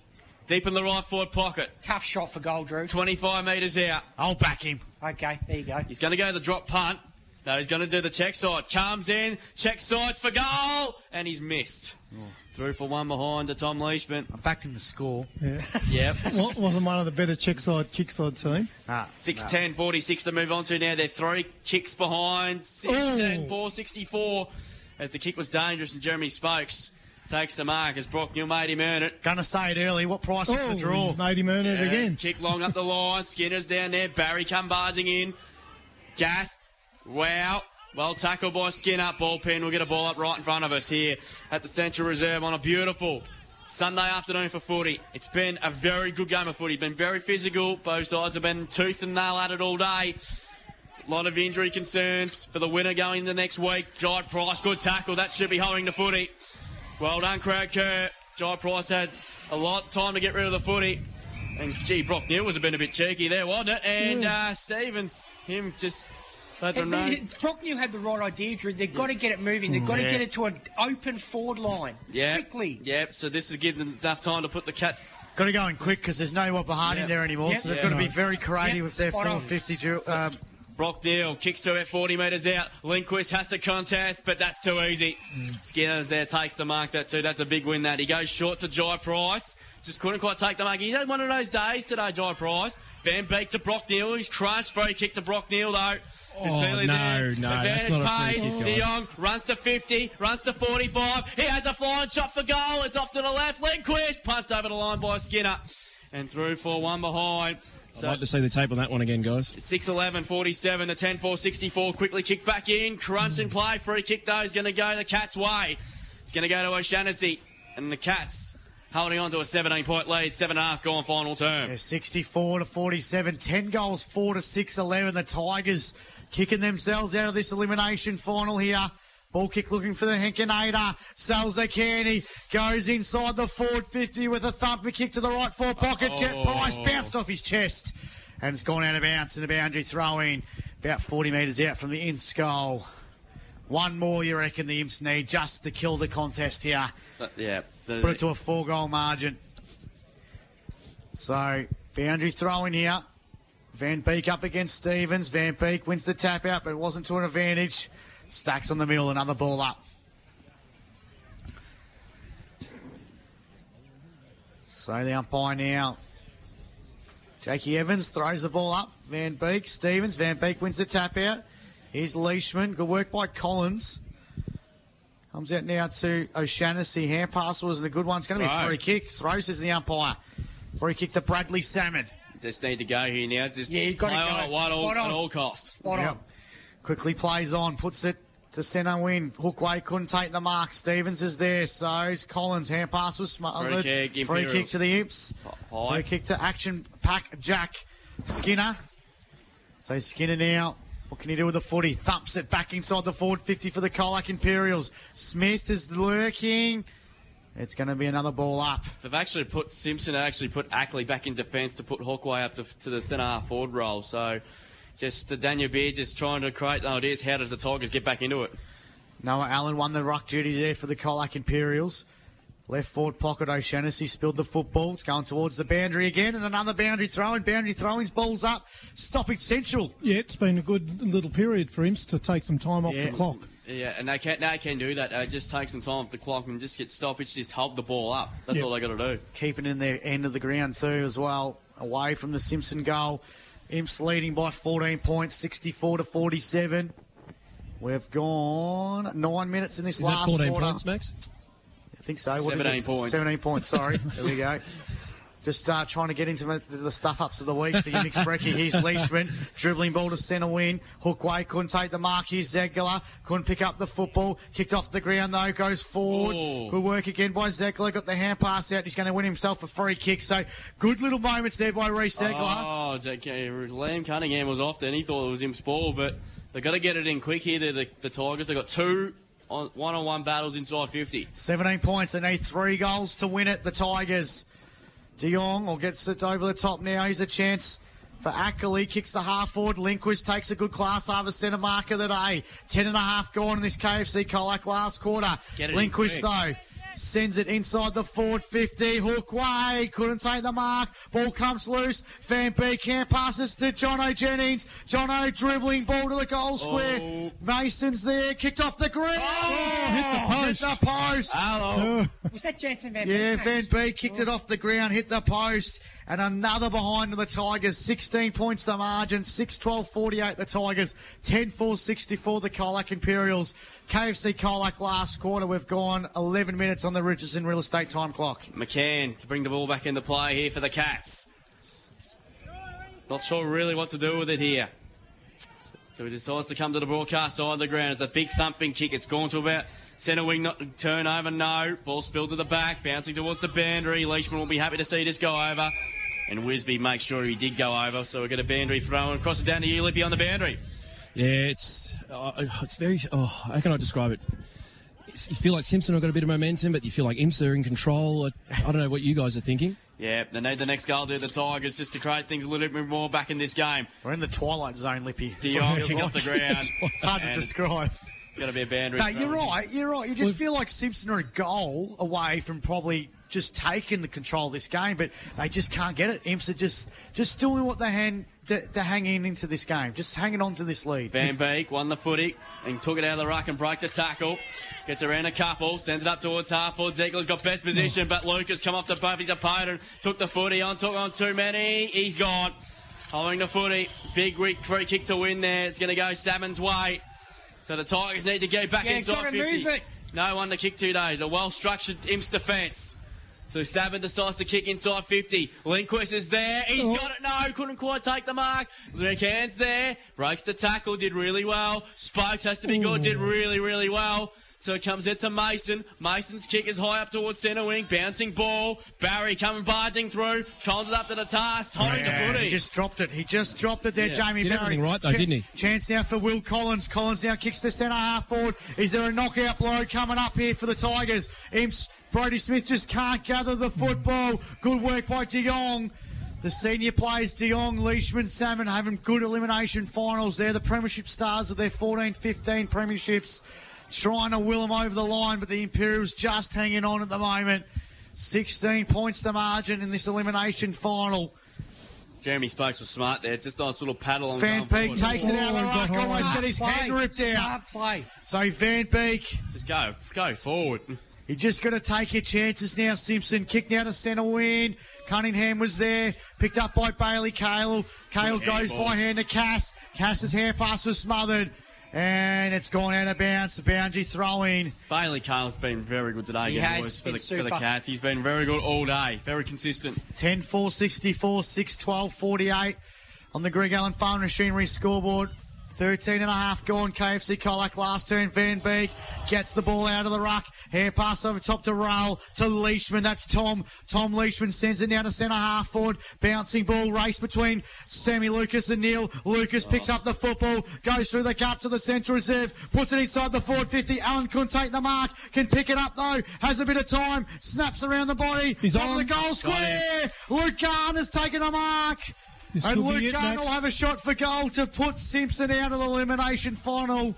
deep in the right forward pocket, Tough shot for goal, Drew. 25 metres out. I'll back him. Okay, there you go. He's going to go the drop punt. No, he's going to do the check side. Comes in, check sides for goal, and he's missed. Oh. Through for one behind to Tom Leishman. I backed him to score. Yeah. [laughs] yep. Wasn't one of the better check side, kick side team. Ah, 6 10 46 to move on to now. They're three kicks behind. 6 10 4 64. As the kick was dangerous, and Jeremy Spokes takes the mark as Brock Neal made him earn it. Gonna say it early. What price is the draw? made him earn it again. Kick long up the line. Skinner's down there. Barry come barging in. Gas Wow. Well tackled by Skinner. Ball pin. We'll get a ball up right in front of us here at the Central Reserve on a beautiful Sunday afternoon for footy. It's been a very good game of footy. Been very physical. Both sides have been tooth and nail at it all day. A lot of injury concerns for the winner going into next week. Jai Price, good tackle. That should be holding the footy. Well done, Craig Kerr. Jai Price had a lot of time to get rid of the footy. And gee, Brock Neal was a bit a bit cheeky there, wasn't it? And uh, Stevens, him just let them know. Brock Neal had the right idea, Drew. They've got to get it moving. They've got to get it to an open forward line Yeah, quickly. Yeah, so this is giving them enough time to put the Cats. Got to go in quick because there's no Whopper Harding Yep. there anymore, Yep. so they've Yeah. got to be very creative Yep, with their spot on. 450. Ju- um, Brock Neal kicks to it 40 metres out. Lindquist has to contest, but that's too easy. Skinner's there, takes the mark that too. That's a big win that. He goes short to Jai Price. Just couldn't quite take the mark. He's had one of those days today, Jai Price. Van Beek to Brock Neal. He's crushed. Free kick to Brock Neal, though. Who's Oh, clearly no, there. no, that's Advantage not a free paid. kick, De. Jong runs to 50, runs to 45. He has a flying shot for goal. It's off to the left. Lindquist passed over the line by Skinner. And through for one behind. So, I'd like to see the tape on that one again, guys. 6 11 47 to 10 4 64. Quickly kick back in. Crunch and play. Free kick, though, is going to go the Cats' way. It's going to go to O'Shaughnessy. And the Cats holding on to a 17 point lead. Seven and a half gone final term. Yeah, 64 to 47, 10 goals, 4 to 6, 11. The Tigers kicking themselves out of this elimination final here. Ball kick looking for the Henkenator. Sells the canny. Goes inside the forward 50 with a thumper kick to the right forward pocket. Jet Oh. Price bounced off his chest. And it's gone out of bounds and a boundary throw in. About 40 metres out from the Imps goal. One more, you reckon, the Imps need just to kill the contest here. But, yeah. Put it to a four goal margin. So, boundary throw in here. Van Beek up against Stevens. Van Beek wins the tap out, but it wasn't to an advantage. Stacks on the middle, another ball up. So the umpire now. Jakey Evans throws the ball up. Van Beek, Stevens. Van Beek wins the tap out. Here's Leishman. Good work by Collins. Comes out now to O'Shaughnessy. Hand pass wasn't a good one. It's going to be a free kick. Throw, says the umpire. Free kick to Bradley Salmon. Just need to go here now. Just Yeah, you gotta play on go. at one all, on. at all cost. Spot Yep. on. Quickly plays on, puts it to centre win. Hookway couldn't take the mark. Stevens is there, so it's Collins. Hand pass was smothered. Free kick, Free kick to the Imps. High. Free kick to action pack Jack Skinner. So Skinner now. What can he do with the footy? Thumps it back inside the forward 50 for the Colac Imperials. Smith is lurking. It's going to be another ball up. They've actually put Simpson actually put Ackley back in defence to put Hookway up to, to the centre half forward role. So just uh, Daniel Beard just trying to create ideas. How did the Tigers get back into it? Noah Allen won the ruck duty there for the Colac Imperials. Left forward pocket O'Shaughnessy spilled the football. It's going towards the boundary again, and another boundary throw in. Boundary throwings, balls up, stopping Central. Yeah, it's been a good little period for him to take some time off Yeah. the clock. Yeah, and they can they can do that. They just take some time off the clock and just get stoppage. Just hold the ball up. That's Yeah. all they got to do. Keeping in their end of the ground too, as well, away from the Simpson goal. Imps leading by 14 points, 64 to 47. We've gone nine minutes in this Is that last 14 quarter. points, Max? I think so. What is 17 it? points. 17 points, sorry. [laughs] there we go. Just uh, trying to get into the, the stuff ups of the week for mixed [laughs] brekkie. Here's Leishman, dribbling ball to centre win. Hookway couldn't take the mark. Here's Zegler, couldn't pick up the football. Kicked off the ground though, goes forward. Oh. Good work again by Zegler. Got the hand pass out. He's going to win himself a free kick. So good little moments there by Reece Zegler. Oh, JK, Liam Cunningham was off then. He thought it was him ball, but they've got to get it in quick here. They're the, the Tigers. They've got two on, one-on-one battles inside 50. 17 points. They need three goals to win it. The Tigers. De Jong or gets it over the top now. He's a chance for Ackley. Kicks the half forward. Lindquist takes a good class over centre mark of the day. Ten and a half gone in this KFC Colac last quarter. Lindquist though. Sends it inside the forward 50. Hookway. Couldn't take the mark. Ball comes loose. Van Beek hand passes to Jono Jennings. Jono dribbling ball to the goal square. Oh. Mason's there. Kicked off the ground. Oh. hit the post. Hit the post. Hello. [laughs] Was that Jansen Van Yeah, Van Beek kicked it oh. off the ground, hit the post, and another behind the Tigers. 16 points the margin, 6 12 48 the Tigers, 10 4 64 the Colac Imperials. KFC Colac last quarter, we've gone 11 minutes on the Richardson real estate time clock. McCann to bring the ball back into play here for the Cats. Not sure really what to do with it here. So he decides to come to the broadcast side of the ground. It's a big thumping kick. It's gone to about centre wing, not turnover. No. Ball spilled to the back, bouncing towards the boundary. Leishman will be happy to see this go over. And Wisby makes sure he did go over. So we get a boundary throw and cross it down to you, Lippy, on the boundary. Yeah, it's uh, it's very. Oh, how can I describe it? It's, you feel like Simpson have got a bit of momentum, but you feel like Imps are in control. I, I don't know what you guys are thinking. Yeah, they need the next goal to the Tigers just to create things a little bit more back in this game. We're in the twilight zone, Lippy. That's what it Dion kick off the [laughs] ground. It's hard to And it's describe. Got to be a boundary. No, you're right. You're right. You just feel like Simpson are a goal away from probably just taking the control of this game, but they just can't get it. Imps are just just doing what they can to, to hang in into this game, just hanging on to this lead. Van Beek won the footy and took it out of the ruck and broke the tackle. Gets around a couple, sends it up towards half forward. Ziegler's got best position, but Lucas come off the bump. His opponent took the footy on, took on too many. He's gone. Holding the footy. Big weak free kick to win there. It's going to go Salmon's way. So the Tigers need to go back Yeah, inside 50. move it. No one to kick today. The well structured Imps defence. So Savin decides to kick inside 50. Lindquist is there. He's Oh. got it. No, couldn't quite take the mark. Rick Hands there. Breaks the tackle. Did really well. Spokes has to be good. Did really, really well. So it comes into Mason. Mason's kick is high up towards centre wing. Bouncing ball. Barry coming barging through. Collins it up to the task. Holding Yeah, to footy. he just dropped it. He just dropped it there, Yeah, Jamie did Barry. everything right though, didn't he? Chance now for Will Collins. Collins now kicks the centre half forward. Is there a knockout blow coming up here for the Tigers? Imps, Brody Smith just can't gather the football. Good work by De Jong. The senior players, De Jong, Leishman, Salmon, having good elimination finals. They're the premiership stars of their 14-15 premierships. Trying to will them over the line, but the Imperials just hanging on at the moment. 16 points the margin in this elimination final. Jeremy Spokes was smart there. Just nice little paddle on Van going Beek takes it out of the Oh, ruck, got almost high. got his Smart head ripped out. Smart play. So Van Beek, Just go. Go forward. You're just got to take your chances now. Simpson kicked now to centre wing. Cunningham was there, picked up by Bailey Kale. Kale goes handball. by hand to Cass. Cass's hair pass was smothered. And it's gone out of bounds. The boundary throw in. Bailey Kale's been very good today. He getting has boys for been the, for the. Cats. He's been very good all day. Very consistent. 10 4 64, 6 12 48 on the Greg Allen Farm Machinery scoreboard. 13 and a half gone. KFC Colac last turn. Van Beek gets the ball out of the ruck. Hair pass over top to Rail to Leishman. That's Tom. Tom Leishman sends it down to centre half forward. Bouncing ball race between Sammy Lucas and Neal. Lucas picks up the football, goes through the guts of the central reserve, puts it inside the forward 50. Allen couldn't take the mark, can pick it up though, has a bit of time, snaps around the body. He's top of on. the goal square. Luke Garn has taken the mark. And Luke Max. will have a shot for goal to put Simpson out of the elimination final.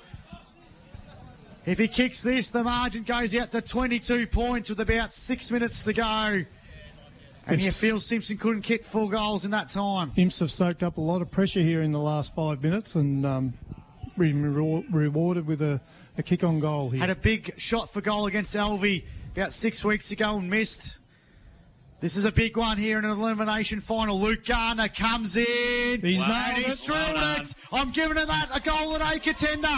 If he kicks this, the margin goes out to 22 points with about six minutes to go. And you feel Simpson couldn't kick four goals in that time. Imps have soaked up a lot of pressure here in the last five minutes and um, been re- rewarded with a, a kick on goal here. Had a big shot for goal against Alvie about six weeks ago and missed. This is a big one here in an elimination final. Luke Garner comes in. He's and nailed he's it. drilled Well it. I'm giving it that a goal at a contender.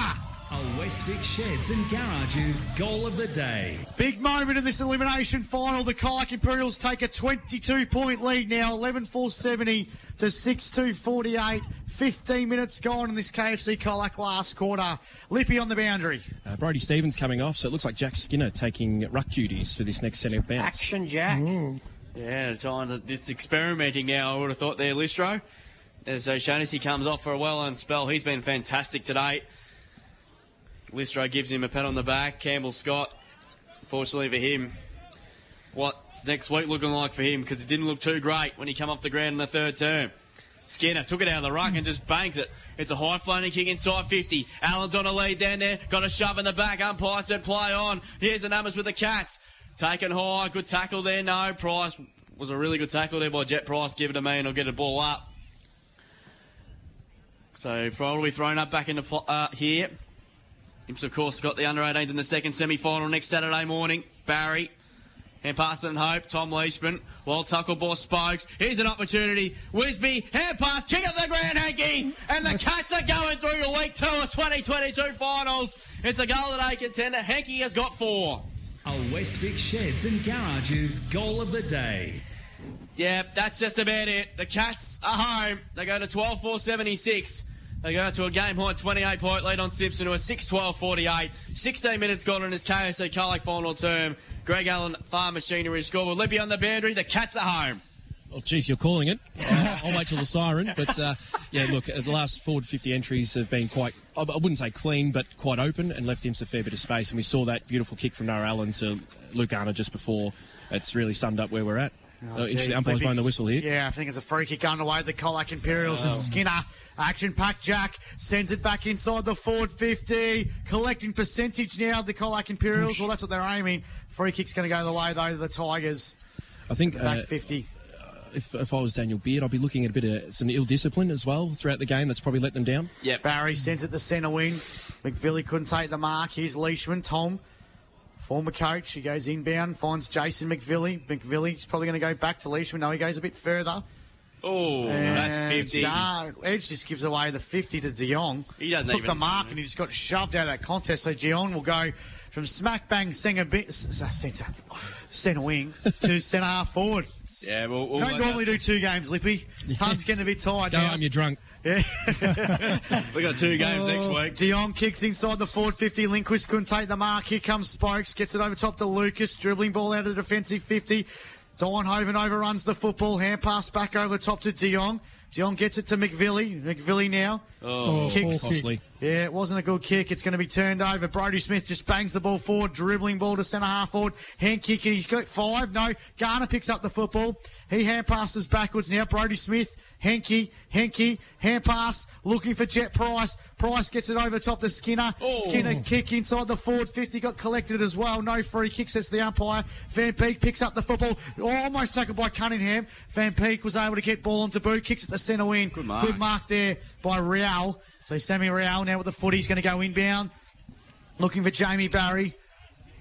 A Westvic Sheds and Garages goal of the day. Big moment in this elimination final. The Colac Imperials take a 22 point lead now, 11 4 70 to 6 2 48. 15 minutes gone in this KFC Colac last quarter. Lippy on the boundary. Uh, Brody Stevens coming off, so it looks like Jack Skinner taking ruck duties for this next centre bounce. Action, Jack. Yeah, time to, this experimenting now, I would have thought there, Listro. As uh, O'Shaughnessy comes off for a well earned spell, he's been fantastic today. Listro gives him a pat on the back. Campbell Scott, fortunately for him, what's next week looking like for him? Because it didn't look too great when he came off the ground in the third term. Skinner took it out of the ruck and just banks it. It's a high flying kick inside 50. Allen's on a lead down there. Got a shove in the back. Umpire said play on. Here's the numbers with the Cats. Taken high. Good tackle there. No. Price was a really good tackle there by Jet Price. Give it to me and I'll get a ball up. So probably thrown up back into uh, here. Imps, of course, got the under 18s in the second semi final next Saturday morning. Barry. And pass and hope. Tom Leishman. Well, Tuckle Boss Spokes. Here's an opportunity. Wisby. Hand pass. Kick up the ground, Henke. And the Cats are going through to week two of 2022 finals. It's a goal that A contender. Henke has got four. A Westvic Sheds and Garages goal of the day. Yeah, that's just about it. The Cats are home. They go to 12 4 76. They go to a game high 28 point lead on Simpson to a 6 12 48. 16 minutes gone in his KFC Colac final term. Greg Allen, Farm Machinery scoreboard. Lippy on the boundary. The Cats are home. Oh, geez, you're calling it. [laughs] I'll, wait till the siren. But uh, yeah, look, uh, the last forward 50 entries have been quite, I wouldn't say clean, but quite open and left him a fair bit of space. And we saw that beautiful kick from Noah Allen to Luke Garner just before. It's really summed up where we're at. Oh, interesting. gee, Umpire's blowing the whistle here. Yeah, I think it's a free kick underway. The Colac Imperials and Skinner. Action packed Jack sends it back inside the forward 50. Collecting percentage now, the Colac Imperials. Well, that's what they're aiming. Free kick's going to go the way, though, of the Tigers. I think Back uh, 50. If, if I was Daniel Beard, I'd be looking at a bit of some ill discipline as well throughout the game. That's probably let them down. Yeah, Barry sends it to centre wing. McVilly couldn't take the mark. Here's Leishman. Tom, former coach. He goes inbound, finds Jason McVilly. McVilly's probably going to go back to Leishman. No, he goes a bit further. Oh, that's 50. Nah, Edge just gives away the 50 to De Jong. He doesn't Took even- the mark and he just got shoved out of that contest. So De Jong will go from smack bang centre, bit, centre, centre wing to [laughs] centre half forward. Yeah, we'll, we'll Don't normally do two games, Lippy. Tongue's getting a bit tired Go now. home, you're drunk. [laughs] we got two games oh, next week. Dion kicks inside the forward 50. Lindquist couldn't take the mark. Here comes Spokes. Gets it over top to Lucas. Dribbling ball out of the defensive 50. Hoven overruns the football. Hand pass back over top to Dion. Dion gets it to McVilly. McVilly now. Oh, Kicks. costly. Yeah, it wasn't a good kick. It's going to be turned over. Brody Smith just bangs the ball forward, dribbling ball to centre half forward. Hand kick, and he's got five. No, Garner picks up the football. He hand passes backwards now. Brody Smith, Henke, Henke, hand pass, looking for Jet Price. Price gets it over top to Skinner. Oh. Skinner kick inside the forward 50, got collected as well. No free kick, says the umpire. Van Beek picks up the football, almost tackled by Cunningham. Van Beek was able to get ball onto boot, kicks at the centre wing. Good mark. Good mark there by Real. So Sammy Real now with the foot, he's going to go inbound. Looking for Jamie Barry.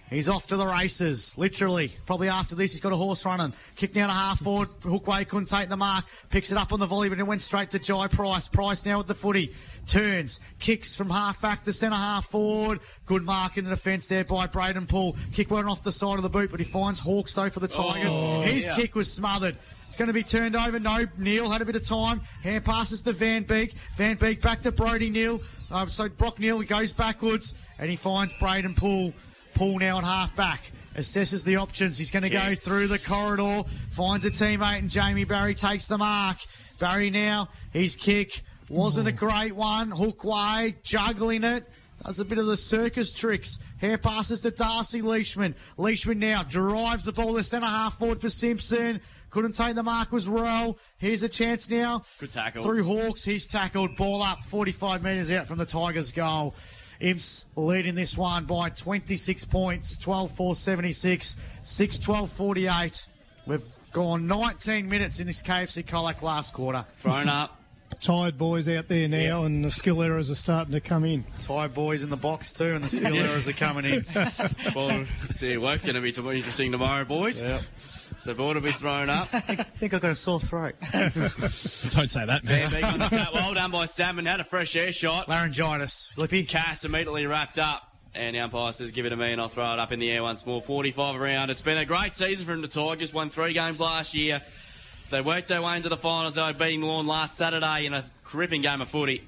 He's off to the races, literally. Probably after this, he's got a horse running. Kick down a half forward. Hookway couldn't take the mark. Picks it up on the volley, but it went straight to Jai Price. Price now with the footy. Turns. Kicks from half back to centre half forward. Good mark in the defence there by Braden Poole. Kick went off the side of the boot, but he finds Hawks though for the Tigers. Oh, His yeah. kick was smothered. It's going to be turned over. No, Neal had a bit of time. Hand passes to Van Beek. Van Beek back to Brody Neal. Uh, so Brock Neal goes backwards and he finds Braden Poole. Poole now at half back. Assesses the options. He's going to go through the corridor. Finds a teammate and Jamie Barry takes the mark. Barry now, his kick wasn't a great one. Hookway, juggling it. Does a bit of the circus tricks. Hair passes to Darcy Leishman. Leishman now drives the ball to centre half forward for Simpson. Couldn't take the mark, was Rowe. Here's a chance now. Good tackle. Through Hawks, he's tackled. Ball up, 45 metres out from the Tigers' goal. Imps leading this one by 26 points, 12 4 76, 6 12 48. We've gone 19 minutes in this KFC Colac last quarter. Thrown up. [laughs] Tired boys out there now, and the skill errors are starting to come in. Tired boys in the box too, and the skill [laughs] errors are coming in. [laughs] Well, see, work's It's going to be t- interesting tomorrow, boys. So ball to be thrown up. [laughs] I think I've got a sore throat. [laughs] Don't say that, man. Van Beek on the tap. Well done by [laughs] Salmon. Had a fresh air shot. Laryngitis. Lippy. Cass immediately wrapped up. And the umpire says, give it to me and I'll throw it up in the air once more. 45 around. It's been a great season from the Tigers. Won three games last year. They worked their way into the finals, though, beating Lorne last Saturday in a gripping game of footy.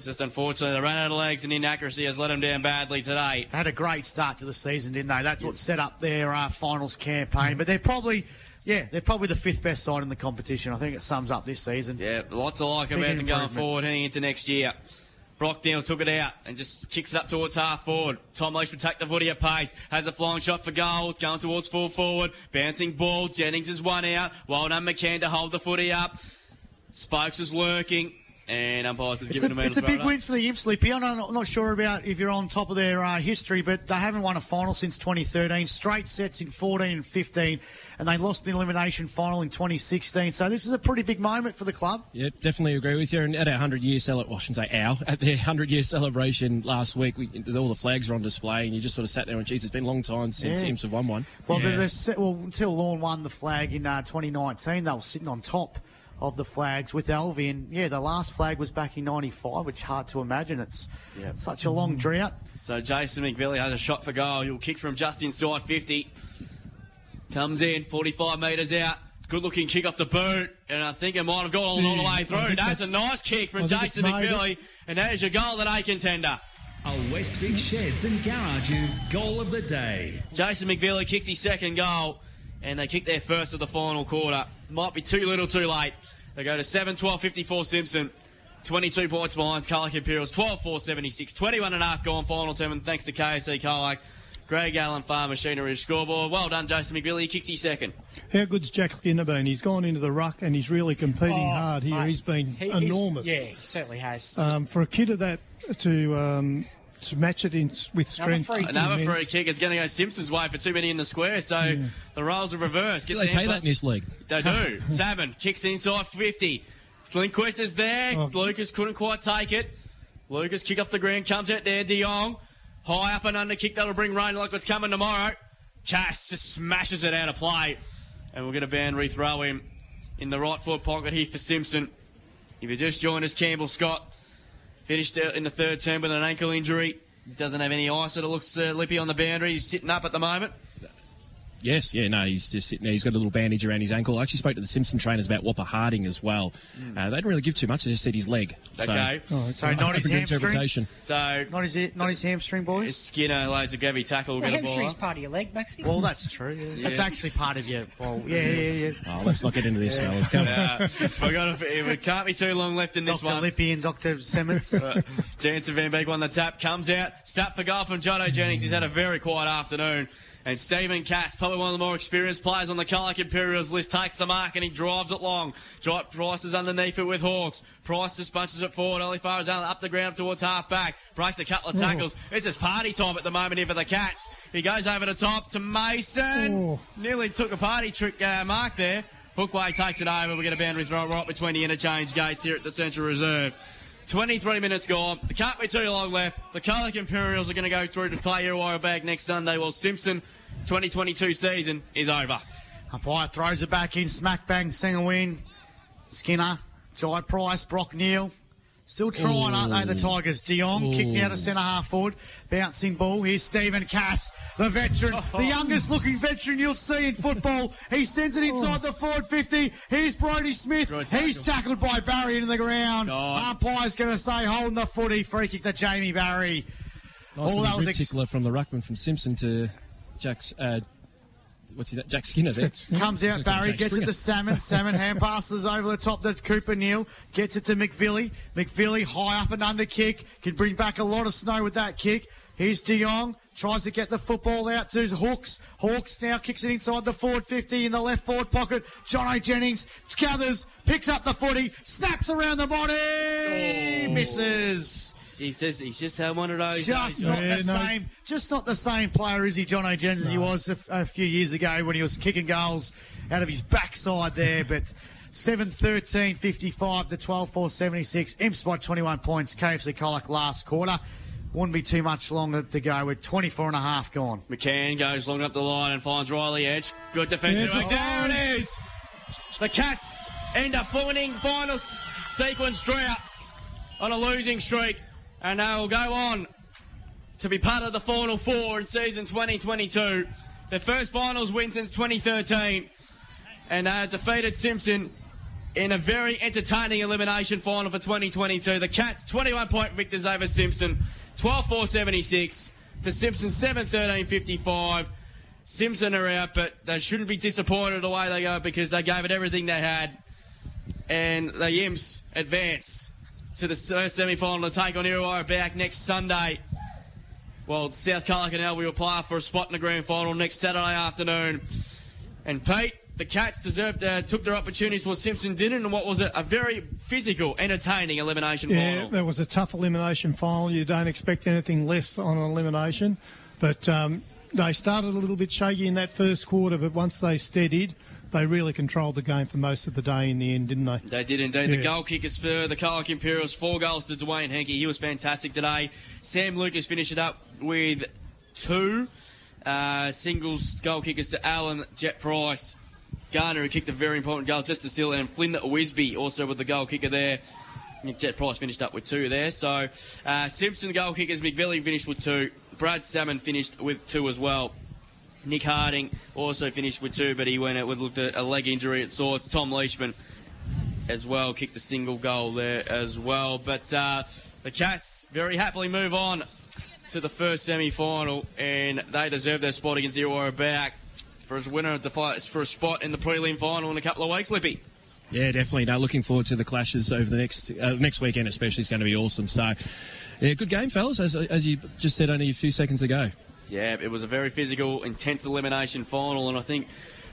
Just unfortunately they ran out of legs and inaccuracy has let them down badly today. They had a great start to the season, didn't they? That's what set up their uh, finals campaign. But they're probably, yeah, they're probably the fifth best side in the competition. I think it sums up this season. Yeah, lots to like Big about them going forward heading into next year. Brockdale took it out and just kicks it up towards half forward. Tom Leishman take the footy at pace. Has a flying shot for goal. It's going towards full forward. Bouncing ball. Jennings is one out. Well done, McCann to hold the footy up. Spokes is lurking. And umpires has It's given a, him it's a big win for the Imps, Lippy. I'm not, I'm not sure about if you're on top of their uh, history, but they haven't won a final since 2013. Straight sets in 14 and 15, and they lost the elimination final in 2016. So this is a pretty big moment for the club. Yeah, definitely agree with you. And at our 100 year celebration, well, I shouldn't say our, at their 100 year celebration last week, we, all the flags were on display, and you just sort of sat there and, geez, it's been a long time since Yeah. Imps have won one. Well, the, the, well until Lorne won the flag in uh, 2019, they were sitting on top of the flags with Alvie. And yeah, the last flag was back in 95, which hard to imagine. It's such a long drought. So Jason McVilly has a shot for goal. He'll kick from just inside 50. Comes in, 45 metres out. Good looking kick off the boot, and I think it might have gone all, all the way [laughs] through. think That's, a nice kick from I think it's Jason made it. McVilly, and there's your goal that A contender. A Westvic Sheds and Garages goal of the day. Jason McVilly kicks his second goal, and they kick their first of the final quarter. Might be too little too late. They go to 7 12 54 Simpson. 22 points behind Colac Imperials, 12 4 76. 21 and a half gone final term, and thanks to KFC Colac. Greg Allen Farm Machinery scoreboard. Well done, Jason McVilly. He kicks his second. How good's Jack Skinner been? He's gone into the ruck and he's really competing hard here. Oh, Mate, he's been he- he's- enormous. Yeah, he certainly has. Um, for a kid of that to um, to match it in with strength. free- Another free kick. It's going to go Simpson's way for too many in the square, so the roles are reversed. Do they pay that in this league? They do. [laughs] Seven kicks inside 50. Slinkquist is there. Oh. Lucas couldn't quite take it. Lucas kick off the ground, comes out there. De Jong. High up and under kick. That'll bring rain like what's coming tomorrow. Cass just smashes it out of play. And we're going to ban rethrow him in the right foot pocket here for Simpson. If you just joined us, Campbell Scott finished out in the third term with an ankle injury. Doesn't have any ice, so it looks uh, lippy on the boundary. He's sitting up at the moment. Yes, yeah, no, he's just sitting there. He's got a little bandage around his ankle. I actually spoke to the Simpson trainers about Whopper Harding as well. Uh, they didn't really give too much. They just said his leg. So, Okay. Oh, So not his open to hamstring. So Not his, not his hamstring, boys. Skinner loads a heavy tackle. Will the ball. hamstring's part of your leg, Maxi. Well, that's true. Yeah. That's actually part of your. Well, yeah, yeah, yeah. Oh, let's not get into this, fellas. Come on. Uh, we got a, it can't be too long left in this Dr. one. Lippy and Dr. Simmons. [laughs] Uh, Jansen Van Beek won the tap, comes out, start for goal from Jono Jennings. He's had a very quiet afternoon. And Stephen Cass, probably one of the more experienced players on the Colac Imperials list, takes the mark and he drives it long. Price is underneath it with Hawks. Price just punches it forward. Ollie Farah's up the ground towards half back. Breaks a couple of tackles. It's just party time at the moment here for the Cats. He goes over the top to Mason. Oh. Nearly took a party trick uh, mark there. Hookway takes it over. We're going to boundary throw right between the interchange gates here at the Central Reserve. 23 minutes gone. There can't be too long left. The Colac Imperials are going to go through to play Irrewarra Beeac next Sunday. While Simpson 2022 season is over. Umpire throws it back in. Smack bang, single win. Skinner, Jai Price, Brock Neal. Still trying, aren't they, the Tigers? Dion kicked out of centre half forward. Bouncing ball. Here's Stephen Cass, the veteran, the oh. youngest looking veteran you'll see in football. He sends it inside oh. the forward 50. Here's Brody Smith. Tackle. He's tackled by Barry into the ground. God. Umpire's going to say holding the footy. Free kick to Jamie Barry. Nice Oh, that was rib ex- tickler from the ruckman from Simpson to Jack's. Uh, what's he? Jack Skinner there. [laughs] Comes out, Jack Barry gets Springer. it to Salmon. Salmon hand [laughs] passes over the top to Cooper Neal. Gets it to McVilly. McVilly high up and under kick. Can bring back a lot of snow with that kick. Here's De Jong. Tries to get the football out to Hawks. Hawks now kicks it inside the forward 50 in the left forward pocket. Jono Jennings gathers, picks up the footy, snaps around the body, misses. He's just he's just had one of those. Just not Yeah, the no. same. Just not the same player, is he, John O'Jens, as he was a few years ago when he was kicking goals out of his backside there. But 7 13 55 to 12 4 76. Imps by 21 points. KFC Colac last quarter. Wouldn't be too much longer to go with 24 and a half gone. McCann goes long up the line and finds Riley Edge. Good defensive Yeah, work. There it is. The Cats end up winning final sequence drought on a losing streak, and they'll go on to be part of the final four in season 2022. Their first finals win since 2013, and they have defeated Simpson in a very entertaining elimination final for 2022. The Cats 21 point victors over Simpson, 12 4 76 to Simpson 7 13 55. Simpson are out, but they shouldn't be disappointed the way they go because they gave it everything they had. And the Imps advance to the semi final to take on Irrewarra Beeac next Sunday. Well, South Colac will apply for a spot in the grand final next Saturday afternoon. And Pete, the Cats deserved, uh, took their opportunities while Simpson didn't, and what was a, a very physical, entertaining elimination Yeah, final. Yeah, that was a tough elimination final. You don't expect anything less on an elimination. But um, they started a little bit shaky in that first quarter, but once they steadied, they really controlled the game for most of the day in the end, didn't they? They did indeed. The goal kickers for the Colac Imperials, four goals to Dwayne Henke. He was fantastic today. Sam Lucas finished it up with two uh, singles goal kickers to Allen, Jet Price, Garner, who kicked a very important goal just to seal, and Flynn Wisby also with the goal kicker there. Jet Price finished up with two there. So uh, Simpson goal kickers, McVilly finished with two. Brad Salmon finished with two as well. Nick Harding also finished with two, but he went out with looked at a leg injury at sorts. Tom Leishman as well kicked a single goal there as well. But uh, the Cats very happily move on to the first semi-final, and they deserve their spot against Irrewarra Beeac for a winner of the fight for a spot in the prelim final in a couple of weeks. Lippy. Yeah, definitely. No, looking forward to the clashes over the next uh, next weekend, especially. It's going to be awesome. So, yeah, good game, fellas. As, as you just said only a few seconds ago. Yeah, it was a very physical, intense elimination final, and I think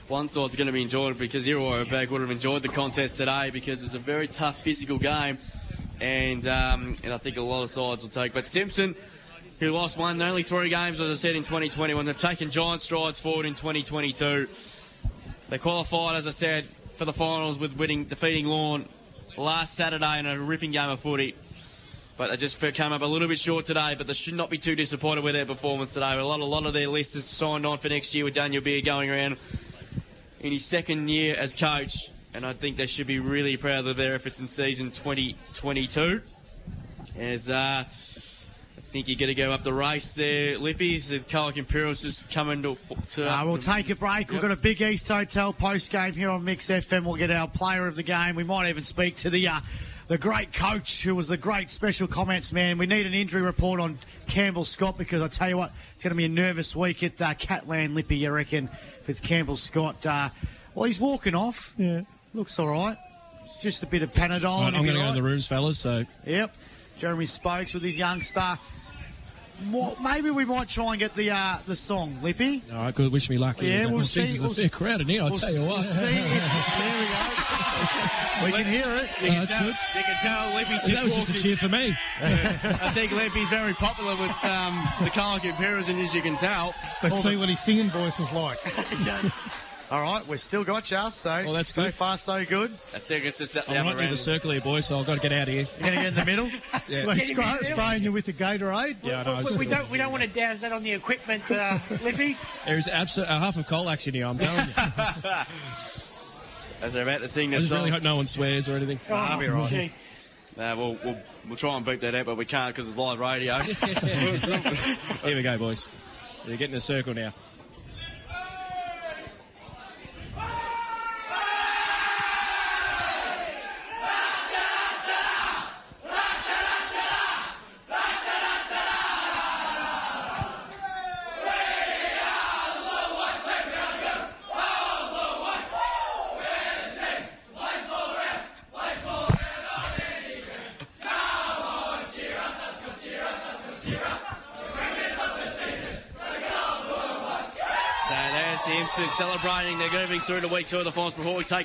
one side's going to be enjoyed because Irrewarra Beeac would have enjoyed the contest today because it's a very tough physical game, and um, and I think a lot of sides will take. But Simpson, who lost one, the only three games, as I said, in 2021, they've taken giant strides forward in 2022. They qualified, as I said, for the finals with winning, defeating Lorne last Saturday in a ripping game of footy. But they just came up a little bit short today, but they should not be too disappointed with their performance today. A lot, a lot of their list is signed on for next year with Daniel Beard going around in his second year as coach. And I think they should be really proud of their efforts in season 2022. As uh, I think you're going to go up the race there, Lippies. The Colac Imperials just coming to. to Uh, we'll take a break. We've got a big East Hotel post game here on Mix FM. We'll get our player of the game. We might even speak to the uh, the great coach who was the great special comments man. We need an injury report on Campbell Scott because I tell you what, it's going to be a nervous week at uh, Catland Lippy, you reckon, with Campbell Scott. Uh, well, he's walking off. Yeah. Looks all right. It's just a bit of Panadol. Right, I'm he'll going to be go in the rooms, fellas. So, Yep. Jeremy Spokes with his youngster. Well, maybe we might try and get the uh, the song, Lippy. all right, good. Wish me luck. Yeah, we'll Jeez, see- There's we'll a fair see- crowd in here. I'll We'll, tell you we'll what. see. If, there we go. [laughs] We can hear it. You can, that's tell, good. you can tell Lippy's just that was just a in. cheer for me. [laughs] I think Lippy's very popular with um, the Colac Imperials, and as you can tell, Let's see what his singing voice is like. [laughs] All right, we've still got you. So, Well, that's so good. far so good. I think it's just that I'm not right near the circle here, boys, so I've got to get out of here. You're going to get in the middle. [laughs] Yeah, Let's spray, spraying you with the Gatorade. yeah I know. We, we don't we don't want to douse that on the equipment, uh, [laughs] Lippy. There's absolute a half of Colac's in here. I'm telling you. [laughs] As they're about to sing I this just really hope no one swears or anything. I'll be right. Gee. Uh, we'll, we'll, we'll try and beep that out, but we can't because it's live radio. Here we go, boys. They're getting a circle now. There's celebrating. They're moving through to week two of the finals before we take